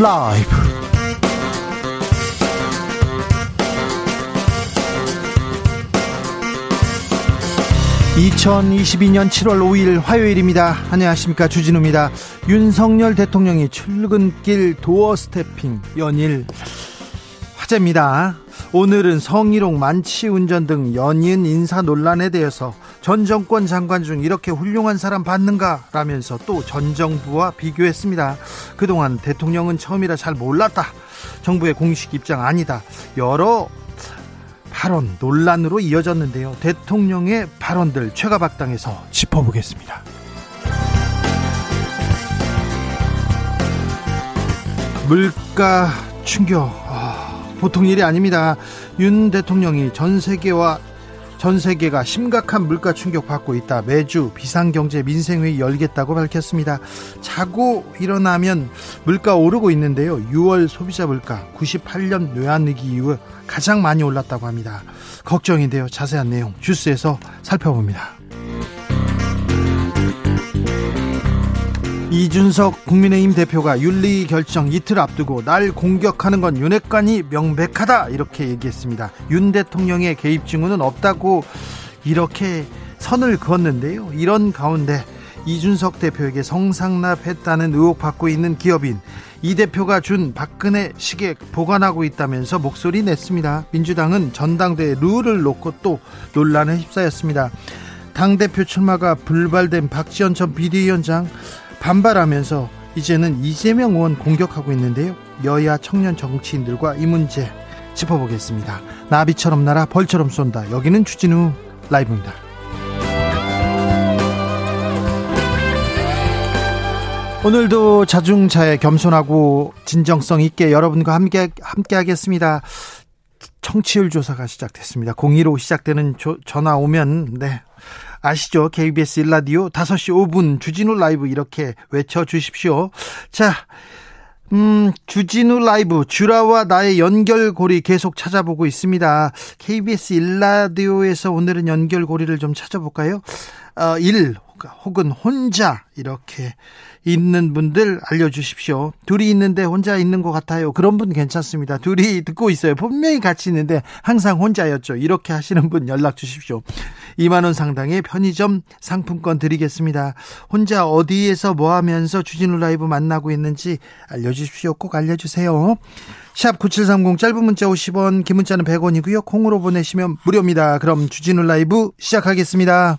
라이브 2022년 7월 5일 화요일입니다. 안녕하십니까. 주진우입니다. 윤석열 대통령이 출근길 도어 스태핑 연일 화제입니다. 오늘은 성희롱, 만취운전 등 연인 인사 논란에 대해서 전 정권 장관 중 이렇게 훌륭한 사람 봤는가라면서 또 전 정부와 비교했습니다. 그동안 대통령은 처음이라 잘 몰랐다. 정부의 공식 입장 아니다. 여러 발언 논란으로 이어졌는데요. 대통령의 발언들 최가박당에서 짚어보겠습니다. 물가 충격 아, 보통 일이 아닙니다. 윤 대통령이 전 세계와 전 세계가 심각한 물가 충격 받고 있다. 매주 비상경제 민생회의 열겠다고 밝혔습니다. 자고 일어나면 물가 오르고 있는데요. 6월 소비자 물가 98년 외환위기 이후 가장 많이 올랐다고 합니다. 걱정인데요. 자세한 내용 주스에서 살펴봅니다. 이준석 국민의힘 대표가 윤리 결정 이틀 앞두고 날 공격하는 건 윤핵관이 명백하다 이렇게 얘기했습니다. 윤 대통령의 개입 징후는 없다고 이렇게 선을 그었는데요. 이런 가운데 이준석 대표에게 성상납했다는 의혹 받고 있는 기업인 이 대표가 준 박근혜 시계 보관하고 있다면서 목소리 냈습니다. 민주당은 전당대회 룰을 놓고 또 논란에 휩싸였습니다. 당대표 출마가 불발된 박지원 전 비대위원장 반발하면서 이제는 이재명 의원 공격하고 있는데요. 여야 청년 정치인들과 이 문제 짚어보겠습니다. 나비처럼 날아 벌처럼 쏜다. 여기는 추진우 라이브입니다. 오늘도 자중차에 겸손하고 진정성 있게 여러분과 함께 함께 하겠습니다. 청취율 조사가 시작됐습니다. 02로 시작되는 조, 전화 오면 네. 아시죠? KBS 일라디오 5시 5분 주진우 라이브 이렇게 외쳐 주십시오. 자, 음, 주진우 라이브 주라와 나의 연결고리 계속 찾아보고 있습니다. KBS 일라디오에서 오늘은 연결고리를 좀 찾아볼까요? 어, 1 혹은 혼자 이렇게 있는 분들 알려주십시오. 둘이 있는데 혼자 있는 것 같아요. 그런 분 괜찮습니다. 둘이 듣고 있어요. 분명히 같이 있는데 항상 혼자였죠. 이렇게 하시는 분 연락 주십시오. 2만원 상당의 편의점 상품권 드리겠습니다. 혼자 어디에서 뭐 하면서 주진우 라이브 만나고 있는지 알려주십시오. 꼭 알려주세요. 샵 9730 짧은 문자 50원, 긴 문자는 100원이고요. 콩으로 보내시면 무료입니다. 그럼 주진우 라이브 시작하겠습니다.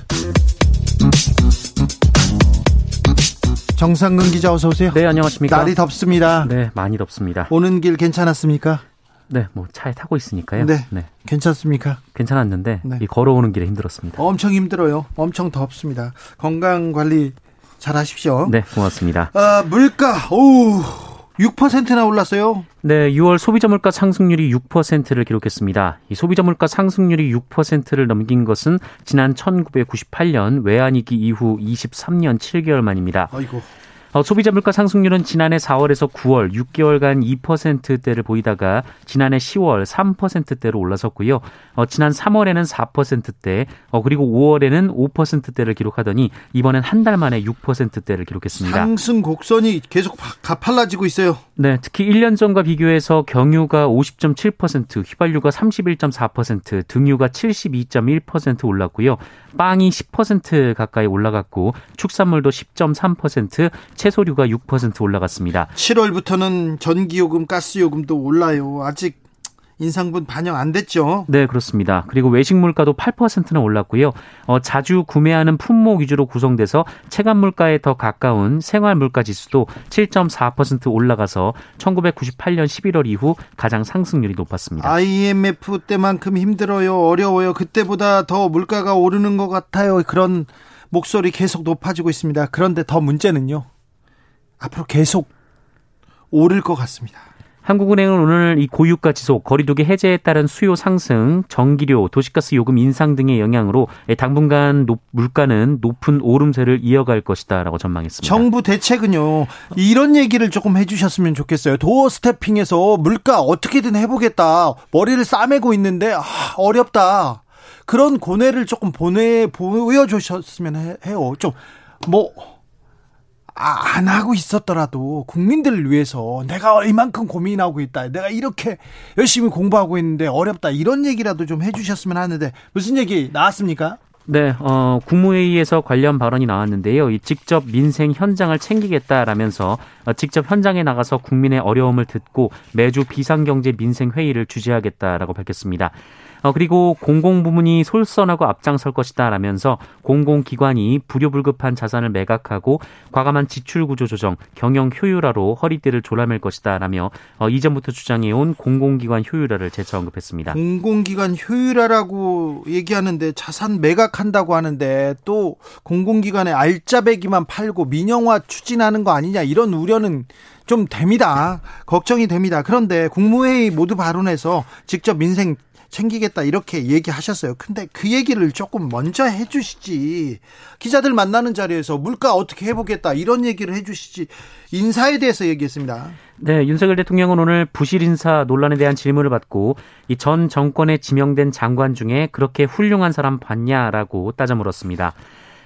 정상근 기자 어서 오세요. 네, 안녕하십니까. 날이 덥습니다. 네, 많이 덥습니다. 오는 길 괜찮았습니까? 네, 뭐 차에 타고 있으니까요. 네. 네. 괜찮습니까? 괜찮았는데 네. 이 걸어오는 길에 힘들었습니다. 엄청 힘들어요. 엄청 덥습니다. 건강 관리 잘 하십시오. 네, 고맙습니다. 아, 물가. 오. 6%나 올랐어요. 네, 6월 소비자 물가 상승률이 6%를 기록했습니다. 이 소비자 물가 상승률이 6%를 넘긴 것은 지난 1998년 외환위기 이후 23년 7개월 만입니다. 아이고. 어, 소비자 물가 상승률은 지난해 4월에서 9월 6개월간 2%대를 보이다가 지난해 10월 3%대로 올라섰고요. 어, 지난 3월에는 4%대, 어, 그리고 5월에는 5%대를 기록하더니 이번엔 한 달 만에 6%대를 기록했습니다. 상승 곡선이 계속 가팔라지고 있어요. 네, 특히 1년 전과 비교해서 경유가 50.7%, 휘발유가 31.4%, 등유가 72.1% 올랐고요. 빵이 10% 가까이 올라갔고 축산물도 10.3%, 채소류가 6% 올라갔습니다. 7월부터는 전기요금, 가스요금도 올라요. 아직 인상분 반영 안 됐죠? 네, 그렇습니다. 그리고 외식 물가도 8%나 올랐고요. 어, 자주 구매하는 품목 위주로 구성돼서 체감 물가에 더 가까운 생활 물가 지수도 7.4% 올라가서 1998년 11월 이후 가장 상승률이 높았습니다. IMF 때만큼 힘들어요. 어려워요. 그때보다 더 물가가 오르는 것 같아요. 그런 목소리 계속 높아지고 있습니다. 그런데 더 문제는요. 앞으로 계속 오를 것 같습니다. 한국은행은 오늘 이 고유가 지속, 거리두기 해제에 따른 수요 상승, 전기료, 도시가스 요금 인상 등의 영향으로 당분간 높, 물가는 높은 오름세를 이어갈 것이다라고 전망했습니다. 정부 대책은요. 이런 얘기를 조금 해주셨으면 좋겠어요. 도어 스태핑에서 물가 어떻게든 해보겠다. 머리를 싸매고 있는데 아, 어렵다. 그런 고뇌를 조금 보내 보여주셨으면 해요. 좀 뭐 아, 안 하고 있었더라도 국민들을 위해서 내가 이만큼 고민하고 있다. 내가 이렇게 열심히 공부하고 있는데 어렵다. 이런 얘기라도 좀 해주셨으면 하는데 무슨 얘기 나왔습니까? 네, 어, 국무회의에서 관련 발언이 나왔는데요. 이 직접 민생 현장을 챙기겠다라면서 어, 직접 현장에 나가서 국민의 어려움을 듣고 매주 비상경제 민생 회의를 주재하겠다라고 밝혔습니다. 어, 그리고 공공부문이 솔선하고 앞장설 것이다라면서 공공기관이 불효불급한 자산을 매각하고 과감한 지출 구조 조정, 경영 효율화로 허리띠를 졸라맬 것이다라며 어, 이전부터 주장해온 공공기관 효율화를 재차 언급했습니다. 공공기관 효율화라고 얘기하는데 자산 매각한다고 하는데 또 공공기관의 알짜배기만 팔고 민영화 추진하는 거 아니냐 이런 우려는 좀 됩니다. 걱정이 됩니다. 그런데 국무회의 모두 발언해서 직접 민생 챙기겠다 이렇게 얘기하셨어요. 근데 그 얘기를 조금 먼저 해주시지. 기자들 만나는 자리에서 물가 어떻게 해보겠다 이런 얘기를 해주시지. 인사에 대해서 얘기했습니다. 네, 윤석열 대통령은 오늘 부실 인사 논란에 대한 질문을 받고 이 전 정권에 지명된 장관 중에 그렇게 훌륭한 사람 봤냐라고 따져 물었습니다.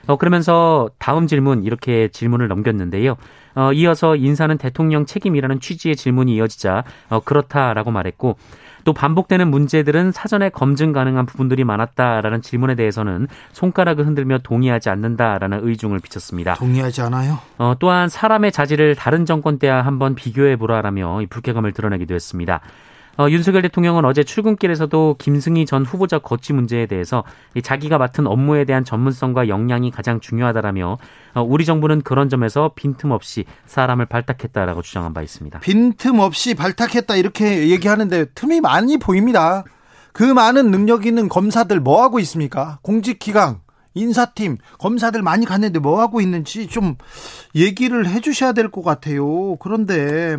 어, 그러면서 다음 질문 이렇게 질문을 넘겼는데요. 어, 이어서 인사는 대통령 책임이라는 취지의 질문이 이어지자 어, 그렇다라고 말했고 또 반복되는 문제들은 사전에 검증 가능한 부분들이 많았다라는 질문에 대해서는 손가락을 흔들며 동의하지 않는다라는 의중을 비쳤습니다. 동의하지 않아요? 어, 또한 사람의 자질을 다른 정권 때와 한번 비교해 보라라며 불쾌감을 드러내기도 했습니다. 어, 윤석열 대통령은 어제 출근길에서도 김승희 전 후보자 거취 문제에 대해서 자기가 맡은 업무에 대한 전문성과 역량이 가장 중요하다라며 어, 우리 정부는 그런 점에서 빈틈없이 사람을 발탁했다라고 주장한 바 있습니다. 빈틈없이 발탁했다 이렇게 얘기하는데 틈이 많이 보입니다. 그 많은 능력 있는 검사들 뭐 하고 있습니까? 공직기강 인사팀 검사들 많이 갔는데 뭐 하고 있는지 좀 얘기를 해주셔야 될 것 같아요. 그런데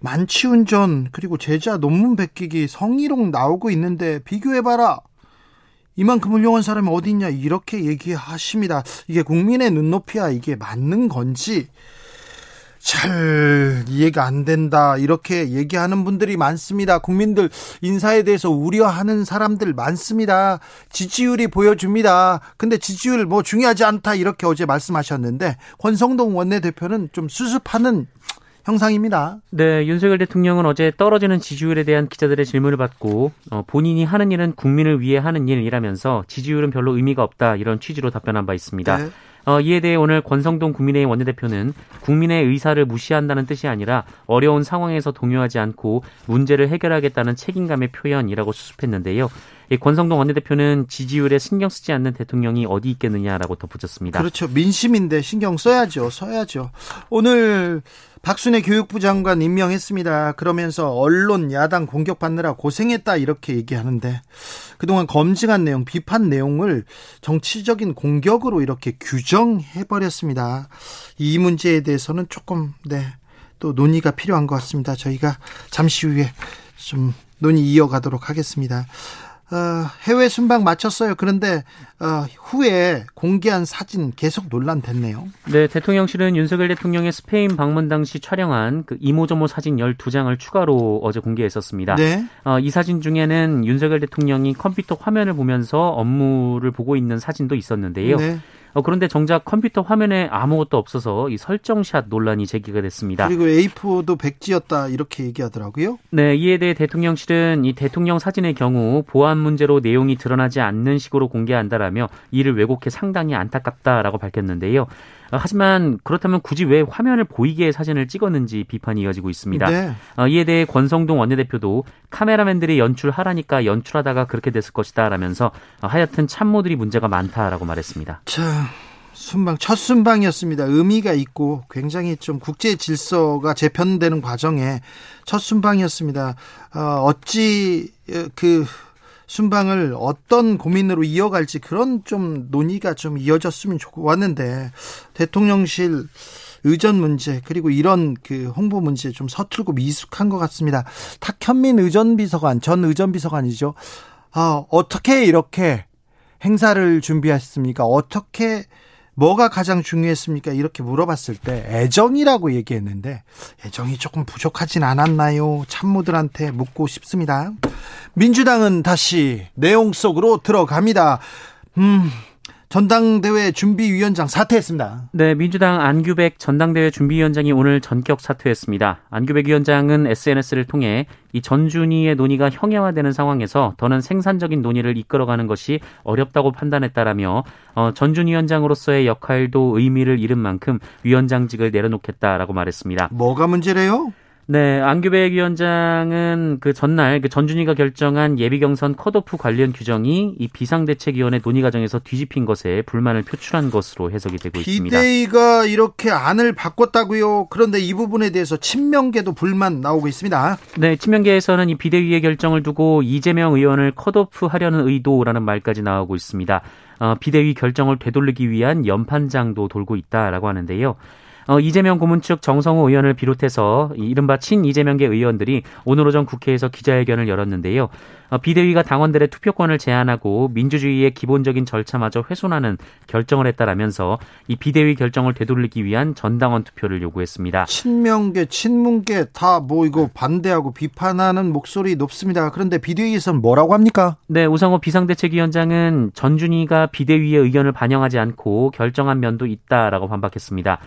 만취운전 그리고 제자 논문 베끼기 성희롱 나오고 있는데 비교해봐라. 이만큼 훌륭한 사람이 어디 있냐 이렇게 얘기하십니다. 이게 국민의 눈높이야 이게 맞는 건지 잘 이해가 안 된다 이렇게 얘기하는 분들이 많습니다. 국민들 인사에 대해서 우려하는 사람들 많습니다. 지지율이 보여줍니다. 근데 지지율 뭐 중요하지 않다 이렇게 어제 말씀하셨는데 권성동 원내대표는 좀 수습하는 형상입니다. 네, 윤석열 대통령은 어제 떨어지는 지지율에 대한 기자들의 질문을 받고 어, 본인이 하는 일은 국민을 위해 하는 일이라면서 지지율은 별로 의미가 없다 이런 취지로 답변한 바 있습니다. 네. 어, 이에 대해 오늘 권성동 국민의힘 원내대표는 국민의 의사를 무시한다는 뜻이 아니라 어려운 상황에서 동요하지 않고 문제를 해결하겠다는 책임감의 표현이라고 수습했는데요. 이 권성동 원내대표는 지지율에 신경 쓰지 않는 대통령이 어디 있겠느냐라고 덧붙였습니다. 그렇죠. 민심인데 신경 써야죠. 써야죠. 오늘 박순애 교육부 장관 임명했습니다. 그러면서 언론 야당 공격받느라 고생했다 이렇게 얘기하는데 그동안 검증한 내용, 비판 내용을 정치적인 공격으로 이렇게 규정해 버렸습니다. 이 문제에 대해서는 조금 네. 또 논의가 필요한 것 같습니다. 저희가 잠시 후에 좀 논의 이어가도록 하겠습니다. 어, 해외 순방 마쳤어요. 그런데 어, 후에 공개한 사진 계속 논란됐네요. 네, 대통령실은 윤석열 대통령의 스페인 방문 당시 촬영한 그 이모저모 사진 12장을 추가로 어제 공개했었습니다. 네. 어, 이 사진 중에는 윤석열 대통령이 컴퓨터 화면을 보면서 업무를 보고 있는 사진도 있었는데요. 네. 어, 그런데 정작 컴퓨터 화면에 아무것도 없어서 이 설정샷 논란이 제기가 됐습니다. 그리고 A4도 백지였다 이렇게 얘기하더라고요. 네, 이에 대해 대통령실은 이 대통령 사진의 경우 보안 문제로 내용이 드러나지 않는 식으로 공개한다라며 이를 왜곡해 상당히 안타깝다라고 밝혔는데요. 어, 하지만 그렇다면 굳이 왜 화면을 보이게 사진을 찍었는지 비판이 이어지고 있습니다. 네. 어, 이에 대해 권성동 원내대표도 카메라맨들이 연출하라니까 연출하다가 그렇게 됐을 것이다 라면서 어, 하여튼 참모들이 문제가 많다라고 말했습니다. 자. 순방 첫 순방이었습니다. 의미가 있고 굉장히 좀 국제 질서가 재편되는 과정에 첫 순방이었습니다. 어, 어찌 그 순방을 어떤 고민으로 이어갈지 그런 좀 논의가 좀 이어졌으면 좋았는데 대통령실 의전 문제 그리고 이런 그 홍보 문제 좀 서툴고 미숙한 것 같습니다. 탁현민 의전 비서관 전 의전 비서관이죠. 아, 어떻게 이렇게 행사를 준비했습니까? 어떻게 뭐가 가장 중요했습니까? 이렇게 물어봤을 때 애정이라고 얘기했는데 애정이 조금 부족하진 않았나요? 참모들한테 묻고 싶습니다. 민주당은 다시 내용 속으로 들어갑니다. 음, 전당대회 준비위원장 사퇴했습니다. 네, 민주당 안규백 전당대회 준비위원장이 오늘 전격 사퇴했습니다. 안규백 위원장은 SNS를 통해 이 전준희의 논의가 형해화되는 상황에서 더는 생산적인 논의를 이끌어가는 것이 어렵다고 판단했다라며 어, 전준희 위원장으로서의 역할도 의미를 잃은 만큼 위원장직을 내려놓겠다라고 말했습니다. 뭐가 문제래요? 네, 안규백 위원장은 그 전날 그 전준희가 결정한 예비 경선 컷오프 관련 규정이 이 비상대책위원회 논의 과정에서 뒤집힌 것에 불만을 표출한 것으로 해석이 되고 있습니다. 비대위가 이렇게 안을 바꿨다고요. 그런데 이 부분에 대해서 친명계도 불만 나오고 있습니다. 네, 친명계에서는 이 비대위의 결정을 두고 이재명 의원을 컷오프 하려는 의도라는 말까지 나오고 있습니다. 어, 비대위 결정을 되돌리기 위한 연판장도 돌고 있다라고 하는데요. 어, 이재명 고문 측 정성호 의원을 비롯해서 이른바 친 이재명계 의원들이 오늘 오전 국회에서 기자회견을 열었는데요. 어, 비대위가 당원들의 투표권을 제한하고 민주주의의 기본적인 절차마저 훼손하는 결정을 했다라면서 이 비대위 결정을 되돌리기 위한 전당원 투표를 요구했습니다. 친명계, 친문계 다 뭐 이거 반대하고 비판하는 목소리 높습니다. 그런데 비대위에서는 뭐라고 합니까? 네, 우상호 비상대책위원장은 전준희가 비대위의 의견을 반영하지 않고 결정한 면도 있다라고 반박했습니다.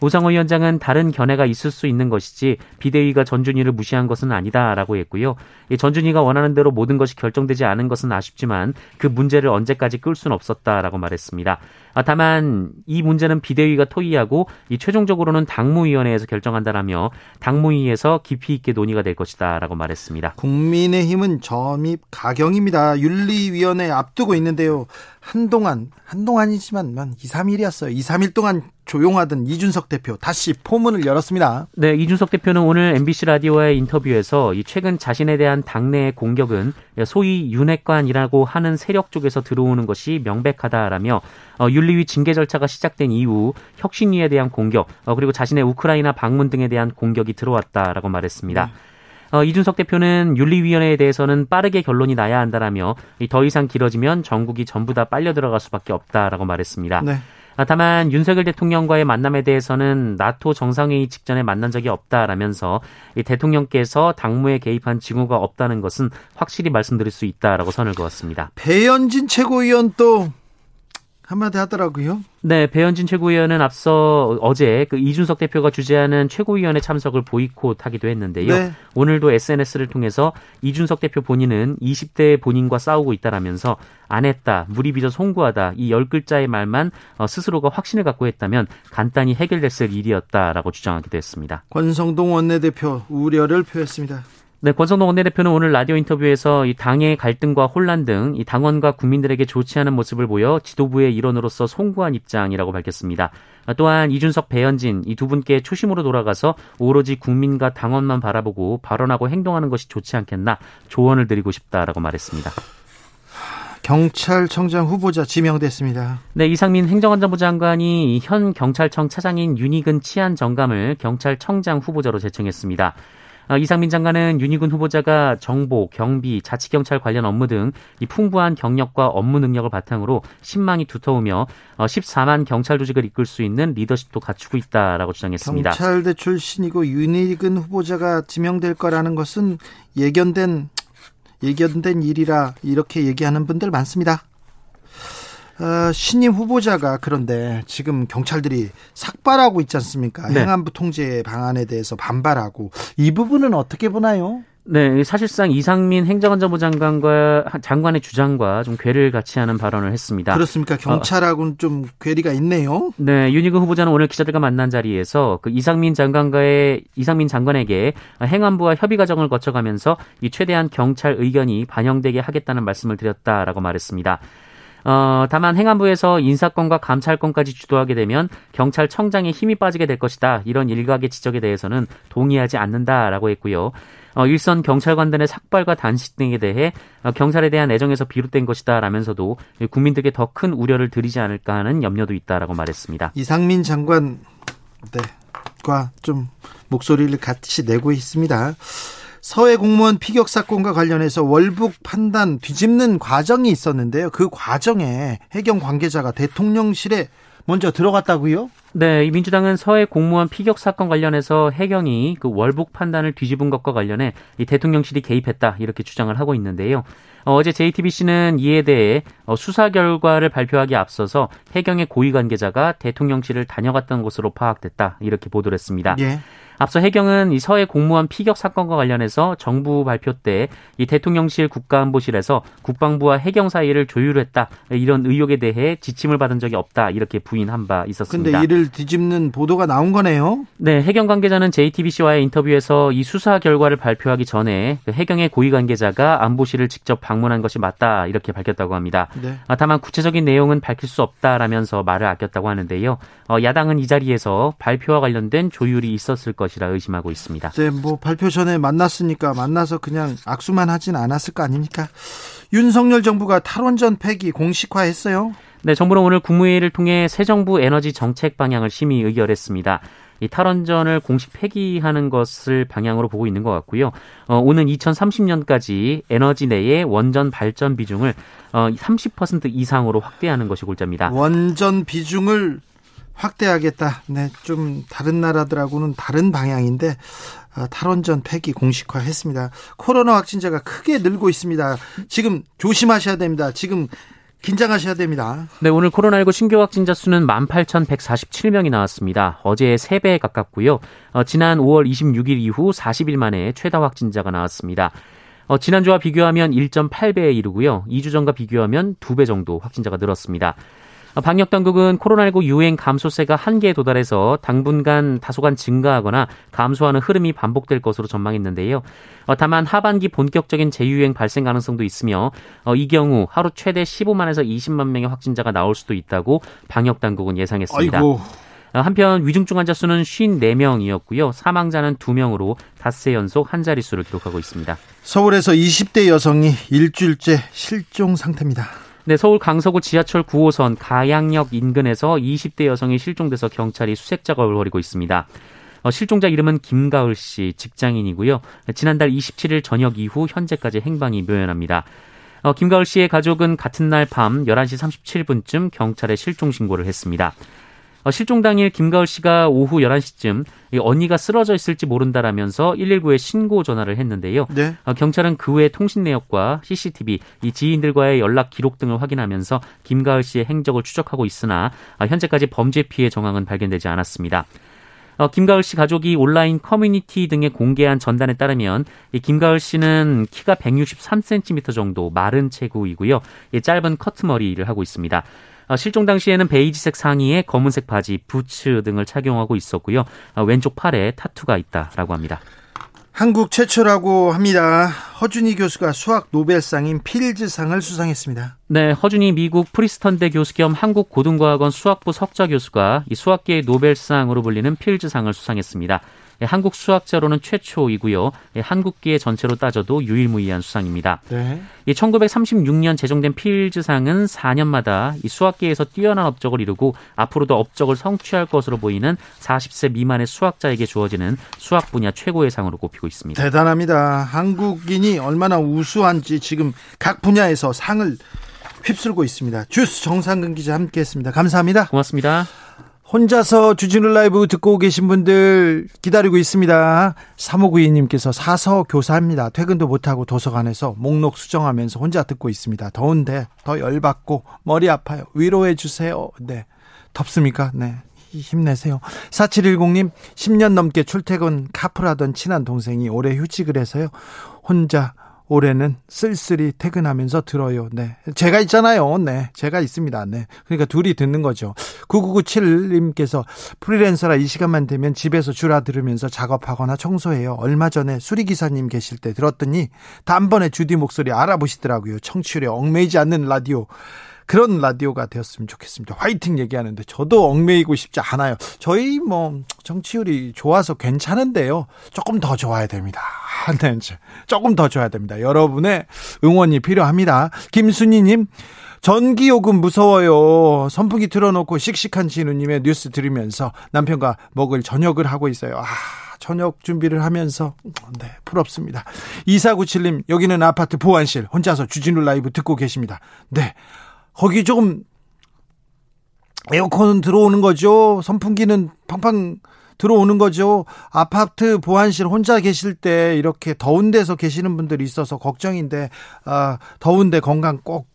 우상호 위원장은 다른 견해가 있을 수 있는 것이지 비대위가 전준희를 무시한 것은 아니다라고 했고요. 전준희가 원하는 대로 모든 것이 결정되지 않은 것은 아쉽지만 그 문제를 언제까지 끌 수는 없었다라고 말했습니다. 아, 다만 이 문제는 비대위가 토의하고 이 최종적으로는 당무위원회에서 결정한다라며 당무위에서 깊이 있게 논의가 될 것이다라고 말했습니다. 국민의힘은 점입 가경입니다. 윤리위원회 앞두고 있는데요. 한동안 한동안이지만 2, 3일이었어요. 2, 3일 동안 조용하던 이준석 대표 다시 포문을 열었습니다. 네, 이준석 대표는 오늘 MBC 라디오와의 인터뷰에서 이 최근 자신에 대한 당내의 공격은 소위 윤핵관이라고 하는 세력 쪽에서 들어오는 것이 명백하다라며 어, 윤 리위 징계 절차가 시작된 이후 혁신위에 대한 공격 어, 그리고 자신의 우크라이나 방문 등에 대한 공격이 들어왔다라고 말했습니다. 음. 어, 이준석 대표는 윤리위원회에 대해서는 빠르게 결론이 나야 한다라며 더 이상 길어지면 전국이 전부 다 빨려 들어갈 수밖에 없다라고 말했습니다. 네. 아, 다만 윤석열 대통령과의 만남에 대해서는 나토 정상회의 직전에 만난 적이 없다라면서 대통령께서 당무에 개입한 징후가 없다는 것은 확실히 말씀드릴 수 있다라고 선을 그었습니다. 배현진 최고위원 또 한마디 하더라고요. 네, 배현진 최고위원은 앞서 어제 그 이준석 대표가 주재하는 최고위원회 참석을 보이콧하기도 했는데요. 네. 오늘도 SNS를 통해서 이준석 대표 본인은 20대 본인과 싸우고 있다라면서 안 했다, 무리 빚어 송구하다 이 열 글자의 말만 어, 스스로가 확신을 갖고 했다면 간단히 해결됐을 일이었다라고 주장하기도 했습니다. 권성동 원내대표 우려를 표했습니다. 네, 권성동 원내대표는 오늘 라디오 인터뷰에서 이 당의 갈등과 혼란 등 이 당원과 국민들에게 좋지 않은 모습을 보여 지도부의 일원으로서 송구한 입장이라고 밝혔습니다. 또한 이준석, 배현진 이 두 분께 초심으로 돌아가서 오로지 국민과 당원만 바라보고 발언하고 행동하는 것이 좋지 않겠나 조언을 드리고 싶다라고 말했습니다. 경찰청장 후보자 지명됐습니다. 네, 이상민 행정안전부 장관이 현 경찰청 차장인 윤희근 치안정감을 경찰청장 후보자로 제청했습니다. 아, 이상민 장관은 윤희군 후보자가 정보, 경비, 자치경찰 관련 업무 등 이 풍부한 경력과 업무 능력을 바탕으로 신망이 두터우며 14만 어, 경찰 조직을 이끌 수 있는 리더십도 갖추고 있다라고 주장했습니다. 경찰대 출신이고 윤희근 후보자가 지명될 거라는 것은 예견된 예견된 일이라 이렇게 얘기하는 분들 많습니다. 어, 신임 후보자가 그런데 지금 경찰들이 삭발하고 있지 않습니까? 네. 행안부 통제 방안에 대해서 반발하고 이 부분은 어떻게 보나요? 네, 사실상 이상민 행정안전부 장관과 장관의 주장과 좀 괴를 같이 하는 발언을 했습니다. 그렇습니까? 경찰하고는 어, 좀 괴리가 있네요. 네, 윤희근 후보자는 오늘 기자들과 만난 자리에서 그 이상민 장관과의 이상민 장관에게 행안부와 협의 과정을 거쳐가면서 이 최대한 경찰 의견이 반영되게 하겠다는 말씀을 드렸다라고 말했습니다. 어, 다만 행안부에서 인사권과 감찰권까지 주도하게 되면 경찰청장의 힘이 빠지게 될 것이다. 이런 일각의 지적에 대해서는 동의하지 않는다라고 했고요. 어, 일선 경찰관들의 삭발과 단식 등에 대해 어, 경찰에 대한 애정에서 비롯된 것이다라면서도 국민들께 더 큰 우려를 드리지 않을까 하는 염려도 있다라고 말했습니다. 이상민 장관 네.과 좀 목소리를 같이 내고 있습니다. 서해 공무원 피격 사건과 관련해서 월북 판단 뒤집는 과정이 있었는데요. 그 과정에 해경 관계자가 대통령실에 먼저 들어갔다고요? 네, 이 민주당은 서해 공무원 피격 사건 관련해서 해경이 그 월북 판단을 뒤집은 것과 관련해 이 대통령실이 개입했다 이렇게 주장을 하고 있는데요. 어, 제 JTBC는 이에 대해 어, 수사 결과를 발표하기 앞서서 해경의 고위 관계자가 대통령실을 다녀갔던 것으로 파악됐다 이렇게 보도를 했습니다. 예. 앞서 해경은 이 서해 공무원 피격 사건과 관련해서 정부 발표 때 이 대통령실 국가안보실에서 국방부와 해경 사이를 조율했다 이런 의혹에 대해 지침을 받은 적이 없다 이렇게 부인한 바 있었습니다. 근데 이를 뒤집는 보도가 나온 거네요. 네, 해경 관계자는 JTBC와의 인터뷰에서 이 수사 결과를 발표하기 전에 그 해경의 고위 관계자가 안보실을 직접 방문한 것이 맞다 이렇게 밝혔다고 합니다. 네. 아, 다만 구체적인 내용은 밝힐 수 없다라면서 말을 아꼈다고 하는데요. 어, 야당은 이 자리에서 발표와 관련된 조율이 있었을 것. 것이라 의심하고 있습니다. 네, 뭐 발표 전에 만났으니까 만나서 그냥 악수만 하진 않았을 거 아닙니까? 윤석열 정부가 탈원전 폐기 공식화했어요. 네, 정부는 오늘 국무회의를 통해 새 정부 에너지 정책 방향을 심의 의결했습니다. 이 탈원전을 공식 폐기하는 것을 방향으로 보고 있는 것 같고요. 어, 오는 2030년까지 에너지 내의 원전 발전 비중을 어, 30% 이상으로 확대하는 것이 골자입니다. 원전 비중을 확대하겠다. 네, 좀 다른 나라들하고는 다른 방향인데 아, 탈원전 폐기 공식화했습니다. 코로나 확진자가 크게 늘고 있습니다. 지금 조심하셔야 됩니다. 지금 긴장하셔야 됩니다. 네, 오늘 코로나19 신규 확진자 수는 18,147명이 나왔습니다. 어제의 3배 가깝고요. 어, 지난 5월 26일 이후 40일 만에 최다 확진자가 나왔습니다. 어, 지난주와 비교하면 1.8배에 이르고요. 2주 전과 비교하면 2배 정도 확진자가 늘었습니다. 방역 당국은 코로나19 유행 감소세가 한계에 도달해서 당분간 다소간 증가하거나 감소하는 흐름이 반복될 것으로 전망했는데요. 어, 다만 하반기 본격적인 재유행 발생 가능성도 있으며 어, 이 경우 하루 최대 15만에서 20만 명의 확진자가 나올 수도 있다고 방역 당국은 예상했습니다. 아이고. 어, 한편 위중증 환자 수는 54명이었고요. 사망자는 2명으로 닷새 연속 한 자릿수를 기록하고 있습니다. 서울에서 20대 여성이 일주일째 실종 상태입니다. 네, 서울 강서구 지하철 9호선 가양역 인근에서 20대 여성이 실종돼서 경찰이 수색 작업을 벌이고 있습니다. 어, 실종자 이름은 김가을 씨, 직장인이고요. 지난달 27일 저녁 이후 현재까지 행방이 묘연합니다. 어, 김가을 씨의 가족은 같은 날 밤 11시 37분쯤 경찰에 실종 신고를 했습니다. 어, 실종 당일 김가을 씨가 오후 11시쯤 언니가 쓰러져 있을지 모른다라면서 119에 신고 전화를 했는데요. 네. 어, 경찰은 그 후에 통신 내역과 CCTV, 이 지인들과의 연락 기록 등을 확인하면서 김가을 씨의 행적을 추적하고 있으나 어, 현재까지 범죄 피해 정황은 발견되지 않았습니다. 어, 김가을 씨 가족이 온라인 커뮤니티 등에 공개한 전단에 따르면 이 김가을 씨는 키가 163cm 정도 마른 체구이고요. 짧은 커트머리를 하고 있습니다. 어, 실종 당시에는 베이지색 상의에 검은색 바지, 부츠 등을 착용하고 있었고요. 어, 왼쪽 팔에 타투가 있다라고 합니다. 한국 최초라고 합니다. 허준이 교수가 수학 노벨상인 필즈상을 수상했습니다. 네, 허준이 미국 프린스턴대 교수 겸 한국 고등과학원 수학부 석좌 교수가 이 수학계의 노벨상으로 불리는 필즈상을 수상했습니다. 예, 한국 수학자로는 최초이고요. 예, 한국계 전체로 따져도 유일무이한 수상입니다. 네. 1936년 제정된 필즈상은 4년마다 이 수학계에서 뛰어난 업적을 이루고 앞으로도 업적을 성취할 것으로 보이는 40세 미만의 수학자에게 주어지는 수학 분야 최고의 상으로 꼽히고 있습니다. 대단합니다. 한국인이 얼마나 우수한지 지금 각 분야에서 상을 휩쓸고 있습니다. 주스 정상근 기자 함께했습니다. 감사합니다. 고맙습니다. 혼자서 주진우 라이브 듣고 계신 분들 기다리고 있습니다. 3592님께서 사서 교사입니다. 퇴근도 못하고 도서관에서 목록 수정하면서 혼자 듣고 있습니다. 더운데 더 열받고 머리 아파요. 위로해 주세요. 네. 덥습니까? 네. 힘내세요. 4710님, 10년 넘게 출퇴근 카풀하던 친한 동생이 올해 휴직을 해서요. 혼자 올해는 쓸쓸히 퇴근하면서 들어요. 네. 제가 있잖아요. 네. 제가 있습니다. 네. 그러니까 둘이 듣는 거죠. 9997님께서 프리랜서라 이 시간만 되면 집에서 주라 들으면서 작업하거나 청소해요. 얼마 전에 수리기사님 계실 때 들었더니 단번에 주디 목소리 알아보시더라고요. 청취율에 얽매이지 않는 라디오. 그런 라디오가 되었으면 좋겠습니다. 화이팅 얘기하는데 저도 얽매이고 싶지 않아요. 저희 뭐 정치율이 좋아서 괜찮은데요. 조금 더 좋아야 됩니다. 네, 조금 더 좋아야 됩니다. 여러분의 응원이 필요합니다. 김순희님. 전기요금 무서워요. 선풍기 틀어놓고 씩씩한 진우님의 뉴스 들으면서 남편과 먹을 저녁을 하고 있어요. 아, 저녁 준비를 하면서, 네, 부럽습니다. 2497님, 여기는 아파트 보안실, 혼자서 주진우 라이브 듣고 계십니다. 네, 거기 조금, 에어컨은 들어오는 거죠. 선풍기는 팡팡 들어오는 거죠. 아파트 보안실 혼자 계실 때 이렇게 더운 데서 계시는 분들이 있어서 걱정인데, 아, 더운데 건강 꼭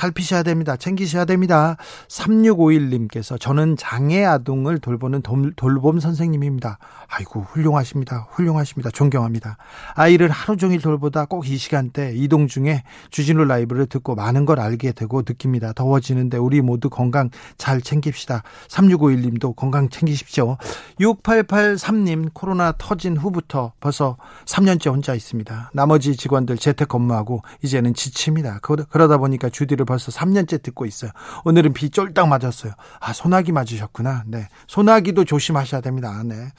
살피셔야 됩니다. 챙기셔야 됩니다. 3651님께서 저는 장애 아동을 돌보는 돌봄 선생님입니다. 아이고, 훌륭하십니다. 훌륭하십니다. 존경합니다. 아이를 하루 종일 돌보다 꼭 이 시간대 이동 중에 주진우 라이브를 듣고 많은 걸 알게 되고 느낍니다. 더워지는데 우리 모두 건강 잘 챙깁시다. 3651님도 건강 챙기십시오. 6883님 코로나 터진 후부터 벌써 3년째 혼자 있습니다. 나머지 직원들 재택 근무하고 이제는 지칩니다. 그러다 보니까 주디를 벌써 3년째 듣고 있어요. 오늘은 비 쫄딱 맞았어요. 아, 소나기 맞으셨구나. 네. 소나기도 조심하셔야 됩니다. 네.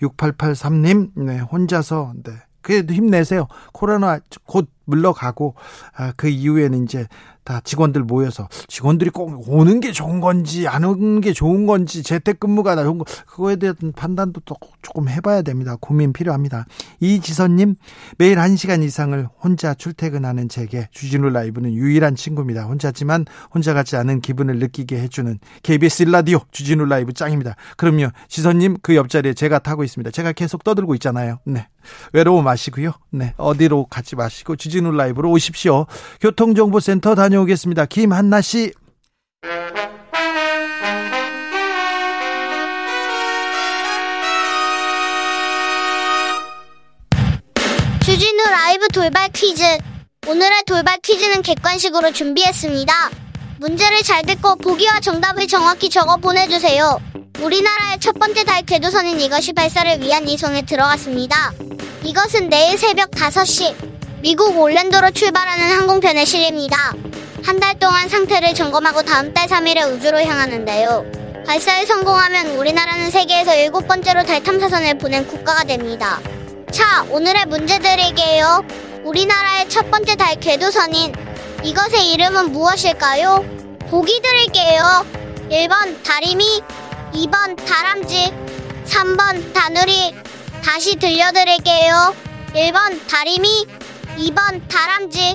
6883님, 네. 혼자서, 네. 그래도 힘내세요. 코로나 곧 물러가고, 아, 그 이후에는 이제 다 직원들 모여서 직원들이 꼭 오는 게 좋은 건지 안 오는 게 좋은 건지 재택근무가 좋은 거 그거에 대한 판단도 또 조금 해봐야 됩니다. 고민 필요합니다. 이지선님 매일 1시간 이상을 혼자 출퇴근하는 제게 주진우 라이브는 유일한 친구입니다. 혼자지만 혼자 같지 않은 기분을 느끼게 해주는 KBS 라디오 주진우 라이브 짱입니다. 그럼요 지선님 그 옆자리에 제가 타고 있습니다. 제가 계속 떠들고 있잖아요. 네 외로워 마시고요. 네 어디로 가지 마시고 주진우 라이브로 오십시오. 교통정보센터 다 다녀오겠습니다. 김한나 씨. 주진우 라이브 돌발 퀴즈. 오늘의 돌발 퀴즈는 객관식으로 준비했습니다. 문제를 잘 듣고 보기와 정답을 정확히 적어 보내주세요. 우리나라의 첫 번째 달 궤도선인 이것이 발사를 위한 이송에 들어갔습니다. 이것은 내일 새벽 5시 미국 올랜도로 출발하는 항공편의 실입니다. 한 달 동안 상태를 점검하고 다음 달 3일에 우주로 향하는데요. 발사에 성공하면 우리나라는 세계에서 일곱 번째로 달 탐사선을 보낸 국가가 됩니다. 자, 오늘의 문제 드릴게요. 우리나라의 첫 번째 달 궤도선인 이것의 이름은 무엇일까요? 보기 드릴게요. 1번 다리미, 2번 다람쥐, 3번 다누리. 다시 들려드릴게요. 1번 다리미, 2번 다람쥐,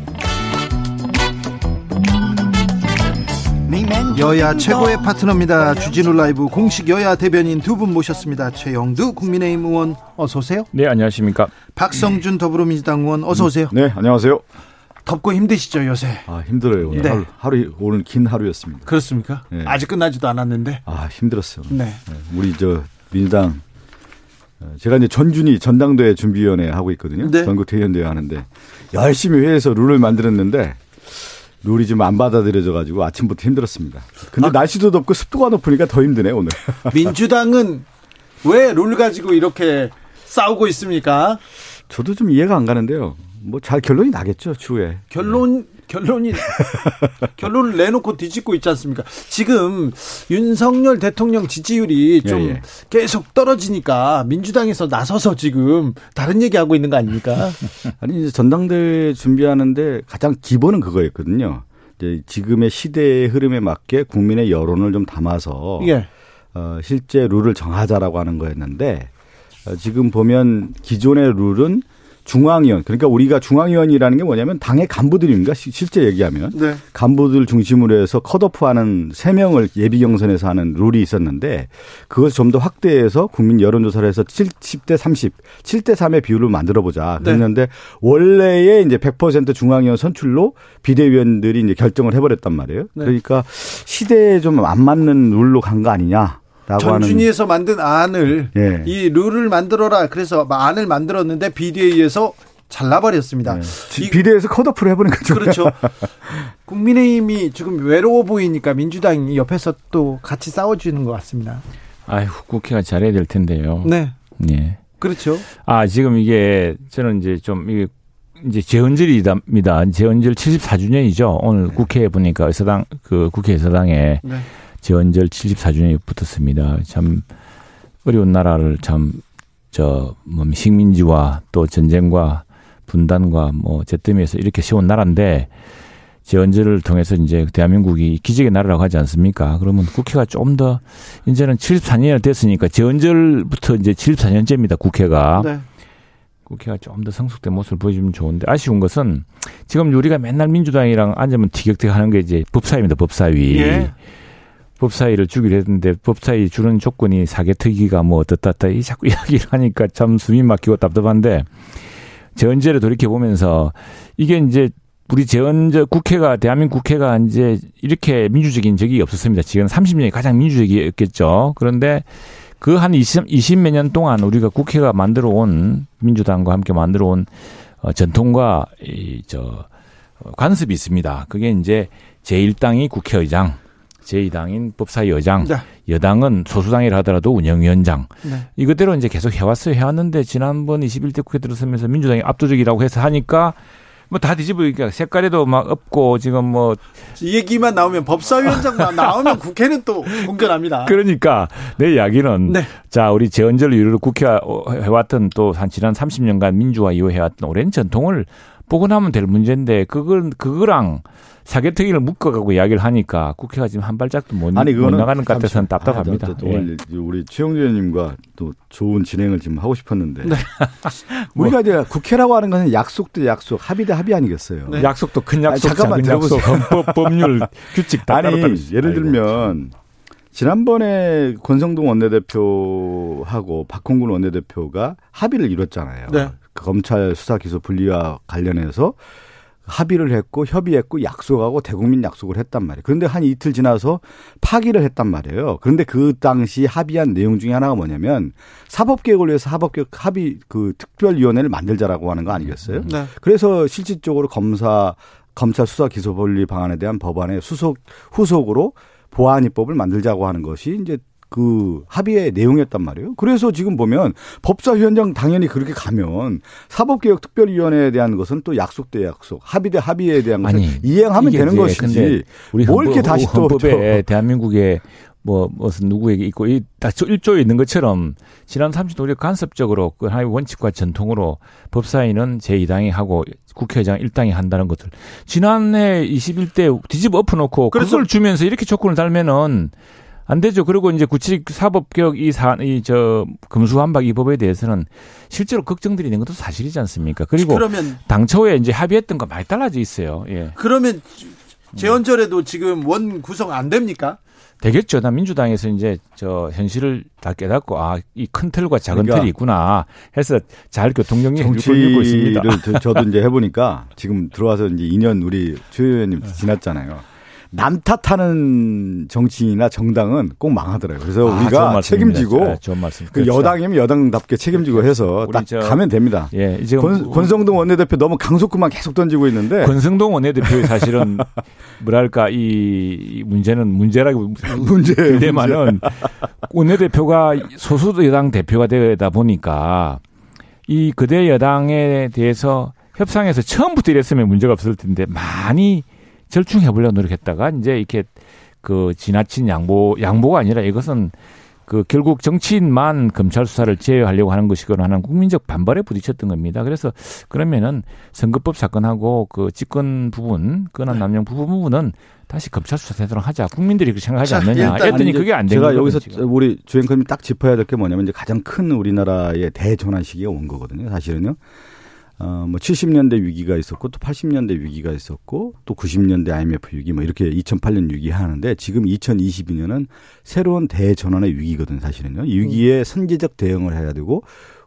여야 최고의 파트너입니다. 주진우 라이브 공식 여야 대변인 두 분 모셨습니다. 최형두 국민의힘 의원 어서 오세요. 네, 안녕하십니까. 박성준 더불어민주당 의원 어서 오세요. 네, 안녕하세요. 덥고 힘드시죠 요새? 아 힘들어요 오늘 네. 하루, 하루 오늘 긴 하루였습니다. 그렇습니까? 네. 아직 끝나지도 않았는데. 아 힘들었어요. 네. 네. 우리 저 민주당 어, 제가 이제 전준희 전당대회 준비위원회 하고 있거든요. 네. 전국 대의원대회 하는데 열심히 회에서 룰을 만들었는데 룰이 좀 안 받아들여져 가지고 아침부터 힘들었습니다. 근데 아, 날씨도 덥고 습도가 높으니까 더 힘드네 오늘. 민주당은 왜 룰 가지고 이렇게 싸우고 있습니까? 저도 좀 이해가 안 가는데요. 뭐 잘 결론이 나겠죠 추후에. 결론 결론이 결론을 내놓고 뒤집고 있지 않습니까? 지금 윤석열 대통령 지지율이 예, 좀 예, 예. 계속 떨어지니까 민주당에서 나서서 지금 다른 얘기하고 있는 거 아닙니까? 아니 이제 전당대회 준비하는데 가장 기본은 그거였거든요. 이제 지금의 시대의 흐름에 맞게 국민의 여론을 좀 담아서 예. 어, 실제 룰을 정하자라고 하는 거였는데 어, 지금 보면 기존의 룰은 중앙위원 그러니까 우리가 중앙위원이라는 게 뭐냐면 당의 간부들입니다. 실제 얘기하면 네. 간부들 중심으로 해서 컷오프하는 세 명을 예비 경선에서 하는 룰이 있었는데 그것을 좀 더 확대해서 국민 여론조사를 해서 70대 30, 7대 3의 비율을 만들어 보자. 네. 그랬는데 네. 원래의 이제 100% 중앙위원 선출로 비대위원들이 이제 결정을 해버렸단 말이에요. 네. 그러니까 시대에 좀 안 맞는 룰로 간 거 아니냐. 전준위에서 만든 안을 예. 이 룰을 만들어라. 그래서 안을 만들었는데 비대위에서 잘라버렸습니다. 네. 비대에서 컷오프를 해보는 거죠. 그렇죠. 국민의힘이 지금 외로워 보이니까 민주당이 옆에서 또 같이 싸워주는 것 같습니다. 아휴, 국회가 잘해야 될 텐데요. 네. 예. 그렇죠. 아, 지금 이게 저는 이제 좀 이게 이제 재헌절이답니다. 재헌절 74주년이죠. 오늘 네. 국회에 보니까 의사당 그 국회 의사당에 네. 재헌절 74주년이 붙었습니다. 참 어려운 나라를 참저 뭐 식민지와 또 전쟁과 분단과 뭐 제뜸에서 이렇게 세운 나라인데 재헌절을 통해서 이제 대한민국이 기적의 나라라고 하지 않습니까? 그러면 국회가 좀 더 이제는 74년이 됐으니까 재헌절부터 이제 74년째입니다. 국회가. 네. 국회가 좀 더 성숙된 모습을 보여주면 좋은데 아쉬운 것은 지금 우리가 맨날 민주당이랑 앉으면 티격태격 하는 게 이제 법사위입니다. 법사위. 예. 법사위를 주기로 했는데 법사위 주는 조건이 사개특위가 뭐 어떻다 이 자꾸 이야기를 하니까 참 숨이 막히고 답답한데 재헌제를 돌이켜 보면서 이게 이제 우리 재헌제 국회가 대한민국 국회가 이제 이렇게 민주적인 적이 없었습니다. 지금 30년이 가장 민주적이었겠죠. 그런데 그 한 20, 20몇 년 동안 우리가 국회가 만들어 온 민주당과 함께 만들어 온 어, 전통과 이저 어, 관습이 있습니다. 그게 이제 제1당이 국회의장, 제2당인 법사위의장, 네. 여당은 소수당이라 하더라도 운영위원장. 네. 이것대로 이제 계속 해왔어요. 해왔는데 지난번 21대 국회 들어서면서 민주당이 압도적이라고 해서 하니까 뭐다 뒤집으니까 색깔에도 막 없고 지금 뭐이 얘기만 나오면 법사위원장만 나오면 국회는 또 공전합니다. 그러니까 내 이야기는 네. 자 우리 재헌절 이후로 국회 해왔던 또 한 지난 30년간 민주화 이후 해왔던 오랜 전통을 나면 될 문제인데 그걸 그거랑 사개특위를 묶어가고 이야기를 하니까 국회가 지금 한 발짝도 못, 아니, 못 나가는 것 같아서는 답답합니다. 아, 또, 또 예. 우리 최영주 의원님과 또 좋은 진행을 지금 하고 싶었는데 네. 우리가 뭐. 이제 국회라고 하는 것은 약속 대 약속, 합의 대 합의 아니겠어요. 네. 약속도 큰 약속, 아니, 잠깐만 들어보세요. 헌법, 법률, 규칙 다 아니 예를 들면 지난번에 권성동 원내대표하고 박홍근 원내대표가 합의를 이뤘잖아요. 네. 그 검찰 수사 기소 분리와 관련해서 합의를 했고 협의했고 약속하고 대국민 약속을 했단 말이에요. 그런데 한 이틀 지나서 파기를 했단 말이에요. 그런데 그 당시 합의한 내용 중에 하나가 뭐냐면 사법개혁을 위해서 사법개혁 합의 그 특별위원회를 만들자라고 하는 거 아니겠어요? 네. 그래서 실질적으로 검사 검찰 수사 기소 분리 방안에 대한 법안의 수속 후속으로 보안 입법을 만들자고 하는 것이 이제 그 합의의 내용이었단 말이에요. 그래서 지금 보면 법사위원장 당연히 그렇게 가면 사법개혁특별위원회에 대한 것은 또 약속 대 약속, 합의 대 합의에 대한 것을 아니, 이행하면 되는 것이지. 우리 뭘 이렇게 다시 또 헌법에 대한민국의 뭐 무슨 누구에게 있고 이다 1조에 있는 것처럼 지난 30년 우리가 간섭적으로 그 하나의 원칙과 전통으로 법사위는 제2당이 하고 국회의장 1당이 한다는 것을 지난해 21대 뒤집어 엎어놓고 그걸 주면서 이렇게 조건을 달면은 안 되죠. 그리고 이제 구치 사법개혁 이 사, 이, 저, 금수한박 이 법에 대해서는 실제로 걱정들이 있는 것도 사실이지 않습니까? 그리고 그러면 당초에 이제 합의했던 거 많이 달라져 있어요. 예. 그러면 재헌절에도 지금 원 구성 안 됩니까? 되겠죠. 나 민주당에서 이제 저 현실을 다 깨닫고 아 이 큰 틀과 작은 그러니까 틀이 있구나 해서 잘 교통정리 정치를 있습니다. 저도 이제 해보니까 지금 들어와서 이제 2년 우리 최 의원님 지났잖아요. 남 탓하는 정치인이나 정당은 꼭 망하더라고요. 그래서 아, 우리가 책임지고 말씀. 그 그렇죠. 여당이면 여당답게 책임지고 그렇죠. 해서 딱 가면 됩니다. 예, 이제 권, 권성동 원내대표 너무 강속구만 계속 던지고 있는데 권성동 원내대표의 사실은 뭐랄까 이 문제는 문제라고. 문제만은 원내대표가 소수 여당 대표가 되다 보니까 이 그대 여당에 대해서 협상에서 처음부터 이랬으면 문제가 없을 텐데 많이 절충해 보려고 노력했다가 이제 이렇게 그 지나친 양보 양보가 아니라 이것은 그 결국 정치인만 검찰 수사를 제외하려고 하는 것이거나 하는 국민적 반발에 부딪혔던 겁니다. 그래서 그러면은 선거법 사건하고 그 집권 부분, 권한 남용 부분 부분은 다시 검찰 수사 되도록 하자. 국민들이 그렇게 생각하지 않느냐. 했더니 그게 안 되는 제가 여기서 지금. 우리 주행커님 딱 짚어야 될 게 뭐냐면 이제 가장 큰 우리나라의 대전환 시기가 온 거거든요. 사실은요. 어, 뭐 70년대 위기가 있었고 또 80년대 위기가 있었고 또 90년대 IMF 위기 뭐 이렇게 2008년 위기 하는데 지금 2022년은 새로운 대전환의 위기거든요, 사실은요. 위기에 선제적 대응을 해야 되고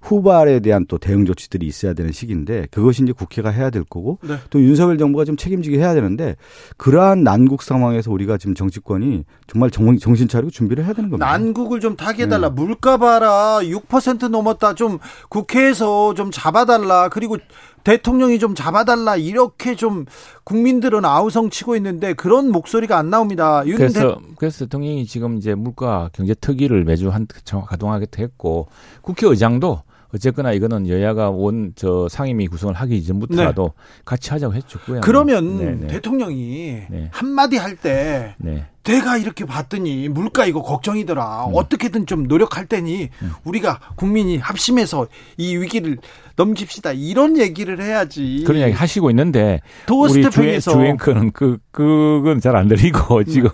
후발에 대한 또 대응 조치들이 있어야 되는 시기인데 그것이 이제 국회가 해야 될 거고 네. 또 윤석열 정부가 좀 책임지게 해야 되는데 그러한 난국 상황에서 우리가 지금 정치권이 정말 정신 차리고 준비를 해야 되는 겁니다. 난국을 좀 타게 해달라. 네. 물가 봐라. 6% 넘었다. 좀 국회에서 좀 잡아달라. 그리고 대통령이 좀 잡아달라 이렇게 좀 국민들은 아우성 치고 있는데 그런 목소리가 안 나옵니다. 그래서 대... 그래서 대통령이 지금 이제 물가 경제 특위를 매주 한 가동하게 했고 국회의장도 어쨌거나 이거는 여야가 원 저 상임위 구성을 하기 이전부터라도 네. 같이 하자고 했죠. 그러면 네네. 네. 대통령이 네. 한마디 할때 네. 내가 이렇게 봤더니 물가 이거 걱정이더라. 음. 어떻게든 좀 노력할 테니 음. 우리가 국민이 합심해서 이 위기를 넘깁시다. 이런 얘기를 해야지. 그런 이야기 하시고 있는데 우리 스태핑에서 주앵커는 그 그건 잘 안 들리고 음. 지금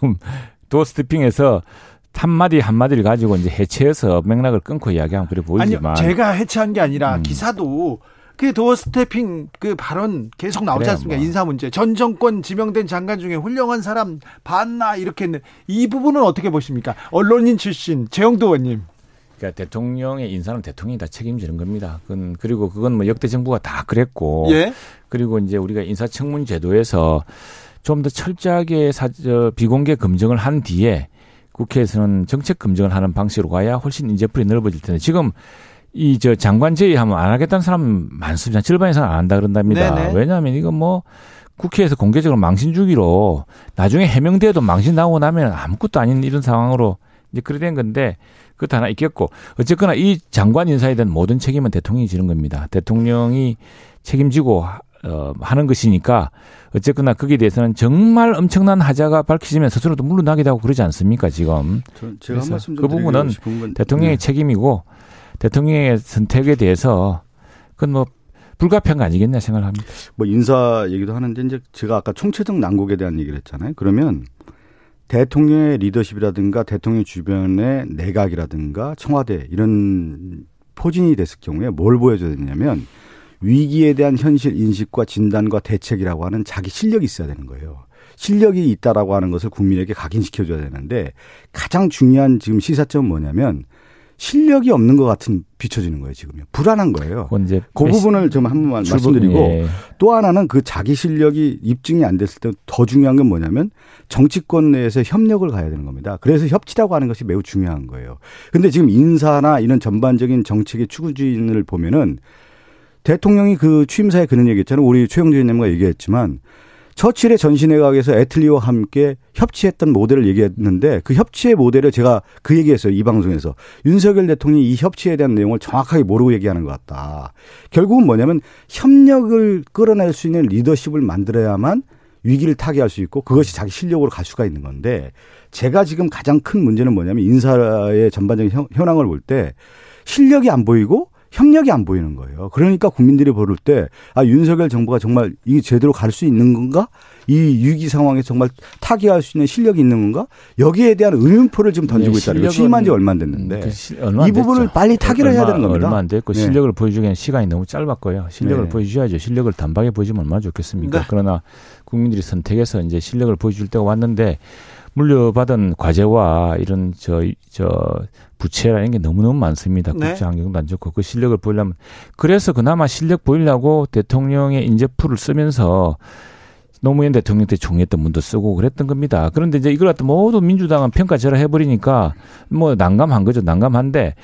도어 스태핑에서 한마디 한마디를 가지고 이제 해체해서 맥락을 끊고 이야기하면 그래 보이지만. 아니요, 제가 해체한 게 아니라 음. 기사도 그 도어 스태핑 그 발언 계속 나오지 그래요, 않습니까? 뭐. 인사 문제. 전 정권 지명된 장관 중에 훌륭한 사람 봤나 이렇게 했는데 이 부분은 어떻게 보십니까? 언론인 출신 재영도 의원님. 그러니까 대통령의 인사는 대통령이 다 책임지는 겁니다. 그건 그리고 그건 뭐 역대 정부가 다 그랬고. 예? 그리고 이제 우리가 인사청문 제도에서 좀 더 철저하게 사, 저, 비공개 검증을 한 뒤에 국회에서는 정책 검증을 하는 방식으로 가야 훨씬 인재풀이 넓어질 텐데 지금 이 저 장관 제의하면 안 하겠다는 사람 많습니다. 절반 이상 안 한다 그런답니다. 네네. 왜냐하면 이건 뭐 국회에서 공개적으로 망신 주기로 나중에 해명돼도 망신 나오고 나면 아무것도 아닌 이런 상황으로 이제 그래 된 건데 그것도 하나 있겠고 어쨌거나 이 장관 인사에 대한 모든 책임은 대통령이 지는 겁니다. 대통령이 책임지고 어, 하는 것이니까 어쨌거나 거기에 대해서는 정말 엄청난 하자가 밝혀지면 스스로도 물러나기도 하고 그러지 않습니까 지금. 말씀 그 부분은 대통령의 네. 책임이고 대통령의 선택에 대해서 그건 뭐 불가피한 거 아니겠냐 생각을 합니다. 뭐 인사 얘기도 하는데 이제 제가 아까 총체적 난국에 대한 얘기를 했잖아요. 그러면 대통령의 리더십이라든가 대통령 주변의 내각이라든가 청와대 이런 포진이 됐을 경우에 뭘 보여줘야 되냐면 위기에 대한 현실 인식과 진단과 대책이라고 하는 자기 실력이 있어야 되는 거예요. 실력이 있다라고 하는 것을 국민에게 각인시켜줘야 되는데 가장 중요한 지금 시사점은 뭐냐면 실력이 없는 것 같은 비춰지는 거예요 지금요. 불안한 거예요. 그 부분을 좀 한 번만 말씀드리고 예. 또 하나는 그 자기 실력이 입증이 안 됐을 때 더 중요한 건 뭐냐면 정치권 내에서 협력을 가야 되는 겁니다. 그래서 협치라고 하는 것이 매우 중요한 거예요. 근데 지금 인사나 이런 전반적인 정책의 추구주의를 보면은 대통령이 그 취임사에 그런 얘기했잖아요. 우리 최영주 의원님과 얘기했지만 처칠의 전신회각에서 애틀리와 함께 협치했던 모델을 얘기했는데 그 협치의 모델을 제가 그 얘기했어요. 이 방송에서. 윤석열 대통령이 이 협치에 대한 내용을 정확하게 모르고 얘기하는 것 같다. 결국은 뭐냐면 협력을 끌어낼 수 있는 리더십을 만들어야만 위기를 타개할 수 있고 그것이 자기 실력으로 갈 수가 있는 건데 제가 지금 가장 큰 문제는 뭐냐면 인사의 전반적인 현황을 볼 때 실력이 안 보이고 협력이 안 보이는 거예요. 그러니까 국민들이 보를 때, 아, 윤석열 정부가 정말 이게 제대로 갈 수 있는 건가? 이 위기 상황에 정말 타개할 수 있는 실력이 있는 건가? 여기에 대한 의문표를 지금 던지고 네, 있다는 취임한 지 얼마 안 됐는데. 그 시, 얼마 이 부분을 됐죠. 빨리 타개를 해야 되는 겁니다. 얼마 안 됐고 네. 실력을 보여주기엔 시간이 너무 짧았고요. 실력을 네. 보여주셔야죠. 실력을 단박에 보여주면 얼마나 좋겠습니까? 네. 그러나 국민들이 선택해서 이제 실력을 보여줄 때가 왔는데 물려받은 과제와 이런 저, 저, 부채라는 게 너무너무 많습니다. 네. 국제 환경도 안 좋고 그 실력을 보이려면 그래서 그나마 실력 보이려고 대통령의 인재풀을 쓰면서 노무현 대통령 때 총리했던 문도 쓰고 그랬던 겁니다. 그런데 이제 이걸 갖다 모두 민주당은 평가절하 해버리니까 뭐 난감한 거죠. 난감한데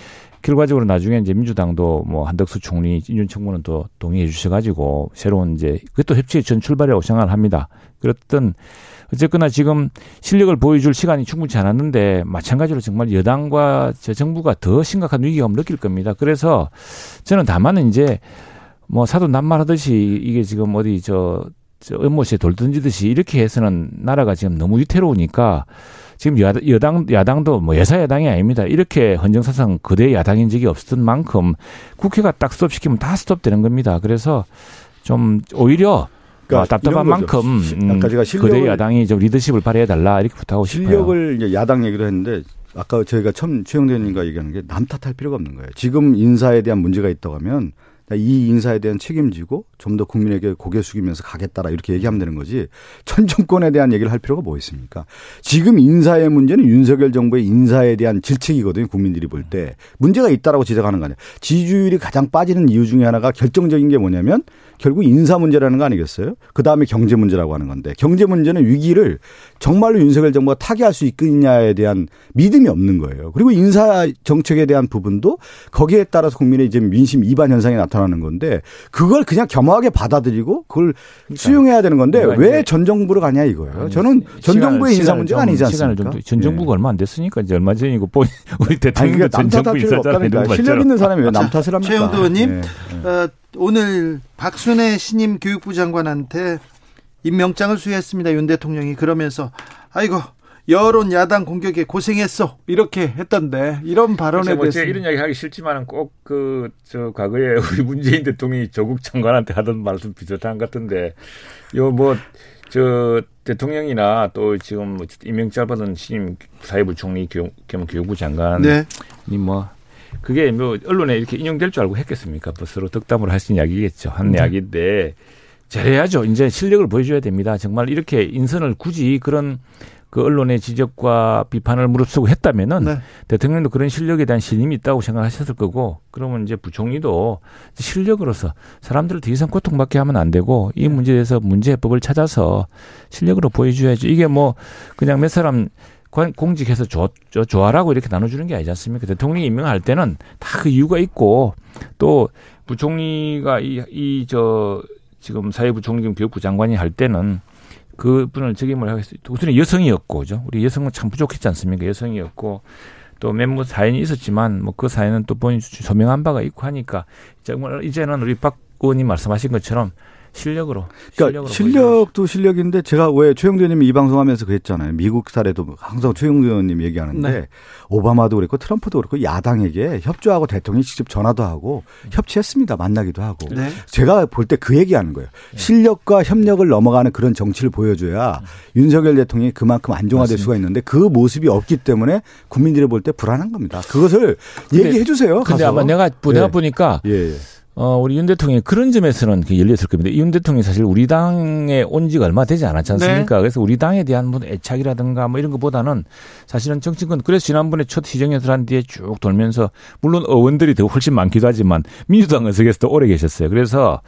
결과적으로 나중에 이제 민주당도 뭐 한덕수 총리 인준 청문은 또 동의해 주셔가지고 새로운 이제 그것도 협치의 전 출발이라고 생각을 합니다. 그랬던 어쨌거나 지금 실력을 보여줄 시간이 충분치 않았는데 마찬가지로 정말 여당과 저 정부가 더 심각한 위기감을 느낄 겁니다. 그래서 저는 다만은 이제 뭐 사도 낱말하듯이 이게 지금 어디 저, 저 연못에 돌 던지듯이 이렇게 해서는 나라가 지금 너무 위태로우니까 지금 여당, 야당도 뭐 여사 야당이 아닙니다. 이렇게 헌정사상 그대 야당인 적이 없었던 만큼 국회가 딱 스톱시키면 다 스톱되는 겁니다. 그래서 좀 오히려 그러니까 아, 답답한 만큼 음, 아까 제가 그대 야당이 좀 리더십을 발휘해 달라 이렇게 부탁하고 싶어요. 실력을 이제 야당 얘기도 했는데 아까 저희가 처음 최영대 님과 얘기하는 게 남 탓할 필요가 없는 거예요. 지금 인사에 대한 문제가 있다고 하면 이 인사에 대한 책임지고 좀 더 국민에게 고개 숙이면서 가겠다라 이렇게 얘기하면 되는 거지 전 정권에 대한 얘기를 할 필요가 뭐 있습니까? 지금 인사의 문제는 윤석열 정부의 인사에 대한 질책이거든요. 국민들이 볼 때 문제가 있다라고 지적하는 거 아니에요. 지지율이 가장 빠지는 이유 중에 하나가 결정적인 게 뭐냐면 결국 인사 문제라는 거 아니겠어요? 그 다음에 경제 문제라고 하는 건데 경제 문제는 위기를 정말로 윤석열 정부가 타개할 수 있겠냐에 대한 믿음이 없는 거예요. 그리고 인사 정책에 대한 부분도 거기에 따라서 국민의 이제 민심 이반 현상이 나타나는 건데 그걸 그냥 겸허하게 받아들이고 그걸 그러니까 수용해야 되는 건데 왜 전 정부로 가냐 이거예요. 저는 전 정부의 인사 문제가 아니지 않습니까? 전 정부가 네. 얼마 안 됐으니까 이제 얼마 전이고 우리 대통령도 전 정부 인사잖아요. 실력 있는 사람이 왜 남 탓을 합니까? 최영도 의원님 네. 어, 오늘 박순애 신임 교육부 장관한테 임명장을 수여했습니다. 윤 대통령이 그러면서 아이고 여론 야당 공격에 고생했어 이렇게 했던데 이런 발언에 뭐 대해서 이런 이야기 하기 싫지만은 꼭 그 저 과거에 우리 문재인 대통령이 조국 장관한테 하던 말씀 비슷한 것 같은데 요 뭐 저 대통령이나 또 지금 뭐 임명장 받은 신임 사회부 총리 겸 교육부 장관이 네. 뭐 그게 뭐 언론에 이렇게 인용될 줄 알고 했겠습니까? 뭐 덕담으로 할수 있는 이야기겠죠. 한 네. 이야기인데 잘해야죠. 이제 실력을 보여줘야 됩니다. 정말 이렇게 인선을 굳이 그런 그 언론의 지적과 비판을 무릅쓰고 했다면은 네. 대통령도 그런 실력에 대한 신임이 있다고 생각하셨을 거고 그러면 이제 부총리도 실력으로서 사람들을 더 이상 고통받게 하면 안 되고 이 네. 문제에 대해서 문제 해법을 찾아서 실력으로 보여줘야죠. 이게 뭐 그냥 몇 사람 공직해서 조, 조, 좋아라고 이렇게 나눠주는 게 아니지 않습니까? 대통령이 임명할 때는 다 그 이유가 있고 또 부총리가 이, 이, 저, 지금 사회부총리 겸 교육부 장관이 할 때는 그 분을 책임을 하겠어요. 우선 여성이었고, 죠 우리 여성은 참 부족했지 않습니까? 여성이었고, 또 몇몇 사연이 있었지만, 뭐 그 사연은 또 본인 소명한 바가 있고 하니까, 정말 이제는 우리 박 의원님 말씀하신 것처럼 실력으로. 그러니까 실력도. 실력인데 제가 왜 최영도 의원님이 이 방송하면서 그랬잖아요. 미국 사례도 항상 최영도 의원님 얘기하는데 네. 오바마도 그랬고 트럼프도 그렇고 야당에게 협조하고 대통령이 직접 전화도 하고 협치했습니다. 만나기도 하고. 네. 제가 볼 때 그 얘기하는 거예요. 네. 실력과 협력을 넘어가는 그런 정치를 보여줘야 네. 윤석열 대통령이 그만큼 안정화될 맞습니다. 수가 있는데 그 모습이 없기 때문에 국민들이 볼 때 불안한 겁니다. 그것을 얘기해 주세요. 근데 가서. 아마 내가 내가 예. 보니까 예. 예. 어, 우리 윤 대통령이 그런 점에서는 열렸을 겁니다. 윤 대통령이 사실 우리 당에 온 지가 얼마 되지 않았지 않습니까? 네. 그래서 우리 당에 대한 뭐 애착이라든가 뭐 이런 것보다는 사실은 정치권, 그래서 지난번에 첫 희정연설 한 뒤에 쭉 돌면서 물론 의원들이 더 훨씬 많기도 하지만 민주당 의석에서 도 오래 계셨어요. 그래서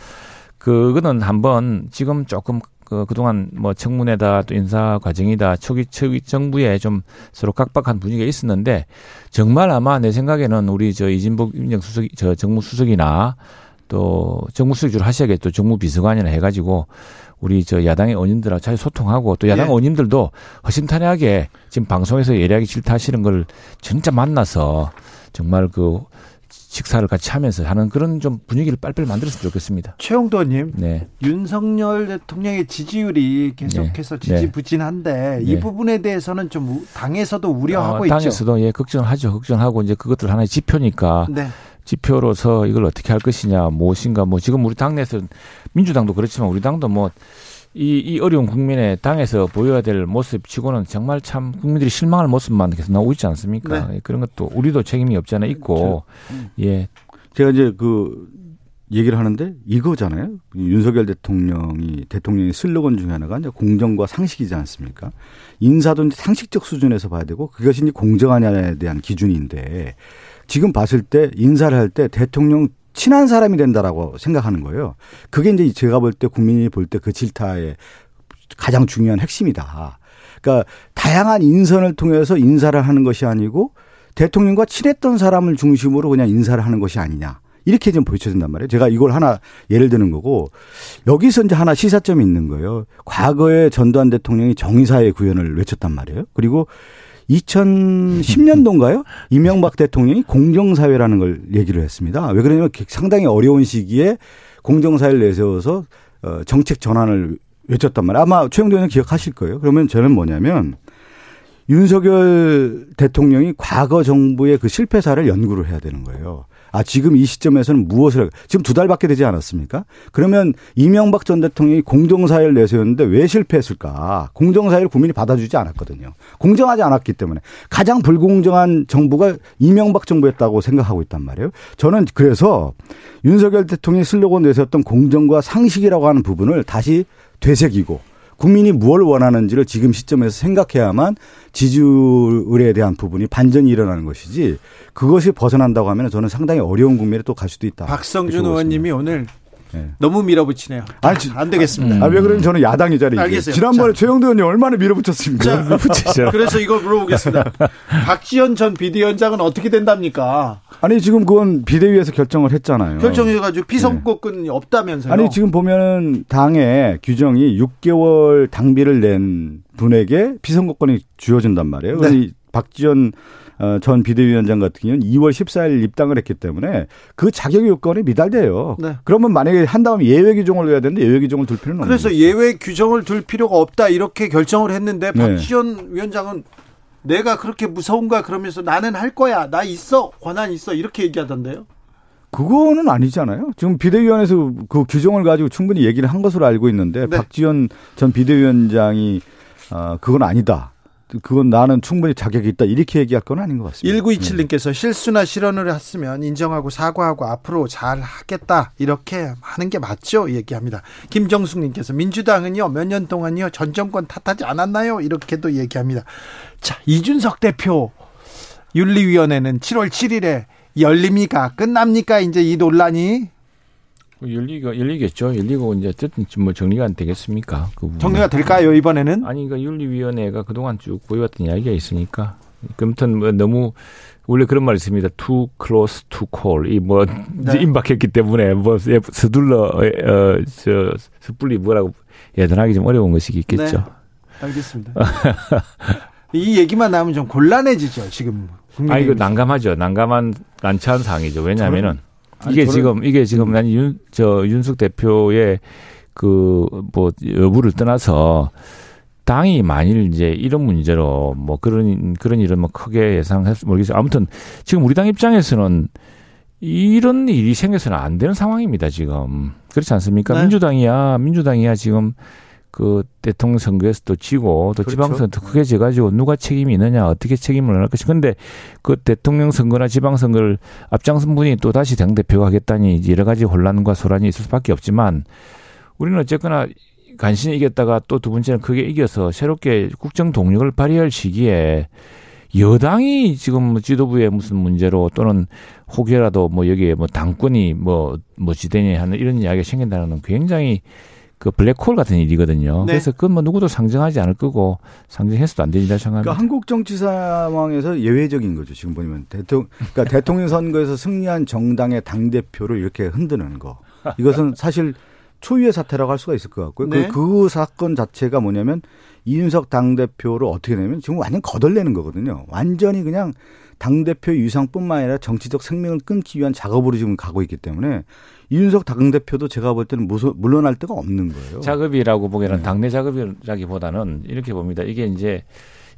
그거는 한번 지금 조금 그, 그동안 뭐 청문회다 또 인사 과정이다 초기, 초기 정부에 좀 서로 각박한 분위기가 있었는데 정말 아마 내 생각에는 우리 저 이진복 민정수석, 저 정무수석이나 또 정무수석 주로 하셔야겠또 정무비서관이나 해가지고 우리 저 야당의 의원님들하고 잘 소통하고 또 야당 예. 의원님들도 허심탄회하게 지금 방송에서 예리하게 질타하시는 걸 진짜 만나서 정말 그 식사를 같이 하면서 하는 그런 좀 분위기를 빨리빨리 만들었으면 좋겠습니다. 최영도 님, 네. 윤석열 대통령의 지지율이 계속해서 네. 지지부진한데 네. 이 부분에 대해서는 좀 당에서도 우려하고 어, 있죠. 당에서도 예 걱정하죠. 걱정하고 이제 그것들 하나의 지표니까 네. 지표로서 이걸 어떻게 할 것이냐 무엇인가 뭐 지금 우리 당내에서 민주당도 그렇지만 우리 당도 뭐 이, 이 어려운 국민의 당에서 보여야 될 모습 치고는 정말 참 국민들이 실망할 모습만 계속 나오고 있지 않습니까? 네. 그런 것도 우리도 책임이 없지 않아 있고, 음. 예. 제가 이제 그 얘기를 하는데 이거잖아요. 윤석열 대통령이 대통령의 슬로건 중에 하나가 이제 공정과 상식이지 않습니까? 인사도 상식적 수준에서 봐야 되고 그것이 이제 공정하냐에 대한 기준인데 지금 봤을 때 인사를 할 때 대통령 친한 사람이 된다라고 생각하는 거예요. 그게 이제 제가 볼 때 국민이 볼 때 그 질타의 가장 중요한 핵심이다. 그러니까 다양한 인선을 통해서 인사를 하는 것이 아니고 대통령과 친했던 사람을 중심으로 그냥 인사를 하는 것이 아니냐. 이렇게 좀 보여준단 말이에요. 제가 이걸 하나 예를 드는 거고 여기서 이제 하나 시사점이 있는 거예요. 과거에 전두환 대통령이 정의사회 구현을 외쳤단 말이에요. 그리고 2010년도인가요? 이명박 대통령이 공정사회라는 걸 얘기를 했습니다. 왜 그러냐면 상당히 어려운 시기에 공정사회를 내세워서 어, 정책 전환을 외쳤단 말이에요. 아마 최영도 의원은 기억하실 거예요. 그러면 저는 뭐냐면 윤석열 대통령이 과거 정부의 그 실패사를 연구를 해야 되는 거예요. 아 지금 이 시점에서는 무엇을 지금 두 달밖에 되지 않았습니까? 그러면 이명박 전 대통령이 공정사회를 내세웠는데 왜 실패했을까? 공정사회를 국민이 받아주지 않았거든요. 공정하지 않았기 때문에 가장 불공정한 정부가 이명박 정부였다고 생각하고 있단 말이에요. 저는 그래서 윤석열 대통령이 슬로건 내세웠던 공정과 상식이라고 하는 부분을 다시 되새기고 국민이 무엇을 원하는지를 지금 시점에서 생각해야만 지지율에 대한 부분이 반전이 일어나는 것이지 그것이 벗어난다고 하면 저는 상당히 어려운 국면에 또 갈 수도 있다. 박성준 의원님이 오늘 네. 너무 밀어붙이네요. 아, 안 되겠습니다. 음. 아, 왜 그러면 저는 야당이잖아요. 알겠어요. 지난번에 자. 최영도 의원님 얼마나 밀어붙였습니까? 자, 밀어붙이죠. 그래서 이걸 물어보겠습니다. 박지원 전 비대위원장은 어떻게 된답니까? 아니, 지금 그건 비대위에서 결정을 했잖아요. 결정해가지고 피선거권이 네. 없다면서요? 아니, 지금 보면 당의 규정이 6개월 당비를 낸 분에게 피선거권이 주어진단 말이에요. 네. 박지원 어, 전 비대위원장 같은 경우는 2월 14일 입당을 했기 때문에 그 자격 요건이 미달돼요. 네. 그러면 만약에 한 다음에 예외 규정을 넣어야 되는데 예외 규정을 둘 필요는 없는 그래서 예외 규정을 둘 필요가 없다 이렇게 결정을 했는데 네. 박지원 위원장은 내가 그렇게 무서운가 그러면서 나는 할 거야. 나 있어. 권한 있어. 이렇게 얘기하던데요. 그거는 아니잖아요. 지금 비대위원회에서 그 규정을 가지고 충분히 얘기를 한 것으로 알고 있는데 네. 박지원 전 비대위원장이 어, 그건 아니다. 그건 나는 충분히 자격이 있다 이렇게 얘기할 건 아닌 것 같습니다. 1927님께서 네. 실수나 실언을 했으면 인정하고 사과하고 앞으로 잘 하겠다 이렇게 하는 게 맞죠 얘기합니다. 김정숙님께서 민주당은요 몇 년 동안요 전 정권 탓하지 않았나요 이렇게도 얘기합니다. 자 이준석 대표 윤리위원회는 7월 7일에 열립니까 끝납니까 이제 이 논란이 열리가 열리겠죠. 열리고 이제 어쨌든 뭐 정리가 안 되겠습니까? 그 정리가 될까요 이번에는? 아니 그러니까 윤리위원회가 그동안 쭉 보여왔던 이야기가 있으니까. 아무튼 뭐 너무 원래 그런 말이 있습니다. too close to call. 이뭐 네. 임박했기 때문에 뭐 예, 서둘러 어저 섣불리 뭐라고 예단하기 좀 어려운 것이 있겠죠. 네. 알겠습니다. 이 얘기만 나오면 좀 곤란해지죠 지금. 아 이거 난감하죠. 난감한 난처한 상황이죠. 왜냐하면은 이게 지금 이게 지금 난 윤 저 윤석 대표의 그 뭐 여부를 떠나서 당이 만일 이제 이런 문제로 뭐 그런 그런 일을 뭐 크게 예상했 모르겠어요. 아무튼 지금 우리 당 입장에서는 이런 일이 생겨서는 안 되는 상황입니다. 지금 그렇지 않습니까? 네. 민주당이야 민주당이야 지금 그 대통령 선거에서 또 지고 또 그렇죠. 지방선거 크게 져가지고 누가 책임이 있느냐 어떻게 책임을 할 것이 근데 그 대통령 선거나 지방선거를 앞장선 분이 또 다시 당 대표가 하겠다니 여러 가지 혼란과 소란이 있을 수밖에 없지만 우리는 어쨌거나 간신히 이겼다가 또 두 번째는 크게 이겨서 새롭게 국정 동력을 발휘할 시기에 여당이 지금 뭐 지도부의 무슨 문제로 또는 혹여라도 뭐 여기에 뭐 당권이 뭐, 뭐 지대니 하는 이런 이야기가 생긴다는 건 굉장히 그 블랙홀 같은 일이거든요. 네. 그래서 그건 뭐 누구도 상정하지 않을 거고 상정해서도 안 된다 생각합니다. 그러니까 한국 정치 상황에서 예외적인 거죠. 지금 보면 대통령 그러니까 대통령 선거에서 승리한 정당의 당 대표를 이렇게 흔드는 거. 이것은 사실 초유의 사태라고 할 수가 있을 것 같고요. 그, 네. 그, 그 사건 자체가 뭐냐면 이준석 당 대표를 어떻게 내면 지금 완전 거덜내는 거거든요. 완전히 그냥 당 대표 유상뿐만 아니라 정치적 생명을 끊기 위한 작업으로 지금 가고 있기 때문에 이준석 당대표도 제가 볼 때는 무서, 물러날 데가 없는 거예요. 작업이라고 보기에는 네. 당내 작업이라기보다는 이렇게 봅니다. 이게 이제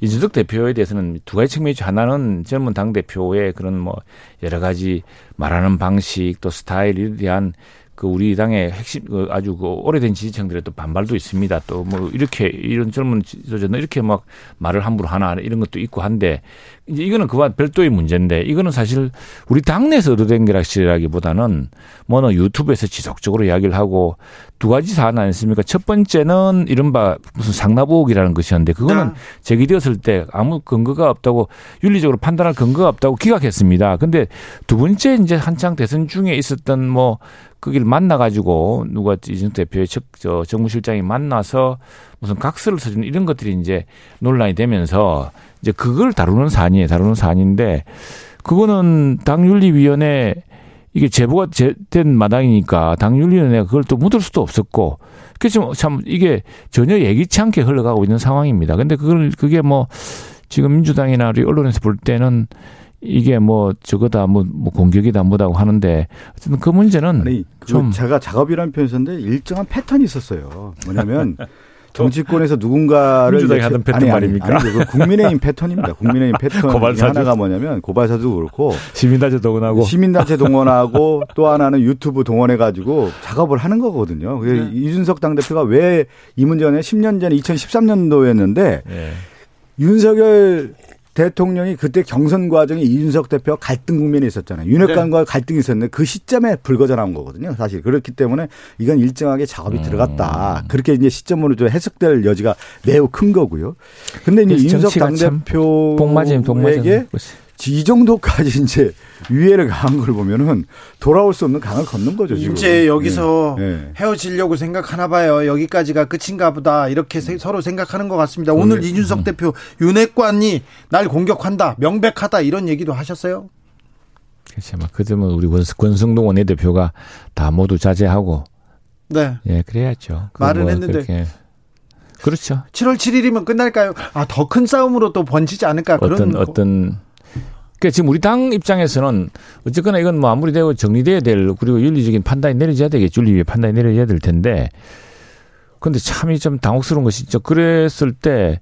이준석 대표에 대해서는 두 가지 측면이 죠 하나는 젊은 당 대표의 그런 뭐 여러 가지 말하는 방식 또 스타일에 대한 그 우리 당의 핵심 그 아주 그 오래된 지지층들의 또 반발도 있습니다. 또 뭐 이렇게 이런 젊은 지도자는 이렇게 막 말을 함부로 하나 이런 것도 있고 한데 이제 이거는 그와 별도의 문제인데 이거는 사실 우리 당내에서 얻어된 게라기보다는 뭐는 유튜브에서 지속적으로 이야기를 하고 두 가지 사안 아니었습니까? 첫 번째는 이른바 무슨 상납의혹이라는 것이었는데 그거는 네. 제기되었을 때 아무 근거가 없다고 윤리적으로 판단할 근거가 없다고 기각했습니다. 근데 두 번째 이제 한창 대선 중에 있었던 뭐 거기를 만나가지고 누가 이준석 대표의 저, 저 정무실장이 만나서 무슨 각서를 써주는 이런 것들이 이제 논란이 되면서 이제 그걸 다루는 사안이에요. 다루는 사안인데 그거는 당윤리위원회 이게 제보가 된 마당이니까 당윤리위원회가 그걸 또 묻을 수도 없었고 그래서 참 이게 전혀 예기치 않게 흘러가고 있는 상황입니다. 근데 그걸 그게 뭐 지금 민주당이나 우리 언론에서 볼 때는 이게 뭐 저거다 뭐, 뭐 공격이다 뭐다고 하는데 어쨌든 그 문제는 아니, 그좀 제가 작업이라는 표현 썼는데 일정한 패턴이 있었어요. 뭐냐면 정치권에서 누군가를 민주당이 하던 패턴 아니, 말입니까? 아니, 아니, 그 국민의힘 패턴입니다. 국민의힘 패턴 하나가 뭐냐면 고발사도 그렇고 시민단체 동원하고 시민단체 동원하고 또 하나는 유튜브 동원해 가지고 작업을 하는 거거든요. 네. 이준석 당대표가 왜 이 문제는 10년 전에 2013년도였는데 네. 윤석열 대통령이 그때 경선 과정에 이준석 대표와 갈등 국면에 있었잖아요. 윤핵관과 네. 갈등이 있었는데 그 시점에 불거져 나온 거거든요. 사실 그렇기 때문에 이건 일정하게 작업이 음. 들어갔다. 그렇게 이제 시점으로 좀 해석될 여지가 매우 큰 거고요. 근데 이제 이준석 당대표에게 이 정도까지 이제 위해를 가한 걸 보면은 돌아올 수 없는 강을 걷는 거죠. 지금. 이제 여기서 네. 네. 헤어지려고 생각하나 봐요. 여기까지가 끝인가 보다 이렇게 음. 서로 생각하는 것 같습니다. 오늘 음. 이준석 음. 대표 윤핵관이 날 공격한다, 명백하다 이런 얘기도 하셨어요. 그렇죠. 막 그러면 우리 권성동 원내대표가 다 모두 자제하고 네. 예, 그래야죠. 말은 뭐 했는데 그렇죠. 7월 7일이면 끝날까요? 아, 더 큰 싸움으로 또 번지지 않을까 어떤 그런 어떤 그러니까 지금 우리 당 입장에서는 어쨌거나 이건 뭐 아무리 되고 정리돼야 될 그리고 윤리적인 판단이 내려져야 되겠죠. 윤리의 판단이 내려져야 될 텐데. 근데 참이 좀 당혹스러운 것이 죠 그랬을 때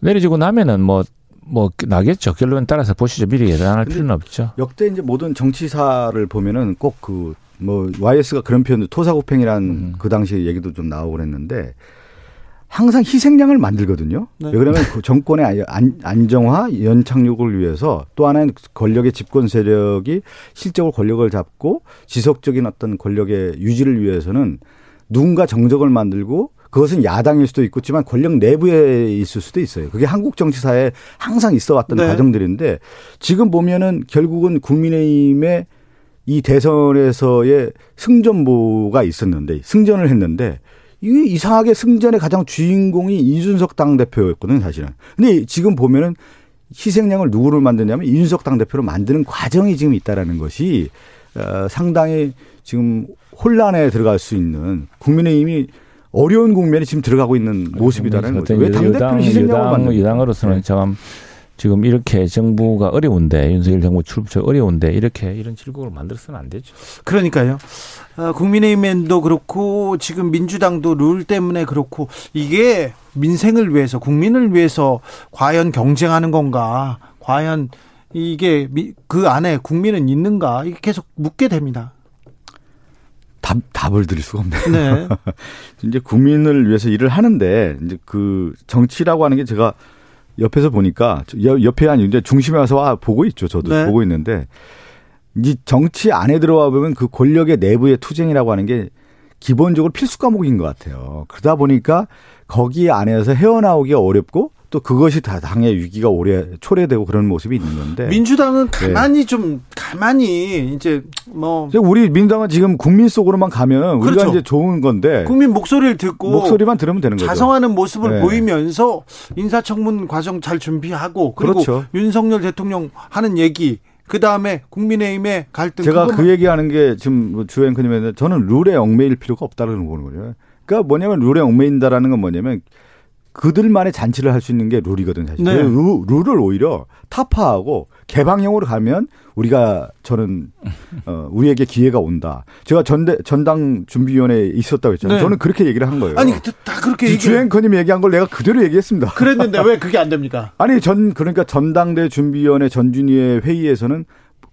내려지고 나면은 뭐, 뭐, 나겠죠. 결론에 따라서 보시죠. 미리 예단할 필요는 없죠. 역대 이제 모든 정치사를 보면은 꼭 그, 뭐, YS가 그런 표현도 토사구팽이란 음. 그 당시 얘기도 좀 나오고 그랬는데 항상 희생양을 만들거든요. 네. 왜 그러면 그 정권의 안정화, 연착륙을 위해서 또 하나는 권력의 집권 세력이 실적으로 권력을 잡고 지속적인 어떤 권력의 유지를 위해서는 누군가 정적을 만들고 그것은 야당일 수도 있겠지만 권력 내부에 있을 수도 있어요. 그게 한국 정치사에 항상 있어 왔던 네. 과정들인데 지금 보면은 결국은 국민의힘의 이 대선에서의 승전보가 있었는데 승전을 했는데 이게 이상하게 승전의 가장 주인공이 이준석 당대표였거든요, 사실은. 근데 지금 보면은 희생양을 누구를 만드냐면 이준석 당대표로 만드는 과정이 지금 있다라는 것이 어, 상당히 지금 혼란에 들어갈 수 있는 국민의힘이 어려운 국면에 지금 들어가고 있는 모습이다라는 거죠. 왜 당대표를 희생양을 만드는 여당으로서는 네. 참 지금 이렇게 정부가 어려운데 윤석열 정부 출범 어려운데 이렇게 이런 질국을 만들어서는 안 되죠. 그러니까요. 어, 국민의힘도 그렇고 지금 민주당도 룰 때문에 그렇고 이게 민생을 위해서 국민을 위해서 과연 경쟁하는 건가? 과연 이게 그 안에 국민은 있는가? 이게 계속 묻게 됩니다. 답, 답을 드릴 수가 없네요. 네. 이제 국민을 위해서 일을 하는데 이제 그 정치라고 하는 게 제가 옆에서 보니까 옆에 아니 이제 중심에 와서 와 보고 있죠. 저도 네. 보고 있는데 이 정치 안에 들어와 보면 그 권력의 내부의 투쟁이라고 하는 게 기본적으로 필수 과목인 것 같아요. 그러다 보니까 거기 안에서 헤어나오기 어렵고 또 그것이 다 당의 위기가 오래 초래되고 그런 모습이 있는 건데 민주당은 네. 가만히 네. 좀 가만히 이제 뭐 우리 민주당은 지금 국민 속으로만 가면 그렇죠. 우리가 이제 좋은 건데 국민 목소리를 듣고 목소리만 들으면 되는 거죠. 자성하는 모습을 네. 보이면서 인사청문 과정 잘 준비하고 그리고 그렇죠. 윤석열 대통령 하는 얘기 그 다음에 국민의힘의 갈등. 제가 그 얘기하는 게 지금 뭐주 앵커님한테 저는 룰에 얽매일 필요가 없다는 보는 거예요. 그러니까 뭐냐면 룰에 얽매인다라는 건 뭐냐면 그들만의 잔치를 할 수 있는 게 룰이거든 사실. 네. 루, 룰을 오히려 타파하고 개방형으로 가면 우리가 저는 어 우리에게 기회가 온다. 제가 전대 전당 준비위원회에 있었다고 했잖아요. 네. 저는 그렇게 얘기를 한 거예요. 아니 다 그렇게 얘기... 주행커님 얘기한 걸 내가 그대로 얘기했습니다. 그랬는데 왜 그게 안 됩니까? 아니 전 그러니까 전당대 준비위원회 전준위의 회의에서는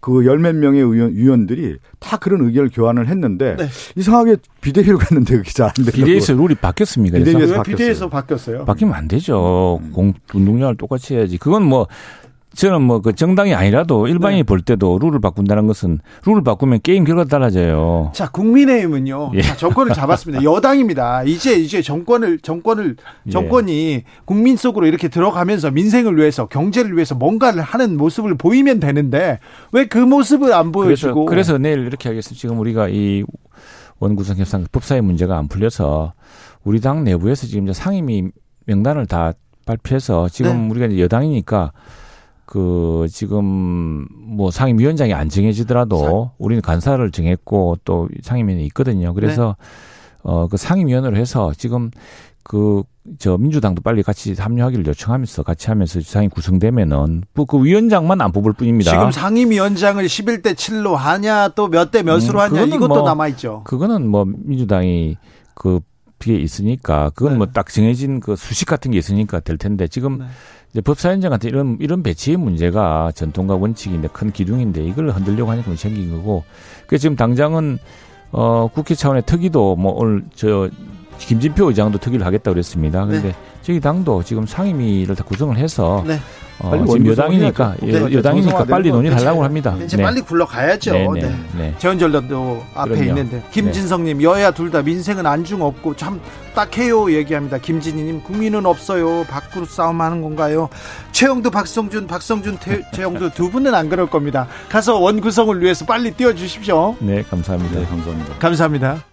그 열 몇 명의 의원, 위원들이 다 그런 의견을 교환을 했는데 네. 이상하게 비대위로 갔는데 그게 잘 안 되고 비대위에서 룰이 바뀌었습니까? 비대위에서, 비대위에서 바뀌었어요. 바뀌면 안 되죠. 음. 공 운동량을 똑같이 해야지. 그건 뭐 저는 뭐 그 정당이 아니라도 일반인이 네. 볼 때도 룰을 바꾼다는 것은 룰을 바꾸면 게임 결과가 달라져요. 자, 국민의힘은요. 예. 자, 정권을 잡았습니다. 여당입니다. 이제 이제 정권을 정권을 예. 정권이 예. 국민 속으로 이렇게 들어가면서 민생을 위해서 경제를 위해서 뭔가를 하는 모습을 보이면 되는데 왜 그 모습을 안 보여주고 그래서, 그래서 내일 이렇게 하겠습니다. 지금 우리가 이 원구성 협상 법사위 문제가 안 풀려서 우리 당 내부에서 지금 상임위 명단을 다 발표해서 지금 네. 우리가 여당이니까 그 지금 뭐 상임위원장이 안 정해지더라도 우리는 간사를 정했고 또 상임위원이 있거든요. 그래서 네. 어그 상임위원으로 해서 지금 그 저 민주당도 빨리 같이 합류하기를 요청하면서 같이 하면서 상임 구성되면은 그 위원장만 안 뽑을 뿐입니다. 지금 상임위원장을 11대 7로 하냐 또 몇 대 몇으로 음, 하냐 이것도 뭐, 남아 있죠. 그거는 뭐 민주당이 그 게 있으니까 그건 뭐 네. 뭐딱 정해진 그 수식 같은 게 있으니까 될 텐데 지금 네. 이제 법사위원장 같은 이런 이런 배치의 문제가 전통과 원칙인데 큰 기둥인데 이걸 흔들려고 하니까 생긴 거고 그 지금 당장은 어 국회 차원의 특위도 뭐 오늘 저 김진표 의장도 특위를 하겠다고 그랬습니다. 그런데 네. 저희 당도 지금 상임위를 다 구성을 해서 네. 어, 지금 여당이니까 네, 여당이니까 빨리 논의를 하려고 합니다. 이제 네. 빨리 굴러가야죠. 네, 네, 네. 네. 재원전도 앞에 그럼요. 있는데 김진성님 여야 둘 다 민생은 안중 없고 참 딱해요 얘기합니다. 김진희님 국민은 없어요. 밖으로 싸움하는 건가요? 최영도 박성준 박성준 태, 최영도 두 분은 안 그럴 겁니다. 가서 원구성을 위해서 빨리 띄워주십시오. 네 감사합니다. 네, 감사합니다. 감사합니다.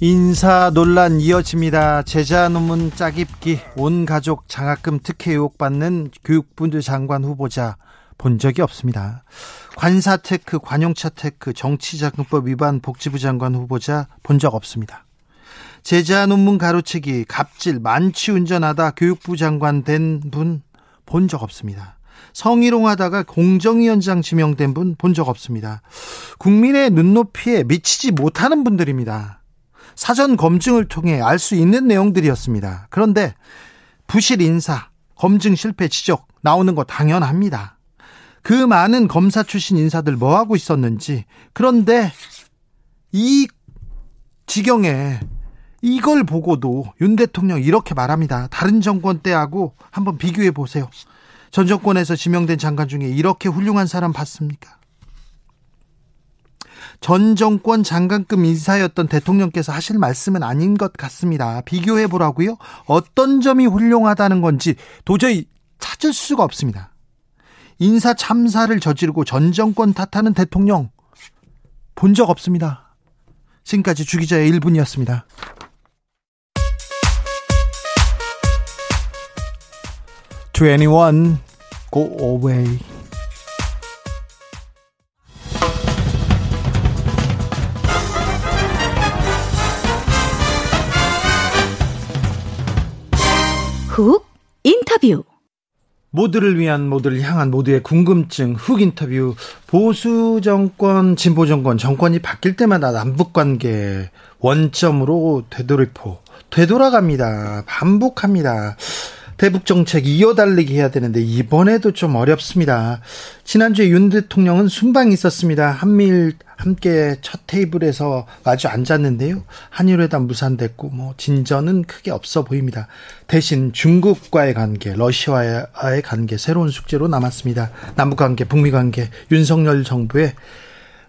인사 논란 이어집니다. 제자 논문 짜깁기 온 가족 장학금 특혜 의혹받는 교육부 장관 후보자 본 적이 없습니다. 관사 테크, 관용차 테크, 정치자금법 위반 복지부 장관 후보자 본 적 없습니다. 제자 논문 가로채기, 갑질, 만취 운전하다 교육부 장관 된 분 본 적 없습니다. 성희롱하다가 공정위원장 지명된 분 본 적 없습니다. 국민의 눈높이에 미치지 못하는 분들입니다. 사전 검증을 통해 알 수 있는 내용들이었습니다. 그런데 부실 인사, 검증 실패 지적 나오는 거 당연합니다. 그 많은 검사 출신 인사들 뭐 하고 있었는지 그런데 이 지경에 이걸 보고도 윤 대통령 이렇게 말합니다. 다른 정권 때하고 한번 비교해 보세요. 전 정권에서 지명된 장관 중에 이렇게 훌륭한 사람 봤습니까? 전 정권 장관급 인사였던 대통령께서 하실 말씀은 아닌 것 같습니다. 비교해 보라고요? 어떤 점이 훌륭하다는 건지 도저히 찾을 수가 없습니다. 인사 참사를 저지르고 전 정권 탓하는 대통령 본 적 없습니다. 지금까지 주기자의 1분이었습니다. To go away. 훅 인터뷰. 모두를 위한 모두를 향한 모두의 궁금증 훅 인터뷰. 보수 정권 진보 정권 정권이 바뀔 때마다 남북 관계 원점으로 되돌이포 되돌아갑니다. 반복합니다 대북 정책 이어달리기 해야 되는데 이번에도 좀 어렵습니다. 지난주에 윤 대통령은 순방이 있었습니다. 한미일 함께 첫 테이블에서 마주 앉았는데요. 한일회담 무산됐고 뭐 진전은 크게 없어 보입니다. 대신 중국과의 관계, 러시아와의 관계 새로운 숙제로 남았습니다. 남북 관계, 북미 관계, 윤석열 정부의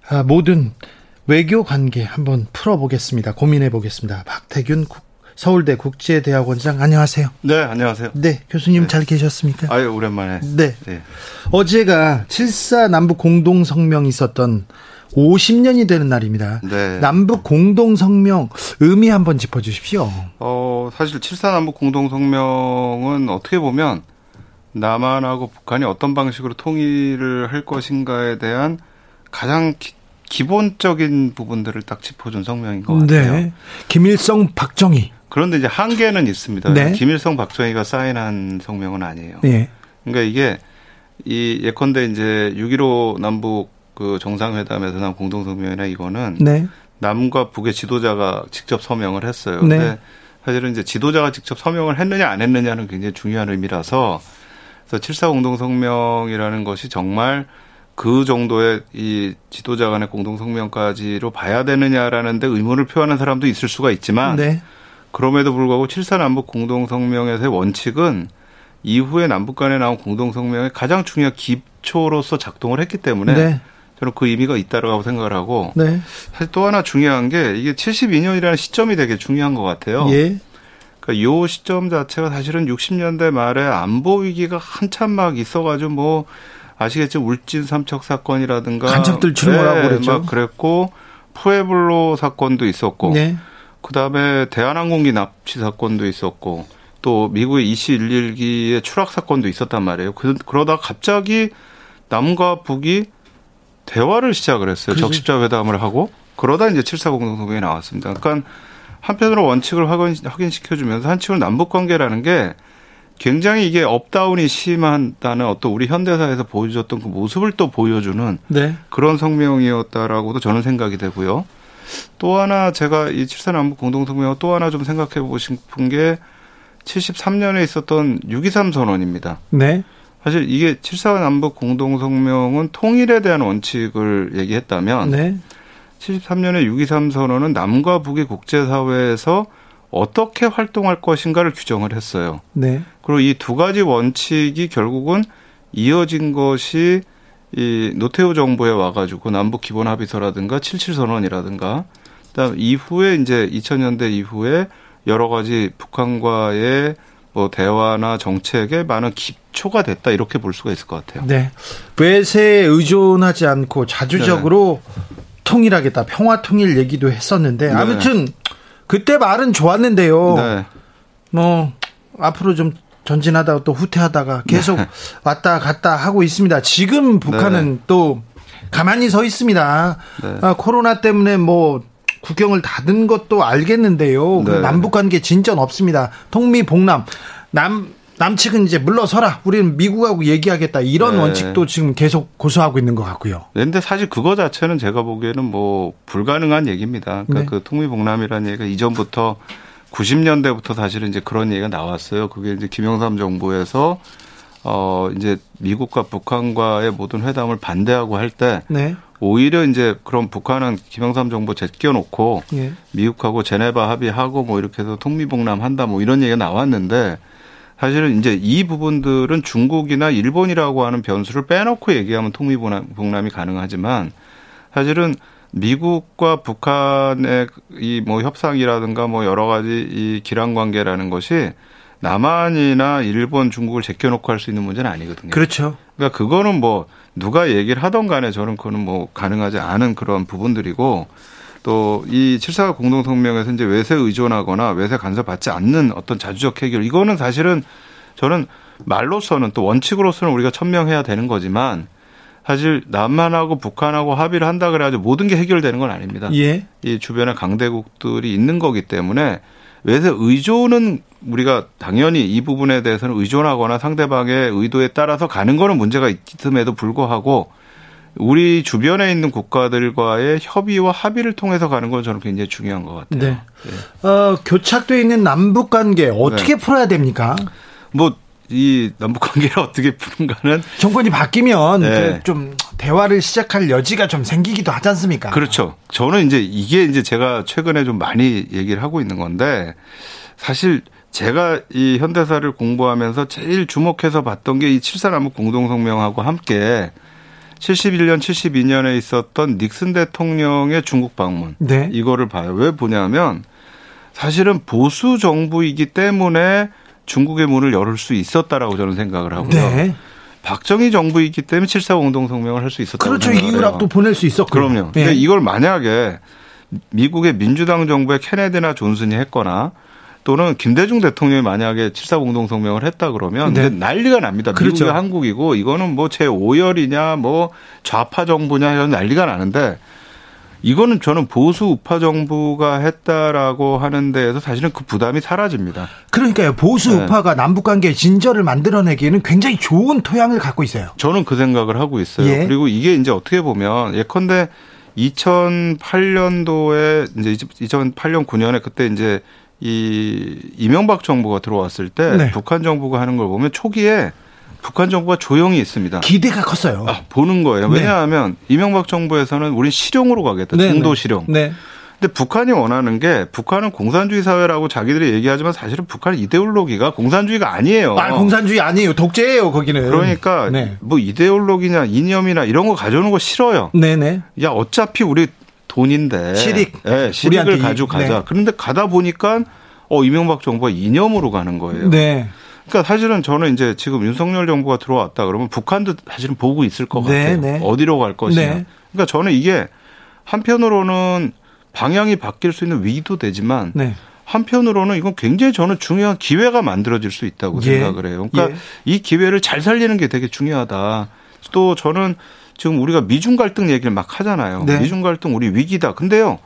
아, 모든 외교 관계 한번 풀어보겠습니다. 고민해 보겠습니다. 박태균 서울대 국제대학원장 안녕하세요. 네, 안녕하세요. 네, 교수님 네. 잘 계셨습니까? 아유, 오랜만에. 네. 네. 어제가 7사 남북 공동 성명이 있었던 50년이 되는 날입니다. 네. 남북 공동 성명 의미 한번 짚어 주십시오. 어, 사실 7사 남북 공동 성명은 어떻게 보면 남한하고 북한이 어떤 방식으로 통일을 할 것인가에 대한 가장 기, 기본적인 부분들을 딱 짚어준 성명인 것 같아요. 네. 김일성, 박정희. 그런데 이제 한계는 있습니다. 네. 김일성, 박정희가 사인한 성명은 아니에요. 네. 그러니까 이게 이 예컨대 이제 6.15 남북 그 정상회담에서 난 공동성명이나 이거는 네. 남과 북의 지도자가 직접 서명을 했어요. 네. 근데 사실은 이제 지도자가 직접 서명을 했느냐 안 했느냐는 굉장히 중요한 의미라서 그래서 7사 공동성명이라는 것이 정말 그 정도의 이 지도자 간의 공동성명까지로 봐야 되느냐라는 데 의문을 표하는 사람도 있을 수가 있지만 네. 그럼에도 불구하고 7사 남북 공동성명에서의 원칙은 이후에 남북 간에 나온 공동성명의 가장 중요한 기초로서 작동을 했기 때문에 네. 저는 그 의미가 있다라고 생각을 하고 네. 사실 또 하나 중요한 게 이게 72년이라는 시점이 되게 중요한 것 같아요. 예. 그러니까 요 시점 자체가 사실은 60년대 말에 안보 위기가 한참 막 있어가지고 뭐 아시겠죠? 울진 삼척 사건이라든가 간첩들 출몰하고 네, 그랬죠. 막 그랬고 푸에블로 사건도 있었고 네. 그다음에 대한항공기 납치 사건도 있었고 또 미국의 EC111기의 추락 사건도 있었단 말이에요. 그, 그러다 갑자기 남과 북이 대화를 시작을 했어요. 그렇지. 적십자 회담을 하고 그러다 이제 7사 공동성명이 나왔습니다. 그러니까 한편으로 원칙을 확인, 확인시켜주면서 한편은 남북 관계라는 게 굉장히 이게 up down이 심한다는 어떤 우리 현대사에서 보여줬던 그 모습을 또 보여주는 네. 그런 성명이었다라고도 저는 생각이 되고요. 또 하나 제가 이 칠사 남북 공동성명 또 하나 좀 생각해 보고 싶은 게 73년에 있었던 6.23 선언입니다. 네. 사실 이게 7사 남북 공동성명은 통일에 대한 원칙을 얘기했다면 네. 73년에 6.23 선언은 남과 북의 국제사회에서 어떻게 활동할 것인가를 규정을 했어요. 네. 그리고 이 두 가지 원칙이 결국은 이어진 것이 이 노태우 정부에 와가지고 남북 기본 합의서라든가 77 선언이라든가 그다음 이후에 이제 2000년대 이후에 여러 가지 북한과의 뭐 대화나 정책에 많은 기초가 됐다 이렇게 볼 수가 있을 것 같아요. 네. 외세에 의존하지 않고 자주적으로 네. 통일하겠다 평화 통일 얘기도 했었는데 네. 아무튼 그때 말은 좋았는데요. 네. 뭐 앞으로 좀 전진하다가 또 후퇴하다가 계속 네. 왔다 갔다 하고 있습니다. 지금 북한은 네. 또 가만히 서 있습니다. 네. 아, 코로나 때문에 뭐 국경을 닫은 것도 알겠는데요. 네. 남북 관계 진전 없습니다. 통미봉남 남 남측은 이제 물러서라. 우리는 미국하고 얘기하겠다. 이런 네. 원칙도 지금 계속 고수하고 있는 것 같고요. 그런데 사실 그거 자체는 제가 보기에는 뭐 불가능한 얘기입니다. 그러니까 네. 그 통미봉남이라는 얘기가 이전부터 90년대부터 사실은 이제 그런 얘기가 나왔어요. 그게 이제 김영삼 정부에서 어 이제 미국과 북한과의 모든 회담을 반대하고 할때 네. 오히려 이제 그럼 북한은 김영삼 정부 제껴놓고 예. 미국하고 제네바 합의하고 뭐 이렇게 해서 통미봉남 한다 뭐 이런 얘기가 나왔는데 사실은 이제 이 부분들은 중국이나 일본이라고 하는 변수를 빼놓고 얘기하면 통미봉남이 가능하지만 사실은 미국과 북한의 이 뭐 협상이라든가 뭐 여러 가지 이 기란 관계라는 것이 남한이나 일본, 중국을 제껴놓고 할 수 있는 문제는 아니거든요. 그렇죠. 그러니까 그거는 뭐 누가 얘기를 하던 간에 저는 그거는 뭐 가능하지 않은 그런 부분들이고 또 이 7사 공동성명에서 이제 외세 의존하거나 외세 간섭받지 않는 어떤 자주적 해결 이거는 사실은 저는 말로서는 또 원칙으로서는 우리가 천명해야 되는 거지만 사실 남한하고 북한하고 합의를 한다 그래가지고 모든 게 해결되는 건 아닙니다. 예. 이 주변에 강대국들이 있는 거기 때문에 외세 의존은 우리가 당연히 이 부분에 대해서는 의존하거나 상대방의 의도에 따라서 가는 거는 문제가 있음에도 불구하고 우리 주변에 있는 국가들과의 협의와 합의를 통해서 가는 건 저는 굉장히 중요한 것 같아요. 네. 네. 어, 교착돼 있는 남북 관계 어떻게 네. 풀어야 됩니까? 뭐 이 남북 관계를 어떻게 푸는가는 정권이 바뀌면 네. 좀 대화를 시작할 여지가 좀 생기기도 하지 않습니까? 그렇죠. 저는 이제 이게 이제 제가 최근에 좀 많이 얘기를 하고 있는 건데 사실 제가 이 현대사를 공부하면서 제일 주목해서 봤던 게이 칠사 남북 공동성명하고 함께 71년, 72년에 있었던 닉슨 대통령의 중국 방문. 네. 이거를 봐요. 왜 보냐면 사실은 보수 정부이기 때문에 중국의 문을 열을 수 있었다라고 저는 생각을 하고요. 네. 박정희 정부이기 때문에 7사 공동성명을 할 수 있었다고 그렇죠. 이유락도 보낼 수 있었고. 그럼요. 네. 근데 이걸 만약에 미국의 민주당 정부의 케네디나 존슨이 했거나 또는 김대중 대통령이 만약에 7사 공동성명을 했다 그러면 네. 난리가 납니다. 그렇죠. 미국이 한국이고 이거는 뭐 제5열이냐 뭐 좌파 정부냐 이런 난리가 나는데 이거는 저는 보수 우파 정부가 했다라고 하는 데에서 사실은 그 부담이 사라집니다. 그러니까요. 보수 네. 우파가 남북 관계 진절을 만들어내기에는 굉장히 좋은 토양을 갖고 있어요. 저는 그 생각을 하고 있어요. 예. 그리고 이게 이제 어떻게 보면 예컨대 2008년도에 이제 2008년 9년에 그때 이제 이 이명박 정부가 들어왔을 때 네. 북한 정부가 하는 걸 보면 초기에 북한 정부가 조용히 있습니다. 기대가 컸어요. 아, 보는 거예요. 네. 왜냐하면 네. 이명박 정부에서는 우린 실용으로 가겠다. 네, 중도 네. 실용. 네. 근데 북한이 원하는 게 북한은 공산주의 사회라고 자기들이 얘기하지만 사실은 북한 이데올로기가 공산주의가 아니에요. 아, 공산주의 아니에요. 독재예요, 거기는. 그러니까 네. 뭐 이데올로기냐 이념이나 이런 거 가져오는 거 싫어요. 네네. 야, 어차피 우리 돈인데. 실익. 네, 실익을 가지고 가자. 네. 그런데 가다 보니까 어 이명박 정부가 이념으로 가는 거예요. 네. 그러니까 사실은 저는 이제 지금 윤석열 정부가 들어왔다 그러면 북한도 사실은 보고 있을 것 네, 같아요. 네. 어디로 갈 것이냐. 네. 그러니까 저는 이게 한편으로는 방향이 바뀔 수 있는 위기도 되지만 네. 한편으로는 이건 굉장히 저는 중요한 기회가 만들어질 수 있다고 예. 생각을 해요. 그러니까 예. 이 기회를 잘 살리는 게 되게 중요하다. 또 저는 지금 우리가 미중 갈등 얘기를 막 하잖아요. 네. 미중 갈등 우리 위기다. 근데요.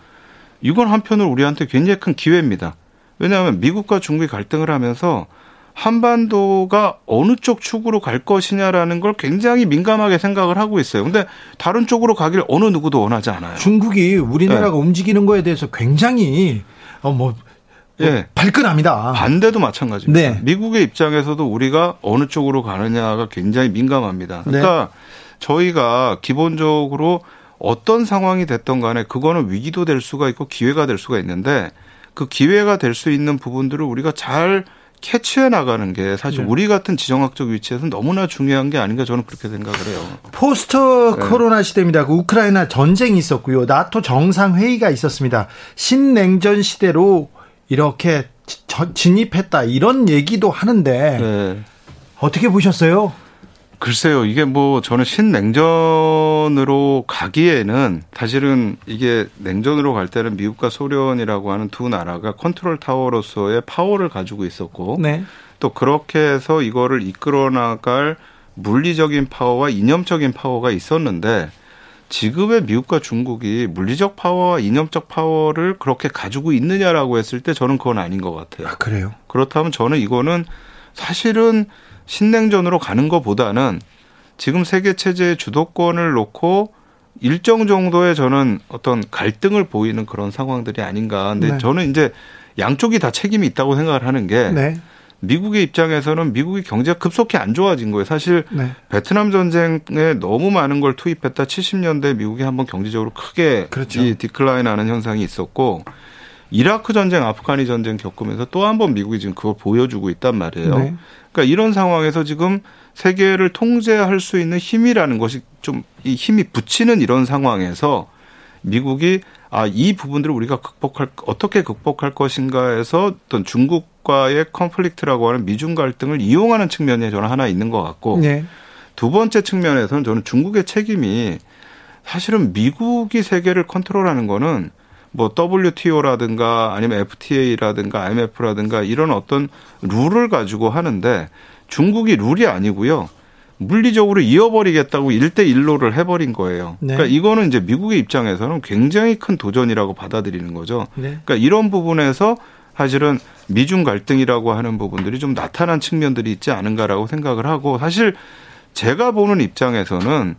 이건 한편으로 우리한테 굉장히 큰 기회입니다. 왜냐하면 미국과 중국이 갈등을 하면서 한반도가 어느 쪽 축으로 갈 것이냐라는 걸 굉장히 민감하게 생각을 하고 있어요. 근데 다른 쪽으로 가길 어느 누구도 원하지 않아요. 중국이 우리나라가 네. 움직이는 거에 대해서 굉장히 어뭐 예. 발끈합니다. 반대도 마찬가지입니다. 네. 미국의 입장에서도 우리가 어느 쪽으로 가느냐가 굉장히 민감합니다. 그러니까 네. 저희가 기본적으로 어떤 상황이 됐던 간에 그거는 위기도 될 수가 있고 기회가 될 수가 있는데 그 기회가 될 수 있는 부분들을 우리가 잘 캐치해 나가는 게 사실 네. 우리 같은 지정학적 위치에서 너무나 중요한 게 아닌가 저는 그렇게 생각을 해요. post 네. 코로나 시대입니다. 그 우크라이나 전쟁이 있었고요. 나토 정상회의가 있었습니다. 신냉전 시대로 이렇게 진입했다 이런 얘기도 하는데 네. 어떻게 보셨어요? 글쎄요, 이게 뭐 저는 신냉전으로 가기에는 사실은 이게 냉전으로 갈 때는 미국과 소련이라고 하는 두 나라가 컨트롤 타워로서의 파워를 가지고 있었고 네. 또 그렇게 해서 이거를 이끌어 나갈 물리적인 파워와 이념적인 파워가 있었는데 지금의 미국과 중국이 물리적 파워와 이념적 파워를 그렇게 가지고 있느냐라고 했을 때 저는 그건 아닌 것 같아요. 아, 그래요? 그렇다면 저는 이거는 사실은 신냉전으로 가는 것보다는 지금 세계 체제의 주도권을 놓고 일정 정도의 저는 어떤 갈등을 보이는 그런 상황들이 아닌가. 근데 네. 저는 이제 양쪽이 다 책임이 있다고 생각을 하는 게 네. 미국의 입장에서는 미국의 경제가 급속히 안 좋아진 거예요. 사실 네. 베트남 전쟁에 너무 많은 걸 투입했다 70년대 미국이 한번 경제적으로 크게 그렇죠. 이 디클라인하는 현상이 있었고 이라크 전쟁, 아프가니 전쟁 겪으면서 또 한 번 미국이 지금 그걸 보여주고 있단 말이에요. 네. 그러니까 이런 상황에서 지금 세계를 통제할 수 있는 힘이라는 것이 좀 이 힘이 붙이는 이런 상황에서 미국이 아, 이 부분들을 우리가 극복할, 어떻게 극복할 것인가 해서 어떤 중국과의 컨플릭트라고 하는 미중 갈등을 이용하는 측면이 저는 하나 있는 것 같고 네. 두 번째 측면에서는 저는 중국의 책임이 사실은 미국이 세계를 컨트롤하는 거는 뭐 WTO라든가 아니면 FTA라든가 IMF라든가 이런 어떤 룰을 가지고 하는데 중국이 룰이 아니고요. 물리적으로 이어버리겠다고 일대일로를 해버린 거예요. 네. 그러니까 이거는 이제 미국의 입장에서는 굉장히 큰 도전이라고 받아들이는 거죠. 네. 그러니까 이런 부분에서 사실은 미중 갈등이라고 하는 부분들이 좀 나타난 측면들이 있지 않은가라고 생각을 하고 사실 제가 보는 입장에서는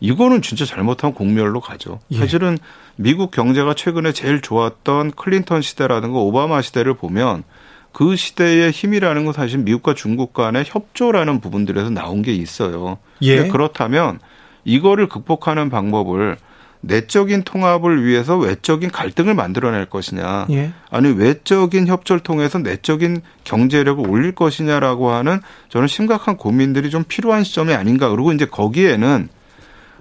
이거는 진짜 잘못하면 공멸로 가죠. 예. 사실은 미국 경제가 최근에 제일 좋았던 클린턴 시대라든가 오바마 시대를 보면 그 시대의 힘이라는 건 사실 미국과 중국 간의 협조라는 부분들에서 나온 게 있어요. 예. 그렇다면 이거를 극복하는 방법을 내적인 통합을 위해서 외적인 갈등을 만들어낼 것이냐, 예. 아니 외적인 협조를 통해서 내적인 경제력을 올릴 것이냐라고 하는 저는 심각한 고민들이 좀 필요한 시점이 아닌가. 그리고 이제 거기에는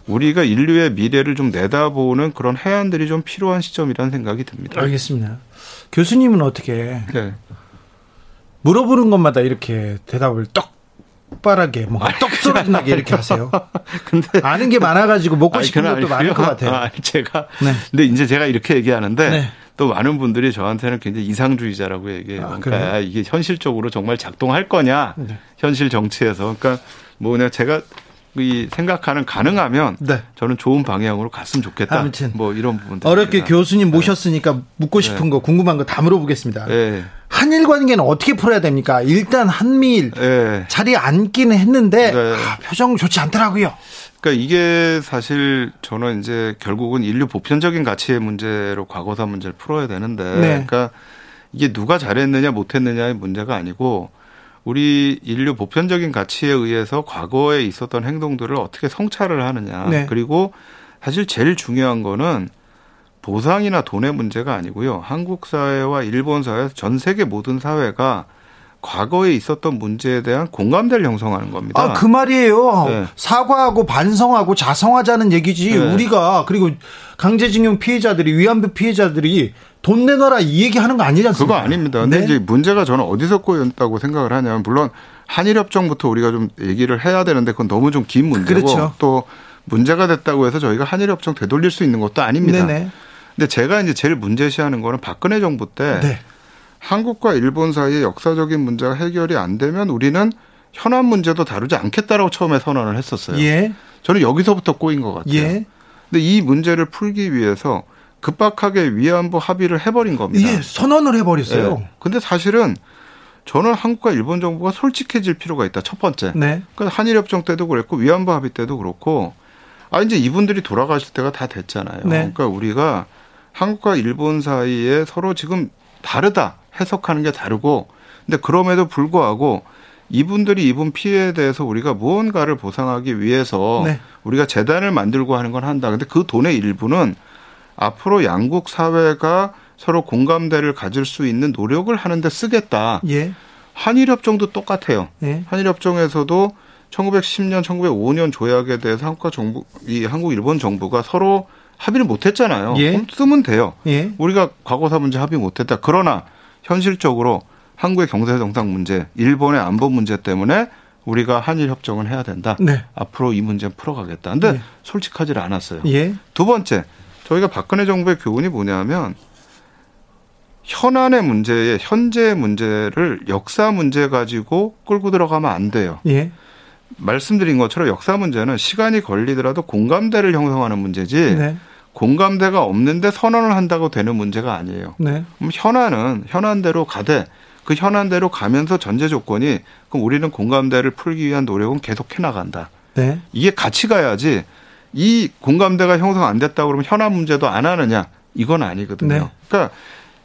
우리가 인류의 미래를 좀 내다보는 그런 해안들이 좀 필요한 시점이라는 생각이 듭니다. 알겠습니다. 교수님은 어떻게 네. 물어보는 것마다 이렇게 대답을 똑바르게 뭐 똑소리나게 이렇게 하세요. 근데 아는 게 많아가지고 먹고 싶은 것도 많을 것 같아요. 아, 제가 네. 근데 이제 제가 이렇게 얘기하는데 네. 또 많은 분들이 저한테는 굉장히 이상주의자라고 얘기해요. 아, 그러니까 이게 현실적으로 정말 작동할 거냐 네. 현실 정치에서 그러니까 뭐냐 제가 이 생각하는 가능하면 네. 저는 좋은 방향으로 갔으면 좋겠다. 아무튼 뭐 이런 부분들 어렵게 교수님 네. 모셨으니까 네. 묻고 싶은 거 궁금한 거 다 물어보겠습니다. 네. 한일 관계는 어떻게 풀어야 됩니까? 일단 한미일 네. 자리에 앉기는 했는데 네. 아, 표정 좋지 않더라고요. 그러니까 이게 사실 저는 이제 결국은 인류 보편적인 가치의 문제로 과거사 문제를 풀어야 되는데 그러니까 이게 누가 잘했느냐 못했느냐의 문제가 아니고 우리 인류 보편적인 가치에 의해서 과거에 있었던 행동들을 어떻게 성찰을 하느냐. 네. 그리고 사실 제일 중요한 거는 보상이나 돈의 문제가 아니고요. 한국 사회와 일본 사회, 전 세계 모든 사회가 과거에 있었던 문제에 대한 공감대를 형성하는 겁니다. 아, 그 말이에요. 네. 사과하고 반성하고 자성하자는 얘기지. 네. 우리가 그리고 강제징용 피해자들이 위안부 피해자들이 돈 내놔라 이 얘기하는 거 아니지 않습니까? 그거 아닙니다. 근데 네? 이제 문제가 저는 어디서 꼬였다고 생각을 하냐면 물론 한일협정부터 우리가 좀 얘기를 해야 되는데 그건 너무 좀 긴 문제고 그렇죠. 또 문제가 됐다고 해서 저희가 한일협정 되돌릴 수 있는 것도 아닙니다. 네네. 근데 제가 이제 제일 문제시하는 거는 박근혜 정부 때 네. 한국과 일본 사이의 역사적인 문제가 해결이 안 되면 우리는 현안 문제도 다루지 않겠다라고 처음에 선언을 했었어요. 예. 저는 여기서부터 꼬인 것 같아요. 예. 근데 이 문제를 풀기 위해서 급박하게 위안부 합의를 해버린 겁니다. 예, 선언을 해버렸어요. 네. 근데 사실은 저는 한국과 일본 정부가 솔직해질 필요가 있다. 첫 번째. 네. 그러니까 한일협정 때도 그랬고 위안부 합의 때도 그렇고 아 이제 이분들이 돌아가실 때가 다 됐잖아요. 네. 그러니까 우리가 한국과 일본 사이에 서로 지금 다르다. 해석하는 게 다르고 근데 그럼에도 불구하고 이분들이 입은 피해에 대해서 우리가 무언가를 보상하기 위해서 네. 우리가 재단을 만들고 하는 건 한다. 근데 그 돈의 일부는 앞으로 양국 사회가 서로 공감대를 가질 수 있는 노력을 하는데 쓰겠다. 예. 한일협정도 똑같아요. 예. 한일협정에서도 1910년, 1905년 조약에 대해서 한국과 정부, 이 한국 일본 정부가 서로 합의를 못했잖아요. 예. 그럼 쓰면 돼요. 예. 우리가 과거사 문제 합의 못했다. 그러나 현실적으로 한국의 경제 정상 문제, 일본의 안보 문제 때문에 우리가 한일 협정을 해야 된다. 네. 앞으로 이 문제 풀어가겠다. 근데 네. 솔직하지 않았어요. 예. 두 번째, 저희가 박근혜 정부의 교훈이 뭐냐면 현안의 문제에 현재의 문제를 역사 문제 가지고 끌고 들어가면 안 돼요. 예. 말씀드린 것처럼 역사 문제는 시간이 걸리더라도 공감대를 형성하는 문제지. 네. 공감대가 없는데 선언을 한다고 되는 문제가 아니에요. 네. 그럼 현안은 현안대로 가되 그 현안대로 가면서 전제 조건이 그럼 우리는 공감대를 풀기 위한 노력은 계속 해 나간다. 네. 이게 같이 가야지 이 공감대가 형성 안 됐다 그러면 현안 문제도 안 하느냐 이건 아니거든요. 네. 그러니까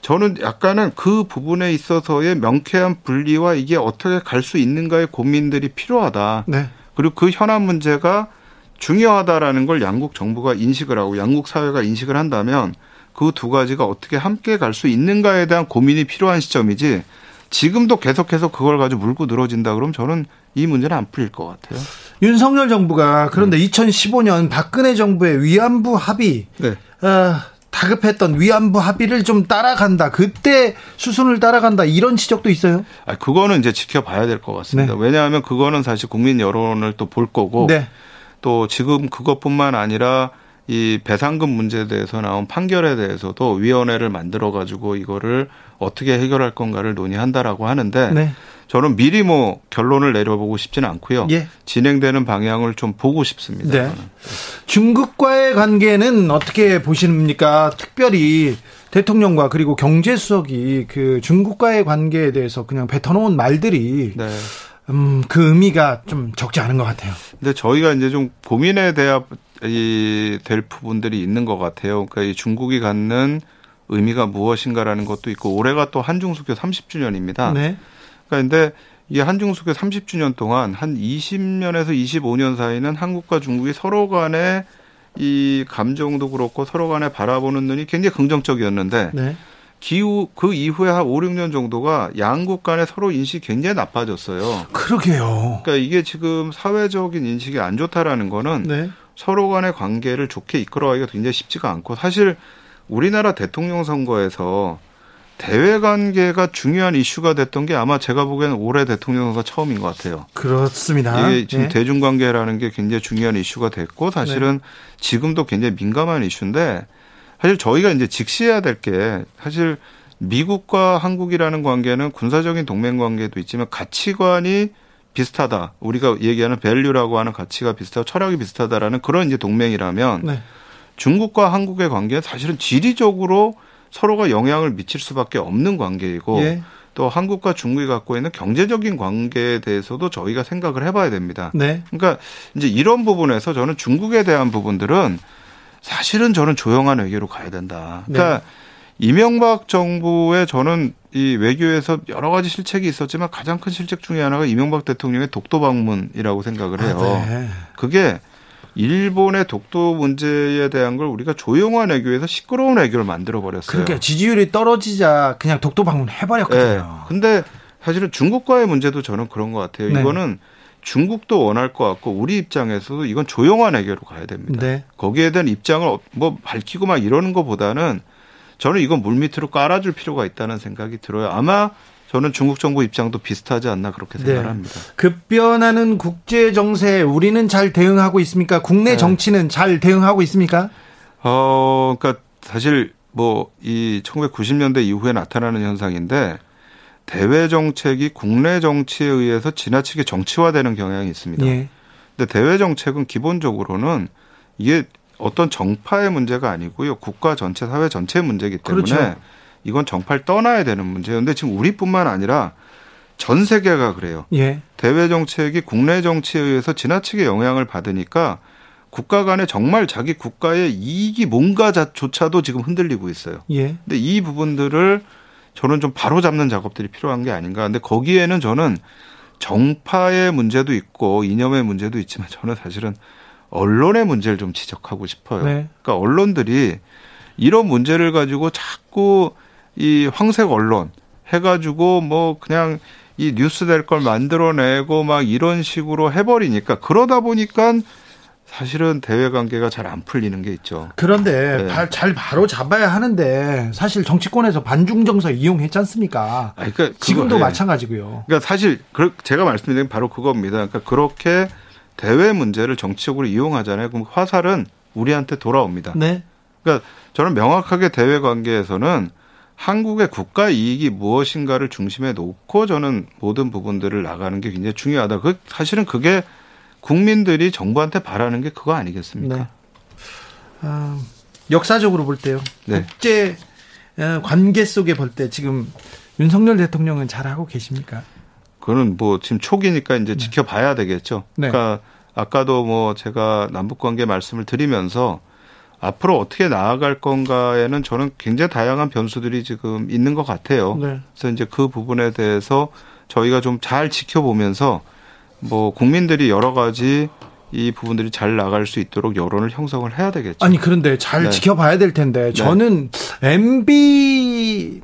저는 약간은 그 부분에 있어서의 명쾌한 분리와 이게 어떻게 갈 수 있는가의 고민들이 필요하다. 네. 그리고 그 현안 문제가 중요하다라는 걸 양국 정부가 인식을 하고 양국 사회가 인식을 한다면 그 두 가지가 어떻게 함께 갈 수 있는가에 대한 고민이 필요한 시점이지 지금도 계속해서 그걸 가지고 물고 늘어진다 그러면 저는 이 문제는 안 풀릴 것 같아요. 윤석열 정부가 그런데 음. 2015년 박근혜 정부의 위안부 합의 네. 어, 다급했던 위안부 합의를 좀 따라간다. 그때 수순을 따라간다. 이런 지적도 있어요? 아, 그거는 이제 지켜봐야 될 것 같습니다. 네. 왜냐하면 그거는 사실 국민 여론을 또 볼 거고 네. 또 지금 그것뿐만 아니라 이 배상금 문제에 대해서 나온 판결에 대해서도 위원회를 만들어 가지고 이거를 어떻게 해결할 건가를 논의한다라고 하는데 네. 저는 미리 뭐 결론을 내려보고 싶지는 않고요. 예. 진행되는 방향을 좀 보고 싶습니다. 네. 중국과의 관계는 어떻게 보십니까? 특별히 대통령과 그리고 경제수석이 그 중국과의 관계에 대해서 그냥 뱉어놓은 말들이 네. 음, 그 의미가 좀 적지 않은 것 같아요. 근데 저희가 이제 좀 고민에 대한 이될 부분들이 있는 것 같아요. 그러니까 이 중국이 갖는 의미가 무엇인가라는 것도 있고 올해가 또 한중수교 30주년입니다. 네. 그러니까 근데 이 한중수교 30주년 동안 한 20년에서 25년 사이는 한국과 중국이 서로 간에 이 감정도 그렇고 서로 간에 바라보는 눈이 굉장히 긍정적이었는데 네. 기후 그 이후에 한 5, 6년 정도가 양국 간의 서로 인식이 굉장히 나빠졌어요. 그러게요. 그러니까 이게 지금 사회적인 인식이 안 좋다라는 거는 네. 서로 간의 관계를 좋게 이끌어가기가 굉장히 쉽지가 않고 사실 우리나라 대통령 선거에서 대외 관계가 중요한 이슈가 됐던 게 아마 제가 보기에는 올해 대통령 선거 처음인 것 같아요. 그렇습니다. 이게 지금 네. 대중 관계라는 게 굉장히 중요한 이슈가 됐고 사실은 네. 지금도 굉장히 민감한 이슈인데 사실 저희가 이제 직시해야 될 게 사실 미국과 한국이라는 관계는 군사적인 동맹 관계도 있지만 가치관이 비슷하다. 우리가 얘기하는 밸류라고 하는 가치가 비슷하고 철학이 비슷하다라는 그런 이제 동맹이라면 네. 중국과 한국의 관계는 사실은 지리적으로 서로가 영향을 미칠 수밖에 없는 관계이고 예. 또 한국과 중국이 갖고 있는 경제적인 관계에 대해서도 저희가 생각을 해봐야 됩니다. 네. 그러니까 이제 이런 부분에서 저는 중국에 대한 부분들은 사실은 저는 조용한 외교로 가야 된다. 그러니까 네. 이명박 정부의 저는 이 외교에서 여러 가지 실책이 있었지만 가장 큰 실책 중에 하나가 이명박 대통령의 독도 방문이라고 생각을 해요. 아, 네. 그게 일본의 독도 문제에 대한 걸 우리가 조용한 외교에서 시끄러운 외교를 만들어 버렸어요. 그러니까 지지율이 떨어지자 그냥 독도 방문 해버렸거든요. 네. 근데 사실은 중국과의 문제도 저는 그런 것 같아요. 네. 이거는 중국도 원할 것 같고 우리 입장에서도 이건 조용한 해결로 가야 됩니다. 네. 거기에 대한 입장을 뭐 밝히고 막 이러는 것보다는 저는 이건 물밑으로 깔아줄 필요가 있다는 생각이 들어요. 아마 저는 중국 정부 입장도 비슷하지 않나 그렇게 네. 생각합니다. 네. 급변하는 국제 정세 우리는 잘 대응하고 있습니까? 국내 네. 정치는 잘 대응하고 있습니까? 어, 그러니까 사실 뭐 이 1990년대 이후에 나타나는 현상인데 대외 정책이 국내 정치에 의해서 지나치게 정치화되는 경향이 있습니다. 예. 근데 대외 정책은 기본적으로는 이게 어떤 정파의 문제가 아니고요. 국가 전체, 사회 전체의 문제이기 때문에 그렇죠. 이건 정파를 떠나야 되는 문제예요. 근데 지금 우리뿐만 아니라 전 세계가 그래요. 예. 대외 정책이 국내 정치에 의해서 지나치게 영향을 받으니까 국가 간에 정말 자기 국가의 이익이 뭔가조차도 지금 흔들리고 있어요. 예. 근데 이 부분들을 저는 좀 바로 잡는 작업들이 필요한 게 아닌가. 근데 거기에는 저는 정파의 문제도 있고 이념의 문제도 있지만 저는 사실은 언론의 문제를 좀 지적하고 싶어요. 네. 그러니까 언론들이 이런 문제를 가지고 자꾸 이 황색 언론 해가지고 뭐 그냥 이 뉴스 될 걸 만들어내고 막 이런 식으로 해버리니까 그러다 보니까 사실은 대외 관계가 잘 안 풀리는 게 있죠. 그런데 네. 잘 바로 잡아야 하는데 사실 정치권에서 반중 정서 이용했지 않습니까? 아니, 그러니까 지금도 그거, 마찬가지고요. 그러니까 사실 제가 말씀드린 바로 그겁니다. 그러니까 그렇게 대외 문제를 정치적으로 이용하잖아요. 그럼 화살은 우리한테 돌아옵니다. 네. 그러니까 저는 명확하게 대외 관계에서는 한국의 국가 이익이 무엇인가를 중심에 놓고 저는 모든 부분들을 나가는 게 굉장히 중요하다. 그 사실은 그게 국민들이 정부한테 바라는 게 그거 아니겠습니까? 네. 아, 역사적으로 볼 때요. 네. 국제 어, 관계 속에 볼 때 지금 윤석열 대통령은 잘하고 계십니까? 그거는 뭐 지금 초기니까 이제 네. 지켜봐야 되겠죠. 네. 그러니까 아까도 뭐 제가 남북 관계 말씀을 드리면서 앞으로 어떻게 나아갈 건가에는 저는 굉장히 다양한 변수들이 지금 있는 것 같아요. 네. 그래서 이제 그 부분에 대해서 저희가 좀 잘 지켜보면서 뭐 국민들이 여러 가지 이 부분들이 잘 나갈 수 있도록 여론을 형성을 해야 되겠죠. 아니 그런데 잘 네. 지켜봐야 될 텐데 네. 저는 MB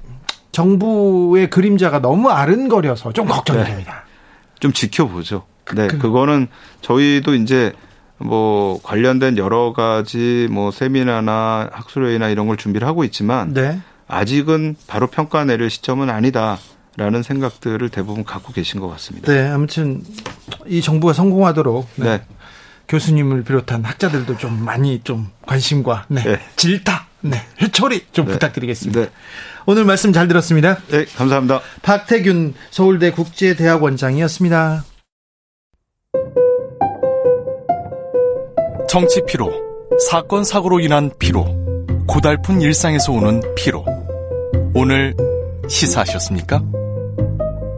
정부의 그림자가 너무 아른거려서 좀 걱정이 네. 됩니다. 좀 지켜보죠. 네, 그, 그거는 저희도 이제 뭐 관련된 여러 가지 뭐 세미나나 학술회의나 이런 걸 준비를 하고 있지만 네. 아직은 바로 평가 내릴 시점은 아니다. 라는 생각들을 대부분 갖고 계신 것 같습니다. 네, 아무튼 이 정부가 성공하도록 네. 네. 교수님을 비롯한 학자들도 좀 많이 좀 관심과 네. 네. 질타, 네. 회초리 좀 네. 부탁드리겠습니다. 네. 오늘 말씀 잘 들었습니다. 네, 감사합니다. 박태균 서울대 국제대학원장이었습니다. 정치 피로, 사건 사고로 인한 피로, 고달픈 일상에서 오는 피로. 오늘 시사하셨습니까?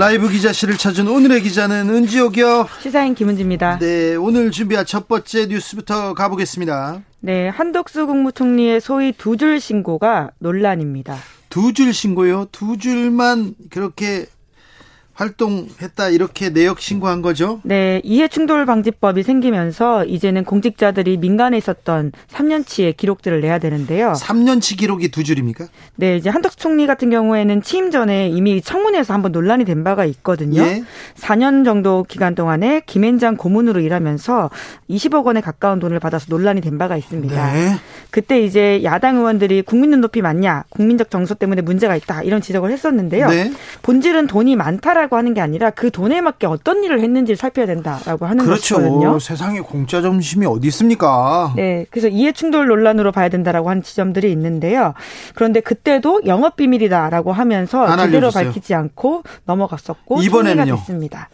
라이브 기자실을 찾은 오늘의 기자는 은지옥이요. 시사인 김은지입니다. 네, 오늘 준비한 첫 번째 뉴스부터 가보겠습니다. 네, 한덕수 국무총리의 소위 두 줄 신고가 논란입니다. 두 줄 신고요? 두 줄만 그렇게 활동했다 이렇게 내역 신고한 거죠? 네, 이해충돌 방지법이 생기면서 이제는 공직자들이 민간에 있었던 3년치의 기록들을 내야 되는데요. 3년치 기록이 두 줄입니까? 네, 이제 한덕수 총리 같은 경우에는 취임 전에 이미 청문회에서 한번 논란이 된 바가 있거든요. 예? 4년 정도 기간 동안에 김앤장 고문으로 일하면서 20억 원에 가까운 돈을 받아서 논란이 된 바가 있습니다. 네. 그때 이제 야당 의원들이 국민 눈높이 맞냐, 국민적 정서 때문에 문제가 있다 이런 지적을 했었는데요. 네. 본질은 돈이 많다라고 하라고 하는 게 아니라 그 돈에 맞게 어떤 일을 했는지를 살펴야 된다라고 하는 그렇죠. 것이거든요. 세상에 공짜 점심이 어디 있습니까? 네, 그래서 이해 충돌 논란으로 봐야 된다라고 하는 지점들이 있는데요. 그런데 그때도 영업 비밀이다라고 하면서 제대로 밝히지 않고 넘어갔었고 이번에는요. 있습니다.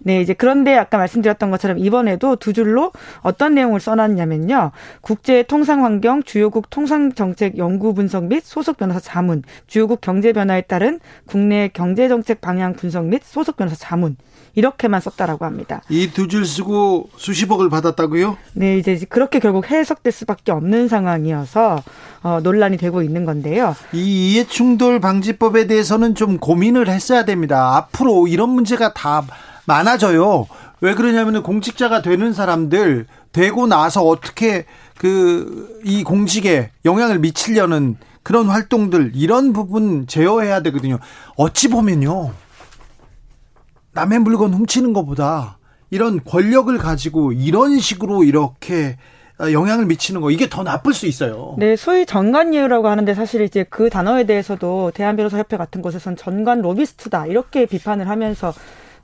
네, 이제 그런데 아까 말씀드렸던 것처럼 이번에도 두 줄로 어떤 내용을 써놨냐면요. 국제 통상 환경 주요국 통상 정책 연구 분석 및 소속 변호사 자문, 주요국 경제 변화에 따른 국내 경제 정책 방향 분석 및 소속 변호사 자문 이렇게만 썼다라고 합니다. 이 두 줄 쓰고 수십억을 받았다고요? 네, 이제 그렇게 결국 해석될 수밖에 없는 상황이어서 어, 논란이 되고 있는 건데요. 이 이해충돌 방지법에 대해서는 좀 고민을 했어야 됩니다. 앞으로 이런 문제가 다 많아져요. 왜 그러냐면 공직자가 되는 사람들 되고 나서 어떻게 그 이 공직에 영향을 미치려는 그런 활동들 이런 부분 제어해야 되거든요. 어찌 보면요. 남의 물건 훔치는 것보다 이런 권력을 가지고 이런 식으로 이렇게 영향을 미치는 거 이게 더 나쁠 수 있어요. 네, 소위 전관예우라고 하는데 사실 이제 그 단어에 대해서도 대한변호사협회 같은 곳에서는 전관 로비스트다 이렇게 비판을 하면서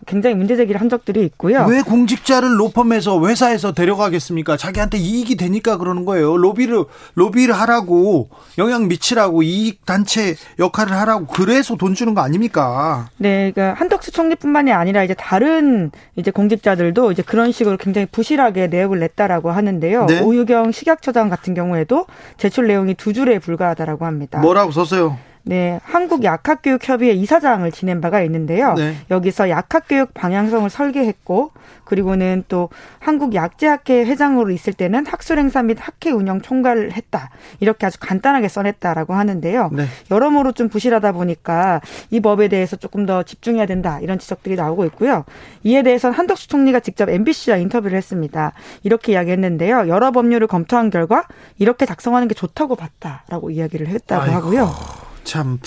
굉장히 문제 제기를 한 적들이 있고요. 왜 공직자를 로펌에서 회사에서 데려가겠습니까? 자기한테 이익이 되니까 그러는 거예요. 로비를 로비를 하라고 영향 미치라고 이익 단체 역할을 하라고 그래서 돈 주는 거 아닙니까? 네, 그러니까 한덕수 총리뿐만이 아니라 이제 다른 이제 공직자들도 이제 그런 식으로 굉장히 부실하게 내역을 냈다라고 하는데요. 네? 오유경 식약처장 같은 경우에도 제출 내용이 두 줄에 불과하다라고 합니다. 뭐라고 썼어요? 네, 한국 약학교육협의회 이사장을 지낸 바가 있는데요. 네. 여기서 약학교육 방향성을 설계했고, 그리고는 또 한국 약제학회 회장으로 있을 때는 학술 행사 및 학회 운영 총괄을 했다. 이렇게 아주 간단하게 써냈다라고 하는데요. 네. 여러모로 좀 부실하다 보니까 이 법에 대해서 조금 더 집중해야 된다. 이런 지적들이 나오고 있고요. 이에 대해서는 한덕수 총리가 직접 MBC와 인터뷰를 했습니다. 이렇게 이야기했는데요. 여러 법률을 검토한 결과 이렇게 작성하는 게 좋다고 봤다라고 이야기를 했다고 아이고. 하고요. 참.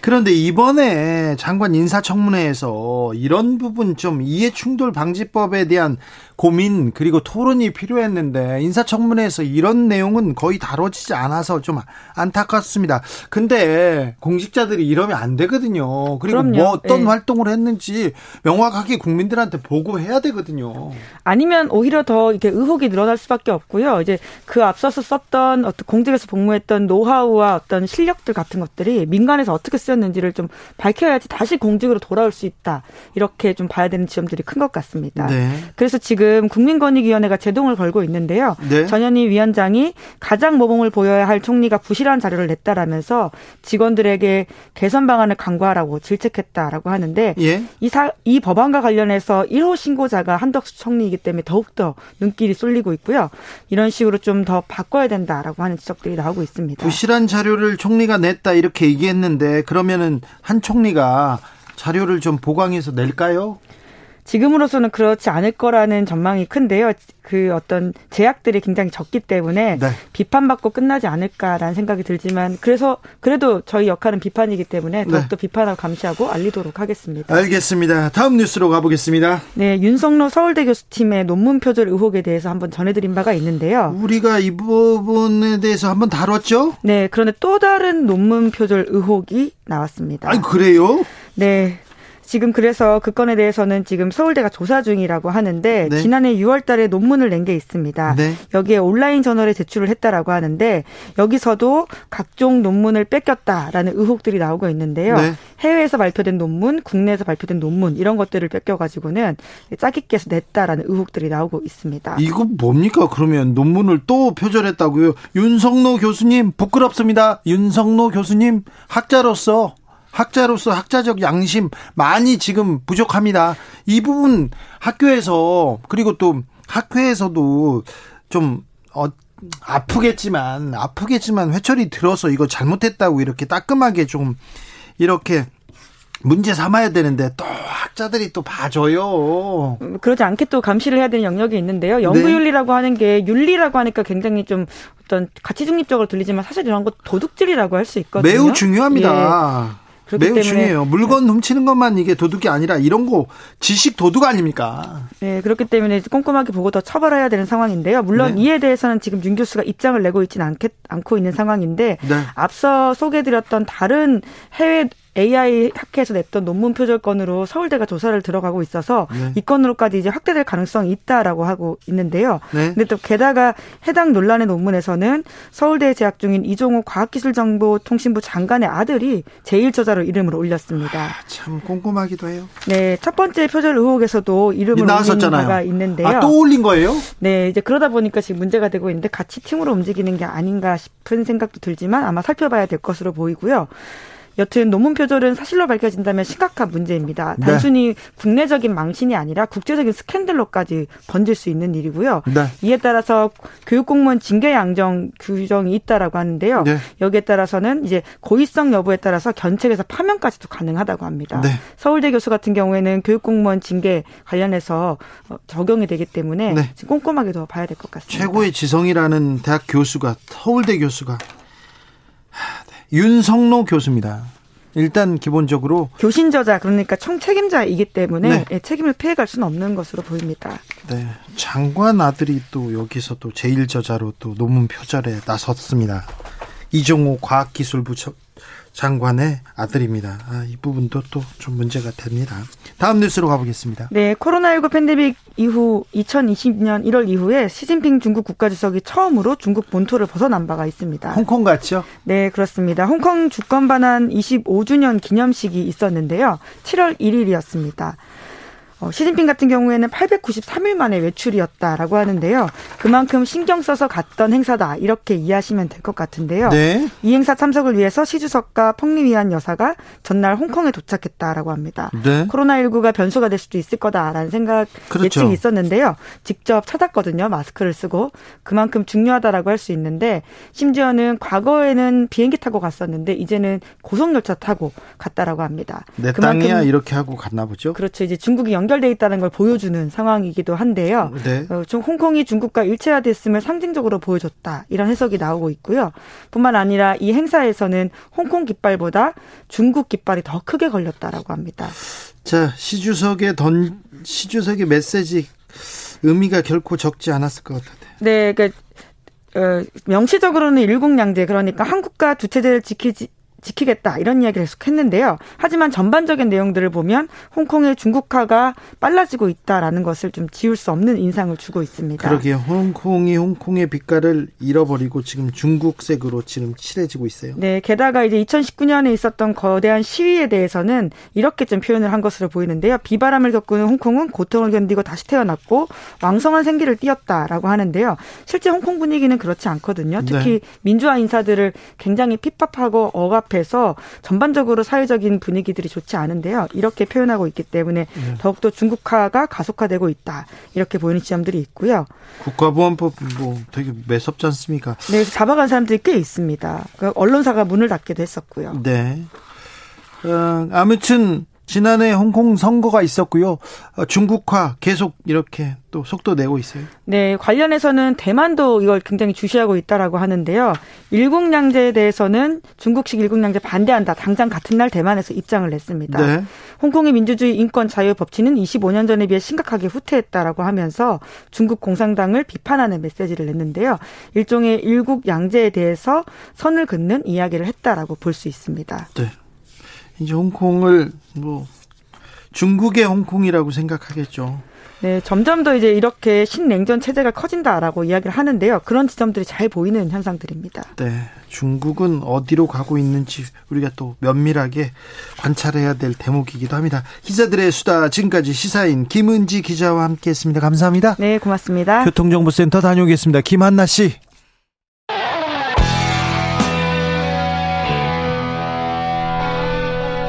그런데 이번에 장관 인사청문회에서 이런 부분 좀 이해충돌 방지법에 대한 고민 그리고 토론이 필요했는데 인사청문회에서 이런 내용은 거의 다뤄지지 않아서 좀 안타깝습니다. 근데 공직자들이 이러면 안 되거든요. 그리고 그럼요. 뭐 어떤 네. 활동을 했는지 명확하게 국민들한테 보고해야 되거든요. 아니면 오히려 더 이렇게 의혹이 늘어날 수밖에 없고요. 이제 그 앞서서 썼던 어떤 공직에서 복무했던 노하우와 어떤 실력들 같은 것들이 민간에서 어떻게 쓰였는지를 좀 밝혀야지 다시 공직으로 돌아올 수 있다. 이렇게 좀 봐야 되는 지점들이 큰 것 같습니다. 네. 그래서 지금 지금 국민권익위원회가 제동을 걸고 있는데요. 네. 전현희 위원장이 가장 모범을 보여야 할 총리가 부실한 자료를 냈다라면서 직원들에게 개선 방안을 강구하라고 질책했다라고 하는데 예. 이, 사, 이 법안과 관련해서 1호 신고자가 한덕수 총리이기 때문에 더욱더 눈길이 쏠리고 있고요. 이런 식으로 좀 더 바꿔야 된다라고 하는 지적들이 나오고 있습니다. 부실한 자료를 총리가 냈다 이렇게 얘기했는데 그러면은 한 총리가 자료를 좀 보강해서 낼까요? 지금으로서는 그렇지 않을 거라는 전망이 큰데요. 그 어떤 제약들이 굉장히 적기 때문에 네. 비판받고 끝나지 않을까라는 생각이 들지만 그래서 그래도 저희 역할은 비판이기 때문에 네. 더욱더 네. 비판하고 감시하고 알리도록 하겠습니다. 알겠습니다. 다음 뉴스로 가보겠습니다. 네, 윤석로 서울대 교수팀의 논문 표절 의혹에 대해서 한번 전해드린 바가 있는데요. 우리가 이 부분에 대해서 한번 다뤘죠? 네, 그런데 또 다른 논문 표절 의혹이 나왔습니다. 아, 그래요? 네. 지금 그래서 그 건에 대해서는 지금 서울대가 조사 중이라고 하는데 네. 지난해 6월 달에 논문을 낸 게 있습니다. 네. 여기에 온라인 저널에 제출을 했다라고 하는데 여기서도 각종 논문을 뺏겼다라는 의혹들이 나오고 있는데요. 네. 해외에서 발표된 논문, 국내에서 발표된 논문 이런 것들을 뺏겨 가지고는 짜깁기해서 냈다라는 의혹들이 나오고 있습니다. 이거 뭡니까? 그러면 논문을 또 표절했다고요? 윤성노 교수님 부끄럽습니다. 윤성노 교수님 학자로서 학자로서 학자적 양심 많이 지금 부족합니다. 이 부분 학교에서 그리고 또 학회에서도 좀 어, 아프겠지만 아프겠지만 회철이 들어서 이거 잘못했다고 이렇게 따끔하게 좀 이렇게 문제 삼아야 되는데 또 학자들이 또 봐줘요. 그러지 않게 또 감시를 해야 되는 영역이 있는데요. 연구윤리라고 네. 하는 게 윤리라고 하니까 굉장히 좀 어떤 가치 중립적으로 들리지만 사실 이런 거 도둑질이라고 할 수 있거든요. 매우 중요합니다. 예. 매우 중요해요. 물건 훔치는 것만 이게 도둑이 아니라 이런 거 지식 도둑 아닙니까? 네, 그렇기 때문에 꼼꼼하게 보고 더 처벌해야 되는 상황인데요. 물론 네. 이에 대해서는 지금 윤 교수가 입장을 내고 있지는 않고 있는 상황인데 네. 앞서 소개드렸던 다른 해외 AI 학회에서 냈던 논문 표절 건으로 서울대가 조사를 들어가고 있어서 네. 이 건으로까지 이제 확대될 가능성이 있다라고 하고 있는데요. 네. 근데 또 게다가 해당 논란의 논문에서는 서울대에 재학 중인 이종호 과학기술정보통신부 장관의 아들이 제1저자로 이름을 올렸습니다. 아, 참 꼼꼼하기도 해요. 네, 첫 번째 표절 의혹에서도 이름을 올린 바가 있는데요. 아, 또 올린 거예요? 네, 이제 그러다 보니까 지금 문제가 되고 있는데 같이 팀으로 움직이는 게 아닌가 싶은 생각도 들지만 아마 살펴봐야 될 것으로 보이고요. 여튼 논문 표절은 사실로 밝혀진다면 심각한 문제입니다. 네. 단순히 국내적인 망신이 아니라 국제적인 스캔들로까지 번질 수 있는 일이고요. 네. 이에 따라서 교육공무원 징계 양정 규정이 있다라고 하는데요. 네. 여기에 따라서는 이제 고의성 여부에 따라서 견책에서 파면까지도 가능하다고 합니다. 네. 서울대 교수 같은 경우에는 교육공무원 징계 관련해서 어, 적용이 되기 때문에 네. 꼼꼼하게 더 봐야 될 것 같습니다. 최고의 지성이라는 대학 교수가 서울대 교수가 윤성로 교수입니다. 일단 기본적으로 교신 저자 그러니까 총 책임자이기 때문에 네. 예, 책임을 피해갈 수는 없는 것으로 보입니다. 네, 장관 아들이 또 여기서 또 제일 저자로 또 논문 표절에 나섰습니다. 이종호 과학기술부 장관의 아들입니다. 아, 이 부분도 또 좀 문제가 됩니다. 다음 뉴스로 가보겠습니다. 네, 코로나19 팬데믹 이후 2020년 1월 이후에 시진핑 중국 국가주석이 처음으로 중국 본토를 벗어난 바가 있습니다. 홍콩 갔죠? 네, 그렇습니다. 홍콩 주권 반환 25주년 기념식이 있었는데요. 7월 1일이었습니다. 어, 시진핑 같은 경우에는 893일 만에 외출이었다라고 하는데요. 그만큼 신경 써서 갔던 행사다 이렇게 이해하시면 될 것 같은데요. 네. 이 행사 참석을 위해서 시 주석과 펑리위안 여사가 전날 홍콩에 도착했다라고 합니다. 네. 코로나19가 변수가 될 수도 있을 거다라는 생각 그렇죠. 예측이 있었는데요. 직접 찾았거든요. 마스크를 쓰고 그만큼 중요하다라고 할 수 있는데 심지어는 과거에는 비행기 타고 갔었는데 이제는 고속열차 타고 갔다라고 합니다. 내 땅이야 이렇게 하고 갔나 보죠. 그렇죠. 이제 중국이 연결 연결돼 있다는 걸 보여주는 상황이기도 한데요. 네. 어, 좀 홍콩이 중국과 일체화됐음을 상징적으로 보여줬다 이런 해석이 나오고 있고요. 뿐만 아니라 이 행사에서는 홍콩 깃발보다 중국 깃발이 더 크게 걸렸다라고 합니다. 자 시 주석의 던 시 주석의 메시지 의미가 결코 적지 않았을 것 같아요. 네, 그러니까 어, 명시적으로는 일국양제 그러니까 한국과 두 체제를 지키지 지키겠다 이런 이야기를 계속 했는데요. 하지만 전반적인 내용들을 보면 홍콩의 중국화가 빨라지고 있다라는 것을 좀 지울 수 없는 인상을 주고 있습니다. 그러게요. 홍콩이 홍콩의 빛깔을 잃어버리고 지금 중국색으로 지금 칠해지고 있어요. 네, 게다가 이제 2019년에 있었던 거대한 시위에 대해서는 이렇게 좀 표현을 한 것으로 보이는데요. 비바람을 겪는 홍콩은 고통을 견디고 다시 태어났고 왕성한 생기를 띄었다라고 하는데요. 실제 홍콩 분위기는 그렇지 않거든요. 특히 네. 민주화 인사들을 굉장히 핍박하고 억압 앞에서 전반적으로 사회적인 분위기들이 좋지 않은데요. 이렇게 표현하고 있기 때문에 네. 더욱더 중국화가 가속화되고 있다. 이렇게 보이는 지점들이 있고요. 국가보안법 뭐 되게 매섭지 않습니까? 네, 잡아간 사람들이 꽤 있습니다. 그 언론사가 문을 닫기도 했었고요. 네. 어, 아무튼 지난해 홍콩 선거가 있었고요. 어, 중국화 계속 이렇게 또 속도 내고 있어요. 네, 관련해서는 대만도 이걸 굉장히 주시하고 있다라고 하는데요. 일국양제에 대해서는 중국식 일국양제 반대한다. 당장 같은 날 대만에서 입장을 냈습니다. 네. 홍콩의 민주주의 인권 자유 법치는 25년 전에 비해 심각하게 후퇴했다라고 하면서 중국 공산당을 비판하는 메시지를 냈는데요. 일종의 일국양제에 대해서 선을 긋는 이야기를 했다라고 볼 수 있습니다. 네. 이제 홍콩을 뭐 중국의 홍콩이라고 생각하겠죠. 네, 점점 더 이제 이렇게 신냉전 체제가 커진다라고 이야기를 하는데요. 그런 지점들이 잘 보이는 현상들입니다. 네, 중국은 어디로 가고 있는지 우리가 또 면밀하게 관찰해야 될 대목이기도 합니다. 기자들의 수다 지금까지 시사인 김은지 기자와 함께했습니다. 감사합니다. 네, 고맙습니다. 교통정보센터 다녀오겠습니다. 김한나 씨.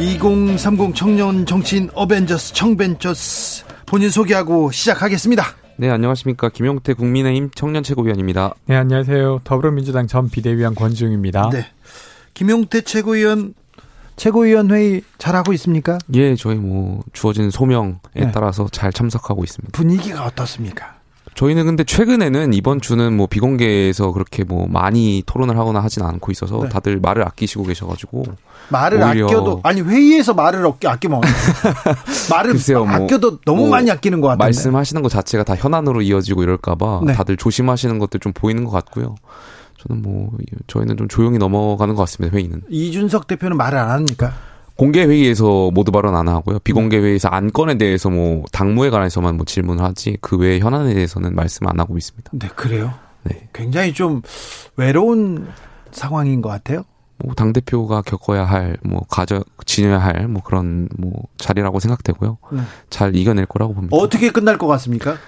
2030 청년 정치인 어벤져스 청벤져스 본인 소개하고 시작하겠습니다. 네, 안녕하십니까. 김용태 국민의힘 청년 최고위원입니다. 네, 안녕하세요. 더불어민주당 전 비대위원 권지웅입니다. 네. 김용태 최고위원 최고위원 회의 잘하고 있습니까? 예, 저희 뭐 주어진 소명에 네. 따라서 잘 참석하고 있습니다. 분위기가 어떻습니까? 저희는 근데 최근에는 이번 주는 뭐 비공개에서 그렇게 뭐 많이 토론을 하거나 하진 않고 있어서 네. 다들 말을 아끼시고 계셔가지고 말을 아껴도 아니 회의에서 말을 아껴 아끼면 말을 글쎄요, 뭐 아껴도 너무 뭐 많이 아끼는 것 같아요. 말씀하시는 것 자체가 다 현안으로 이어지고 이럴까봐 네. 다들 조심하시는 것들 좀 보이는 것 같고요. 저는 뭐 저희는 좀 조용히 넘어가는 것 같습니다 회의는. 이준석 대표는 말을 안 합니까? 공개 회의에서 모두 발언 안 하고요. 비공개 음. 회의에서 안건에 대해서 뭐 당무에 관해서만 뭐 질문을 하지 그 외 현안에 대해서는 말씀 안 하고 있습니다. 네, 그래요. 네. 굉장히 좀 외로운 상황인 것 같아요. 뭐당 대표가 겪어야 할, 뭐 가져 지녀야 할, 뭐 그런 뭐 자리라고 생각되고요. 네. 잘 이겨낼 거라고 봅니다. 어떻게 끝날 것 같습니까?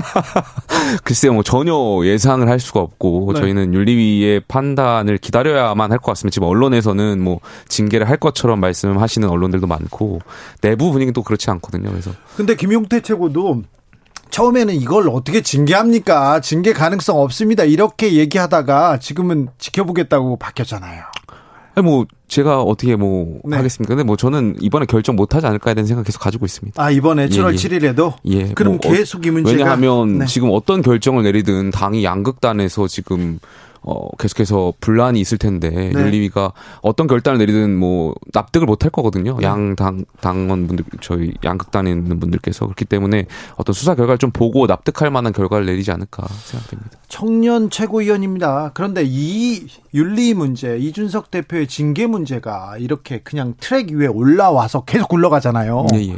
글쎄요, 뭐 전혀 예상을 할 수가 없고 네. 저희는 윤리위의 판단을 기다려야만 할 것 같습니다. 지금 언론에서는 뭐 징계를 할 것처럼 말씀하시는 언론들도 많고 내부 분위기도 그렇지 않거든요. 그래서 근데 김용태 최고도 처음에는 이걸 어떻게 징계합니까? 징계 가능성 없습니다. 이렇게 얘기하다가 지금은 지켜보겠다고 바뀌었잖아요. 아니 뭐 제가 어떻게 뭐 네. 하겠습니까? 근데 뭐 저는 이번에 결정 못 하지 않을까에 대한 생각 계속 가지고 있습니다. 아, 이번에 7월 예, 예. 7일에도 예. 그럼 뭐 계속 이 문제가 왜냐하면 네. 지금 어떤 결정을 내리든 당이 양극단에서 지금 어, 계속해서 분란이 있을 텐데 네. 윤리위가 어떤 결단을 내리든 뭐 납득을 못할 거거든요. 네. 양당 당원분들 저희 양극단에 있는 분들께서 그렇기 때문에 어떤 수사 결과를 좀 보고 납득할 만한 결과를 내리지 않을까 생각됩니다. 청년 최고위원입니다. 그런데 이 윤리 문제, 이준석 대표의 징계 문제가 이렇게 그냥 트랙 위에 올라와서 계속 굴러가잖아요. 예, 예.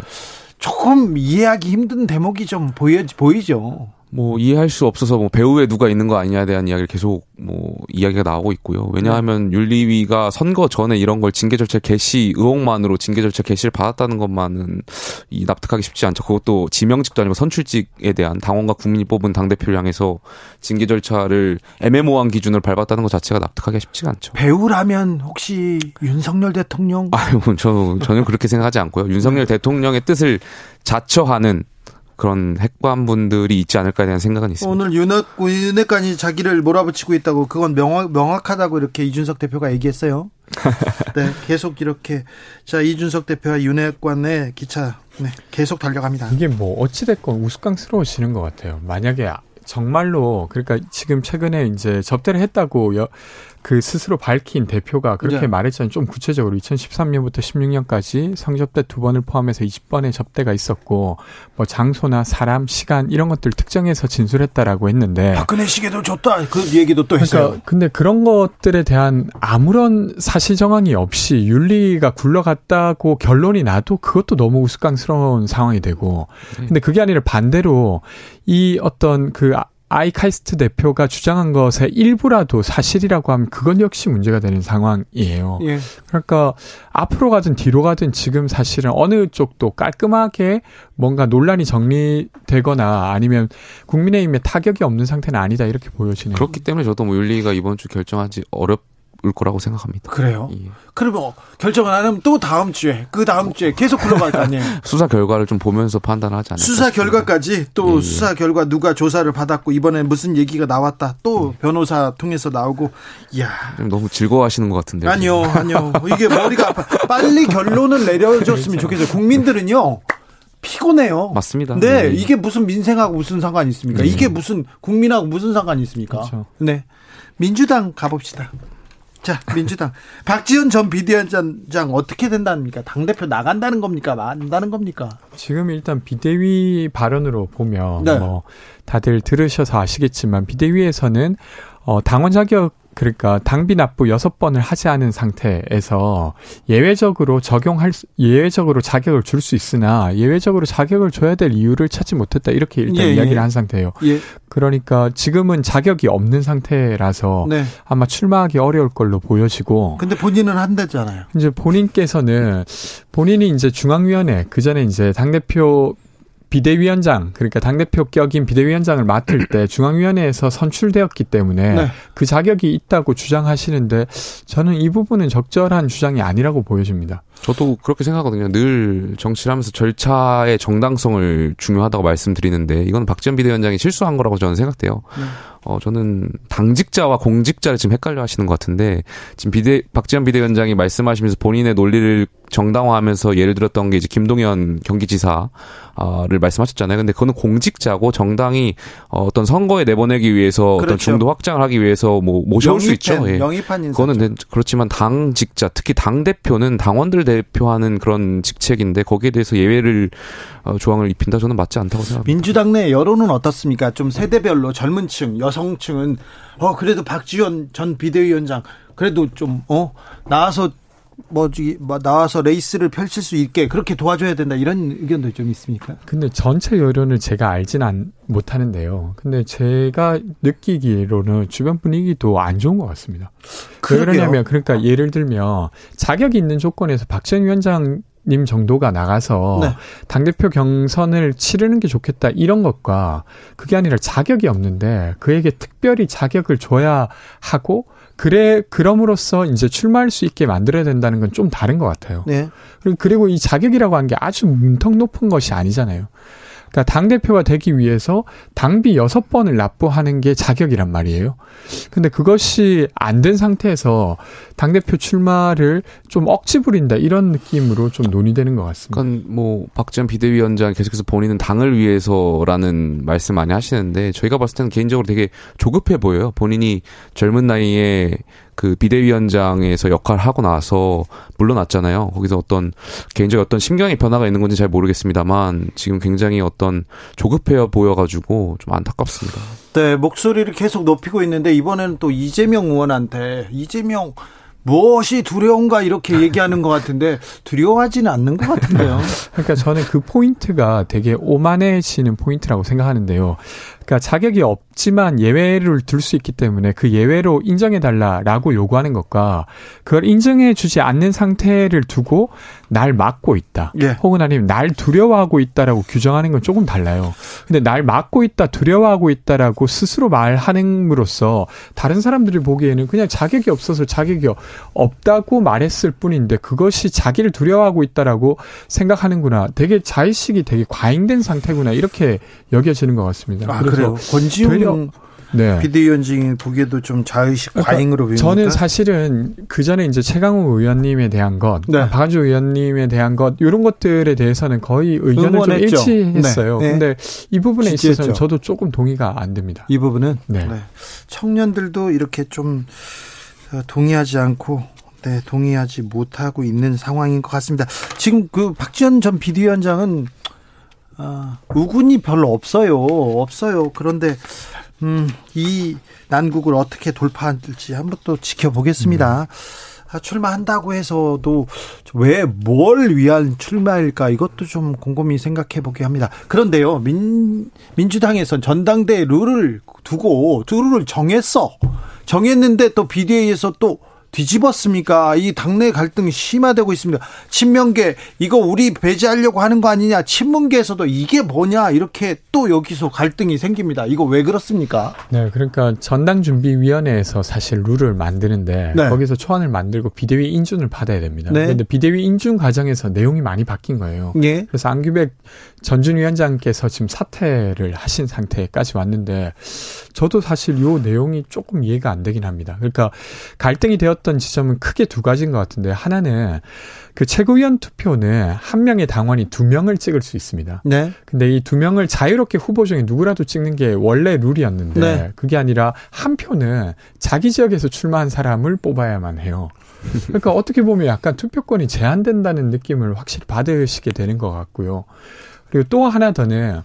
조금 이해하기 힘든 대목이 좀 보여, 보이죠. 뭐 이해할 수 없어서 뭐 배후에 누가 있는 거 아니냐에 대한 이야기를 계속 뭐 이야기가 나오고 있고요. 왜냐하면 네. 윤리위가 선거 전에 이런 걸 징계 절차 개시 의혹만으로 징계 절차 개시를 받았다는 것만은 이 납득하기 쉽지 않죠. 그것도 지명직도 아니고 선출직에 대한 당원과 국민이 뽑은 당 대표를 향해서 징계 절차를 애매모호한 기준을 밟았다는 것 자체가 납득하기 쉽지가 않죠. 배우라면 혹시 윤석열 대통령? 아유, 저 저는 그렇게 생각하지 않고요. 윤석열 네. 대통령의 뜻을 자처하는 그런 핵관분들이 있지 않을까에 대한 생각은 있습니다. 오늘 윤핵, 윤핵관이 자기를 몰아붙이고 있다고 그건 명확, 명확하다고 이렇게 이준석 대표가 얘기했어요. 네, 계속 이렇게 자 이준석 대표와 윤핵관의 기차 네, 계속 달려갑니다. 이게 뭐 어찌 됐건 우스꽝스러워지는 것 같아요. 만약에 정말로 그러니까 지금 최근에 이제 접대를 했다고 여, 그 스스로 밝힌 대표가 그렇게 네. 말했잖아요. 좀 구체적으로 2013년부터 16년까지 성접대 두 번을 포함해서 20번의 접대가 있었고 뭐 장소나 사람, 시간 이런 것들 특정해서 진술했다라고 했는데 박근혜 시계도 줬다 그 얘기도 또 했어요. 그러니까 근데 그런 것들에 대한 아무런 사실 정황이 없이 윤리가 굴러갔다고 결론이 나도 그것도 너무 우스꽝스러운 상황이 되고 네. 근데 그게 아니라 반대로 이 어떤 그 아이카이스트 대표가 주장한 것의 일부라도 사실이라고 하면 그건 역시 문제가 되는 상황이에요. 예. 그러니까 앞으로 가든 뒤로 가든 지금 사실은 어느 쪽도 깔끔하게 뭔가 논란이 정리되거나 아니면 국민의힘에 타격이 없는 상태는 아니다 이렇게 보여지네요. 그렇기 때문에 저도 뭐 윤리가 이번 주 결정하지 어렵 올 거라고 생각합니다. 그래요? 예. 그러면 결정을 안 하면 또 다음 주에 그 다음 주에 계속 굴러갈 거 아니에요? 수사 결과를 좀 보면서 판단하지 않을까 수사 싶습니다. 결과까지 또 예, 예. 수사 결과 누가 조사를 받았고 이번에 무슨 얘기가 나왔다 또 예. 변호사 통해서 나오고 이야 너무 즐거워하시는 것 같은데 아니요 아니요 이게 머리가 아파 빨리 결론을 내려줬으면 좋겠어요. 국민들은요. 피곤해요. 맞습니다. 네, 네, 이게 무슨 민생하고 무슨 상관이 있습니까? 네. 이게 무슨 국민하고 무슨 상관이 있습니까? 그렇죠. 네. 민주당 가봅시다. 자, 민주당. 박지원 전 비대위원장 어떻게 된답니까? 당대표 나간다는 겁니까? 만다는 겁니까? 지금 일단 비대위 발언으로 보면 네. 뭐 다들 들으셔서 아시겠지만 비대위에서는 어 당원 자격 그러니까 당비 납부 여섯 번을 하지 않은 상태에서 예외적으로 적용할 예외적으로 자격을 줄 수 있으나 예외적으로 자격을 줘야 될 이유를 찾지 못했다 이렇게 일단 예, 이야기를 예. 한 상태예요. 예. 그러니까 지금은 자격이 없는 상태라서 네. 아마 출마하기 어려울 걸로 보여지고. 근데 본인은 한다잖아요. 이제 본인께서는 본인이 이제 중앙위원회 그 전에 이제 당 대표 비대위원장 그러니까 당 대표 격인 비대위원장을 맡을 때 중앙위원회에서 선출되었기 때문에 네. 그 자격이 있다고 주장하시는데 저는 이 부분은 적절한 주장이 아니라고 보여집니다. 저도 그렇게 생각하거든요. 늘 정치를 하면서 절차의 정당성을 중요하다고 말씀드리는데 이건 박지원 비대위원장이 실수한 거라고 저는 생각돼요. 네. 어, 저는 당직자와 공직자를 지금 헷갈려 하시는 것 같은데 지금 비대 박지원 비대위원장이 말씀하시면서 본인의 논리를 정당화하면서 예를 들었던 게 이제 김동연 경기지사를 말씀하셨잖아요. 근데 그거는 공직자고 정당이 어떤 선거에 내보내기 위해서 그렇죠. 어떤 중도 확장을 하기 위해서 뭐 모셔올 수 있죠. 예. 영입한 인사. 그거는 그렇지만 당직자 특히 당 대표는 당원들 대표하는 그런 직책인데 거기에 대해서 예외를 어, 조항을 입힌다 저는 맞지 않다고 생각합니다. 민주당 내 여론은 어떻습니까? 좀 세대별로 젊은층, 여성층은 어 그래도 박지원 전 비대위원장 그래도 좀 어 나와서 뭐지 뭐 나와서 레이스를 펼칠 수 있게 그렇게 도와줘야 된다 이런 의견도 좀 있습니까? 근데 전체 여론을 제가 알진 안, 못하는데요. 근데 제가 느끼기로는 주변 분위기도 안 좋은 것 같습니다. 왜 그러냐면 그러니까 예를 들면 자격이 있는 조건에서 박지원 위원장 님 정도가 나가서 네. 당대표 경선을 치르는 게 좋겠다 이런 것과 그게 아니라 자격이 없는데 그에게 특별히 자격을 줘야 하고 그래 그럼으로써 이제 출마할 수 있게 만들어야 된다는 건 좀 다른 것 같아요. 네. 그리고 이 자격이라고 한 게 아주 문턱 높은 것이 아니잖아요. 그러니까 당 대표가 되기 위해서 당비 여섯 번을 납부하는 게 자격이란 말이에요. 근데 그것이 안 된 상태에서 당 대표 출마를 좀 억지 부린다 이런 느낌으로 좀 논의되는 것 같습니다. 그러니까 뭐 박지원 비대위원장 계속해서 본인은 당을 위해서라는 말씀 많이 하시는데 저희가 봤을 때는 개인적으로 되게 조급해 보여요. 본인이 젊은 나이에 그 비대위원장에서 역할을 하고 나서 물러났잖아요. 거기서 어떤 개인적인 어떤 심경의 변화가 있는 건지 잘 모르겠습니다만 지금 굉장히 어떤 조급해 보여가지고 좀 안타깝습니다. 네, 목소리를 계속 높이고 있는데 이번에는 또 이재명 의원한테 이재명 무엇이 두려운가 이렇게 얘기하는 것 같은데 두려워하지는 않는 것 같은데요. 그러니까 저는 그 포인트가 되게 오만해지는 포인트라고 생각하는데요. 그러니까 자격이 없지만 예외를 둘 수 있기 때문에 그 예외로 인정해 달라라고 요구하는 것과 그걸 인정해 주지 않는 상태를 두고 날 막고 있다. 예. 혹은 아니면 날 두려워하고 있다라고 규정하는 건 조금 달라요. 근데 날 막고 있다, 두려워하고 있다라고 스스로 말하는으로써 다른 사람들이 보기에는 그냥 자격이 없어서 자격이 없다고 말했을 뿐인데 그것이 자기를 두려워하고 있다라고 생각하는구나. 되게 자의식이 되게 과잉된 상태구나. 이렇게 여겨지는 것 같습니다. 아, 그래 요. 권지웅 네. 비대위원장이 보기에도 좀 자의식 그러니까 과잉으로 보입니까? 저는 사실은 그 전에 이제 최강욱 의원님에 대한 것, 네. 박한주 의원님에 대한 것 이런 것들에 대해서는 거의 의견을 좀 일치했어요. 네. 네. 근데 이 부분에 지지했죠. 있어서는 저도 조금 동의가 안 됩니다. 이 부분은 네. 네. 청년들도 이렇게 좀 동의하지 않고 네, 동의하지 못하고 있는 상황인 것 같습니다. 지금 그 박지원 전 비대위원장은 아, 우군이 별로 없어요. 없어요. 그런데 음, 이 난국을 어떻게 돌파할지 한번 또 지켜보겠습니다. 음. 아, 출마한다고 해서도 왜 뭘 위한 출마일까 이것도 좀 곰곰이 생각해 보게 합니다. 그런데요, 민, 민주당에선 전당대 룰을 두고 룰을 정했어. 정했는데 또 비대위에서 또 뒤집었습니까? 이 당내 갈등이 심화되고 있습니다. 친명계 이거 우리 배제하려고 하는 거 아니냐? 친문계에서도 이게 뭐냐? 이렇게 또 여기서 갈등이 생깁니다. 이거 왜 그렇습니까? 네, 그러니까 전당 준비 위원회에서 사실 룰을 만드는데 네. 거기서 초안을 만들고 비대위 인준을 받아야 됩니다. 네. 그런데 비대위 인준 과정에서 내용이 많이 바뀐 거예요. 네. 그래서 안규백 전준 위원장께서 지금 사퇴를 하신 상태까지 왔는데 저도 사실 요 내용이 조금 이해가 안 되긴 합니다. 그러니까 갈등이 되었던 지점은 크게 두 가지인 것 같은데 하나는 그 최고위원 투표는 한 명의 당원이 두 명을 찍을 수 있습니다. 네. 근데 이 두 명을 자유롭게 후보 중에 누구라도 찍는 게 원래 룰이었는데 네. 그게 아니라 한 표는 자기 지역에서 출마한 사람을 뽑아야만 해요. 그러니까 어떻게 보면 약간 투표권이 제한된다는 느낌을 확실히 받으시게 되는 것 같고요. 그리고 또 하나 더는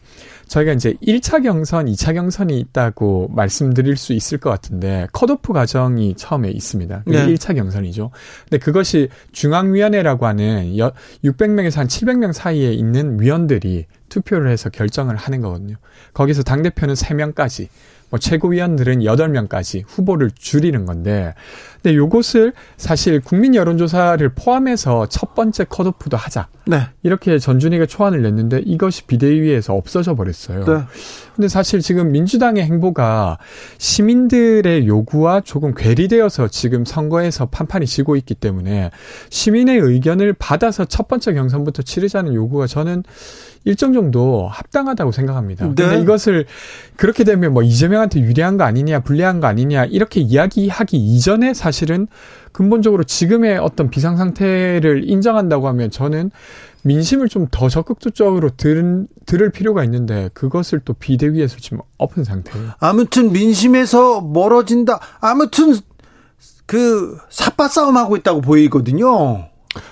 저희가 이제 1차 경선, 2차 경선이 있다고 말씀드릴 수 있을 것 같은데 컷오프 과정이 처음에 있습니다. 그게 네. 1차 경선이죠. 근데 그것이 중앙위원회라고 하는 600명에서 한 700명 사이에 있는 위원들이 투표를 해서 결정을 하는 거거든요. 거기서 당대표는 3명까지 뭐 최고위원들은 8명까지 후보를 줄이는 건데 근데 요것을 사실 국민 여론조사를 포함해서 첫 번째 컷오프도 하자. 네. 이렇게 전준희가 초안을 냈는데 이것이 비대위에서 없어져 버렸어요. 네. 근데 사실 지금 민주당의 행보가 시민들의 요구와 조금 괴리되어서 지금 선거에서 판판이 지고 있기 때문에 시민의 의견을 받아서 첫 번째 경선부터 치르자는 요구가 저는 일정 정도 합당하다고 생각합니다. 네. 근데 이것을 그렇게 되면 뭐 이재명한테 유리한 거 아니냐, 불리한 거 아니냐 이렇게 이야기하기 이전에 사실 은 근본적으로 지금의 어떤 비상 상태를 인정한다고 하면 저는 민심을 좀 더 적극적으로 들, 들을 필요가 있는데 그것을 또 비대위에서 지금 엎은 상태예요. 아무튼 민심에서 멀어진다. 아무튼 그 삿바 싸움하고 있다고 보이거든요.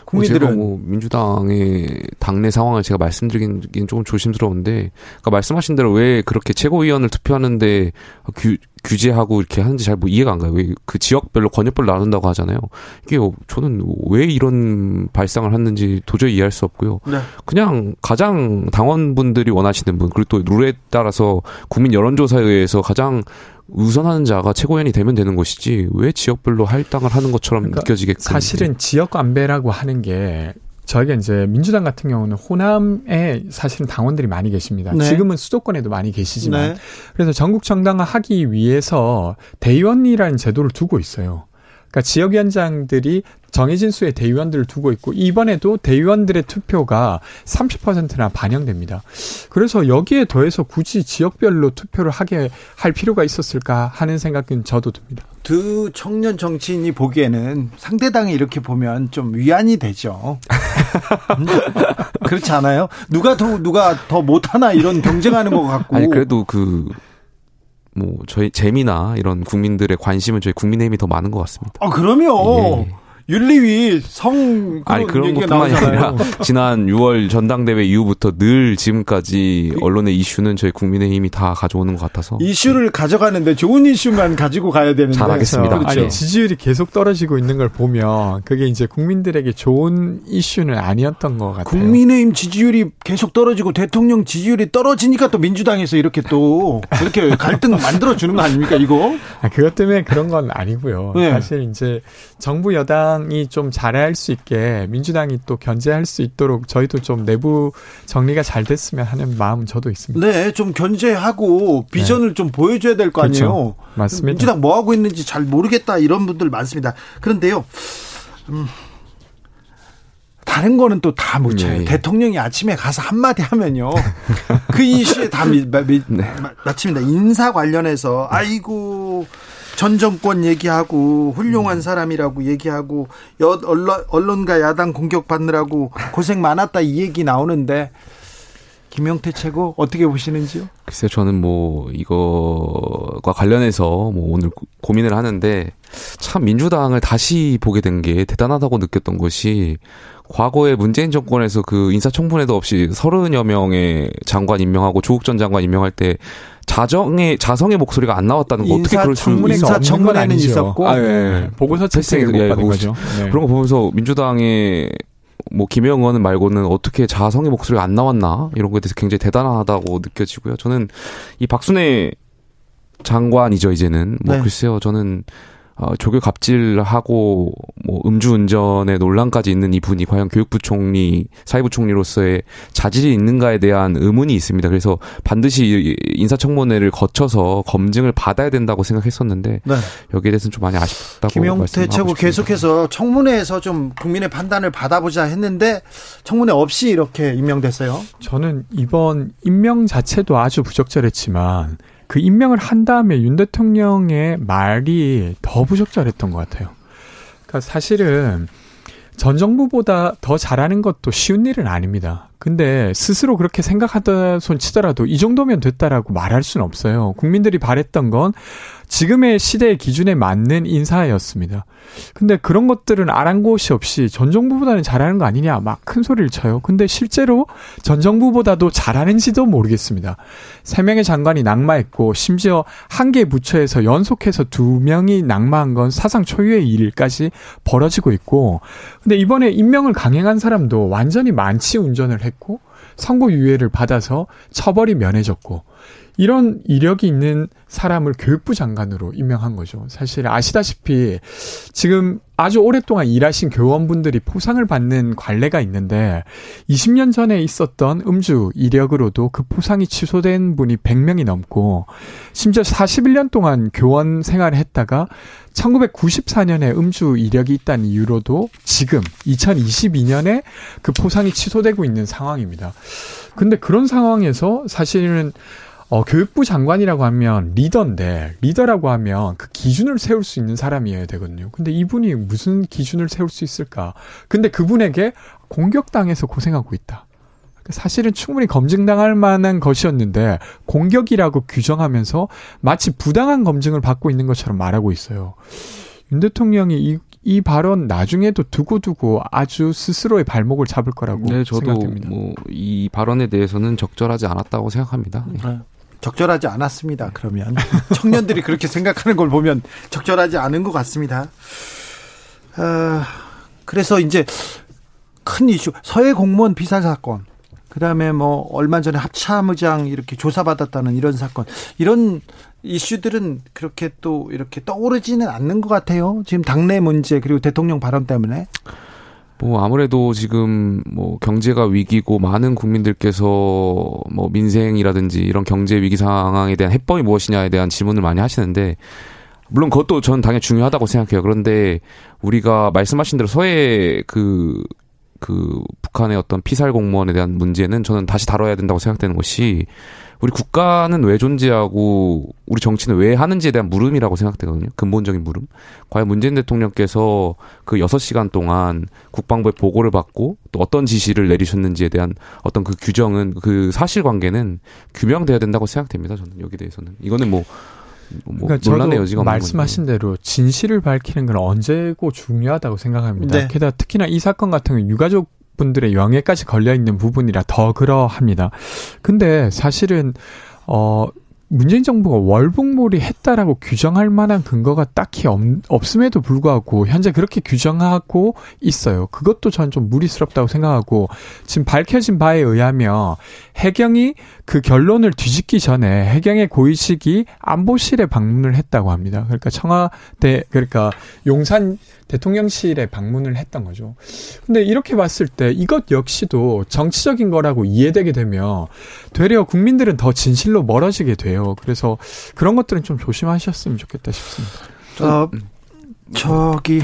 국민들은 제가 뭐 민주당의 당내 상황을 제가 말씀드리긴 조금 조심스러운데, 그러니까 말씀하신 대로 왜 그렇게 최고위원을 투표하는데 규, 규제하고 이렇게 하는지 잘 뭐 이해가 안 가요. 왜 그 지역별로 권역별로 나눈다고 하잖아요. 이게 저는 왜 이런 발상을 했는지 도저히 이해할 수 없고요. 네. 그냥 가장 당원분들이 원하시는 분 그리고 또 룰에 따라서 국민 여론조사에 의해서 가장 우선하는 자가 최고위원이 되면 되는 것이지 왜 지역별로 할당을 하는 것처럼 그러니까 느껴지게끔 사실은 지역 안배라고 하는 게 저희가 이제 민주당 같은 경우는 호남에 사실은 당원들이 많이 계십니다. 네. 지금은 수도권에도 많이 계시지만 네. 그래서 전국 정당화 하기 위해서 대의원이라는 제도를 두고 있어요. 그러니까 지역위원장들이 정해진 수의 대의원들을 두고 있고 이번에도 대의원들의 투표가 30%나 반영됩니다. 그래서 여기에 더해서 굳이 지역별로 투표를 하게 할 필요가 있었을까 하는 생각은 저도 듭니다. 두 청년 정치인이 보기에는 상대당이 이렇게 보면 좀 위안이 되죠. 그렇지 않아요? 누가 더 누가 더 못하나 이런 경쟁하는 것 같고. 아니 그래도 그 뭐 저희 재미나 이런 국민들의 관심은 저희 국민의힘이 더 많은 것 같습니다. 아 그럼요. 예. 윤리위 성 아니 그런 것뿐만이 아니라 지난 6월 전당대회 이후부터 늘 지금까지 언론의 이슈는 저희 국민의힘이 다 가져오는 것 같아서 이슈를 가져가는데 좋은 이슈만 가지고 가야 되는데 잘하겠습니다. 그렇죠. 아니, 지지율이 계속 떨어지고 있는 걸 보면 그게 이제 국민들에게 좋은 이슈는 아니었던 것 같아요. 국민의힘 지지율이 계속 떨어지고 대통령 지지율이 떨어지니까 또 민주당에서 이렇게 또 이렇게 갈등 만들어 주는 거 아닙니까 이거? 아, 그것 때문에 그런 건 아니고요. 네. 사실 이제 정부 여당 민주당이 좀 잘할 수 있게 민주당이 또 견제할 수 있도록 저희도 좀 내부 정리가 잘 됐으면 하는 마음은 저도 있습니다. 네, 좀 견제하고 비전을 네. 좀 보여줘야 될거 그렇죠. 아니에요. 맞습니다. 민주당 뭐 하고 있는지 잘 모르겠다 이런 분들 많습니다. 그런데요. 음. 다른 거는 또 다 못 쳐요. 네. 대통령이 아침에 가서 한마디 하면요. 그 이슈에 다 미, 미, 네. 마칩니다. 인사 관련해서, 아이고, 전 정권 얘기하고 훌륭한 음. 사람이라고 얘기하고 여, 언론, 언론과 야당 공격받느라고 고생 많았다 이 얘기 나오는데 김영태 최고 어떻게 보시는지요? 글쎄요, 저는 뭐 이거과 관련해서 뭐 오늘 고민을 하는데 참 민주당을 다시 보게 된 게 대단하다고 느꼈던 것이 과거에 문재인 정권에서 그 인사청문회도 없이 서른여 명의 장관 임명하고 조국 전 장관 임명할 때 자정의 자성의 목소리가 안 나왔다는 거 어떻게 그럴 수 인사 청문회는 있었고 아, 예. 네. 보고서 채택을 예, 받은 거죠. 네. 그런 거 보면서 민주당의 뭐 김영원 말고는 어떻게 자성의 목소리가 안 나왔나 이런 거에 대해서 굉장히 대단하다고 느껴지고요. 저는 이 박순애 장관이죠 이제는 뭐 네. 글쎄요 저는 어, 조교 갑질하고 뭐 음주운전에 논란까지 있는 이분이 과연 교육부 총리, 사회부 총리로서의 자질이 있는가에 대한 의문이 있습니다. 그래서 반드시 인사청문회를 거쳐서 검증을 받아야 된다고 생각했었는데 네. 여기에 대해서는 좀 많이 아쉽다고 김용태 최고 계속해서 청문회에서 좀 국민의 판단을 받아보자 했는데 청문회 없이 이렇게 임명됐어요. 저는 이번 임명 자체도 아주 부적절했지만 그 임명을 한 다음에 윤 대통령의 말이 더 부적절했던 것 같아요. 그러니까 사실은 전 정부보다 더 잘하는 것도 쉬운 일은 아닙니다. 근데 스스로 그렇게 생각하다 손 치더라도 이 정도면 됐다라고 말할 수는 없어요. 국민들이 바랬던 건 지금의 시대의 기준에 맞는 인사였습니다. 근데 그런 것들은 아랑곳이 없이 전 정부보다는 잘하는 거 아니냐 막 큰 소리를 쳐요. 근데 실제로 전 정부보다도 잘하는지도 모르겠습니다. 세 명의 장관이 낙마했고 심지어 한 개 부처에서 연속해서 두 명이 낙마한 건 사상 초유의 일까지 벌어지고 있고 근데 이번에 임명을 강행한 사람도 완전히 만치 운전을 했고 선고 유예를 받아서 처벌이 면해졌고 이런 이력이 있는 사람을 교육부 장관으로 임명한 거죠. 사실 아시다시피 지금 아주 오랫동안 일하신 교원분들이 포상을 받는 관례가 있는데 20년 전에 있었던 음주 이력으로도 그 포상이 취소된 분이 100명이 넘고 심지어 41년 동안 교원 생활을 했다가 1994년에 음주 이력이 있다는 이유로도 지금 2022년에 그 포상이 취소되고 있는 상황입니다. 근데 그런 상황에서 사실은 어, 교육부 장관이라고 하면 리더인데 리더라고 하면 그 기준을 세울 수 있는 사람이어야 되거든요. 근데 이분이 무슨 기준을 세울 수 있을까? 근데 그분에게 공격당해서 고생하고 있다. 그러니까 사실은 충분히 검증당할 만한 것이었는데 공격이라고 규정하면서 마치 부당한 검증을 받고 있는 것처럼 말하고 있어요. 윤 대통령이 이, 이 발언 나중에도 두고두고 아주 스스로의 발목을 잡을 거라고 네, 저도 생각됩니다. 뭐이 발언에 대해서는 적절하지 않았다고 생각합니다. 네. 적절하지 않았습니다. 그러면 청년들이 그렇게 생각하는 걸 보면 적절하지 않은 것 같습니다. 어, 그래서 이제 큰 이슈 서해 공무원 비살 사건 그다음에 뭐 얼마 전에 합참의장 이렇게 조사받았다는 이런 사건 이런 이슈들은 그렇게 또 이렇게 떠오르지는 않는 것 같아요. 지금 당내 문제 그리고 대통령 발언 때문에. 뭐 아무래도 지금 뭐 경제가 위기고 많은 국민들께서 뭐 민생이라든지 이런 경제 위기 상황에 대한 해법이 무엇이냐에 대한 질문을 많이 하시는데 물론 그것도 저는 당연히 중요하다고 생각해요. 그런데 우리가 말씀하신 대로 서해 그, 그 북한의 어떤 피살 공무원에 대한 문제는 저는 다시 다뤄야 된다고 생각되는 것이 우리 국가는 왜 존재하고 우리 정치는 왜 하는지에 대한 물음이라고 생각되거든요. 근본적인 물음. 과연 문재인 대통령께서 그 6시간 동안 국방부의 보고를 받고 또 어떤 지시를 내리셨는지에 대한 어떤 그 규정은 그 사실관계는 규명돼야 된다고 생각됩니다. 저는 여기 대해서는. 이거는 뭐 뭐 그러니까 논란의 여지가 말씀하신 대로 진실을 밝히는 건 언제고 중요하다고 생각합니다. 네. 게다가 특히나 이 사건 같은 경우 유가족 분들의 영예까지 걸려 있는 부분이라 더 그러합니다. 근데 사실은 어 문재인 정부가 월북몰이 했다라고 규정할 만한 근거가 딱히 없, 없음에도 불구하고 현재 그렇게 규정하고 있어요. 그것도 전 좀 무리스럽다고 생각하고 지금 밝혀진 바에 의하면 해경이 그 결론을 뒤집기 전에 해경의 고위직이 안보실에 방문을 했다고 합니다. 그러니까 청와대 그러니까 용산 대통령실에 방문을 했던 거죠. 근데 이렇게 봤을 때 이것 역시도 정치적인 거라고 이해되게 되면 되려 국민들은 더 진실로 멀어지게 돼요. 그래서 그런 것들은 좀 조심하셨으면 좋겠다 싶습니다. 어, 저기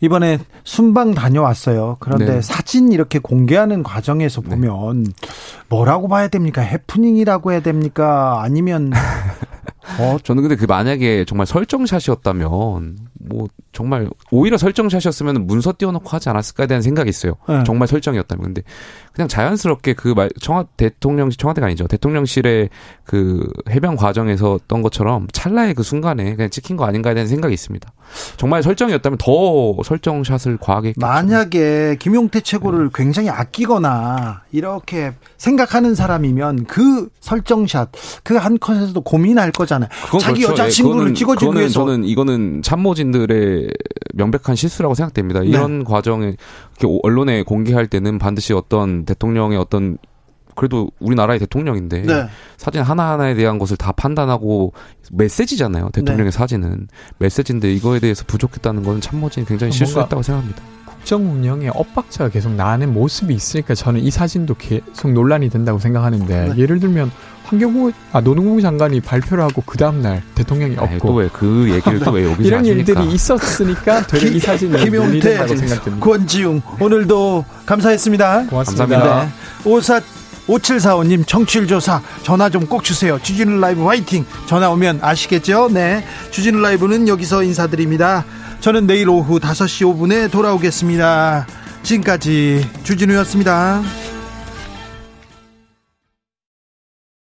이번에 순방 다녀왔어요. 그런데 네. 사진 이렇게 공개하는 과정에서 네. 보면 네. 뭐라고 봐야 됩니까? 해프닝이라고 해야 됩니까? 아니면 어 저는 근데 그 만약에 정말 설정샷이었다면 뭐 정말 오히려 설정샷이었으면 문서 띄워놓고 하지 않았을까에 대한 생각이 있어요. 네. 정말 설정이었다면 근데 그냥 자연스럽게 그 말 청와 대통령실 청와대가 아니죠 대통령실의 그 해병 과정에서 어떤 것처럼 찰나의 그 순간에 그냥 찍힌 거 아닌가에 대한 생각이 있습니다. 정말 설정이었다면 더 설정샷을 과하게 했겠죠. 만약에 김용태 최고를 네. 굉장히 아끼거나 이렇게 생각하는 사람이면 그 설정샷 그 한 컷에서도 고민할 거잖아요. 자기 그렇죠. 여자친구를 예, 찍어주기 위해서 저는 이거는 참모진들 의 명백한 실수라고 생각됩니다. 이런 네. 과정에 언론에 공개할 때는 반드시 어떤 대통령의 어떤 그래도 우리나라의 대통령인데 네. 사진 하나하나에 대한 것을 다 판단하고 메시지잖아요. 대통령의 네. 사진은 메시지인데 이거에 대해서 부족했다는 것은 참모진이 굉장히 실수했다고 생각합니다. 국정 운영에 엇박자가 계속 나는 모습이 있으니까 저는 이 사진도 계속 논란이 된다고 생각하는데 네. 예를 들면 환경부 아 노동부 장관이 발표를 하고 그 다음 날 대통령이 없고 또왜그 얘기를 또 왜 여기서 이런 하십니까? 일들이 있었으니까 되려 이 사진이 김용태. 권지웅 오늘도 감사했습니다. 고맙습니다. 네. 오사 5745님 청취율 조사 전화 좀 꼭 주세요. 주진우 라이브 화이팅. 전화 오면 아시겠죠? 네. 주진우 라이브는 여기서 인사드립니다. 저는 내일 오후 5시 5분에 돌아오겠습니다. 지금까지 주진우였습니다.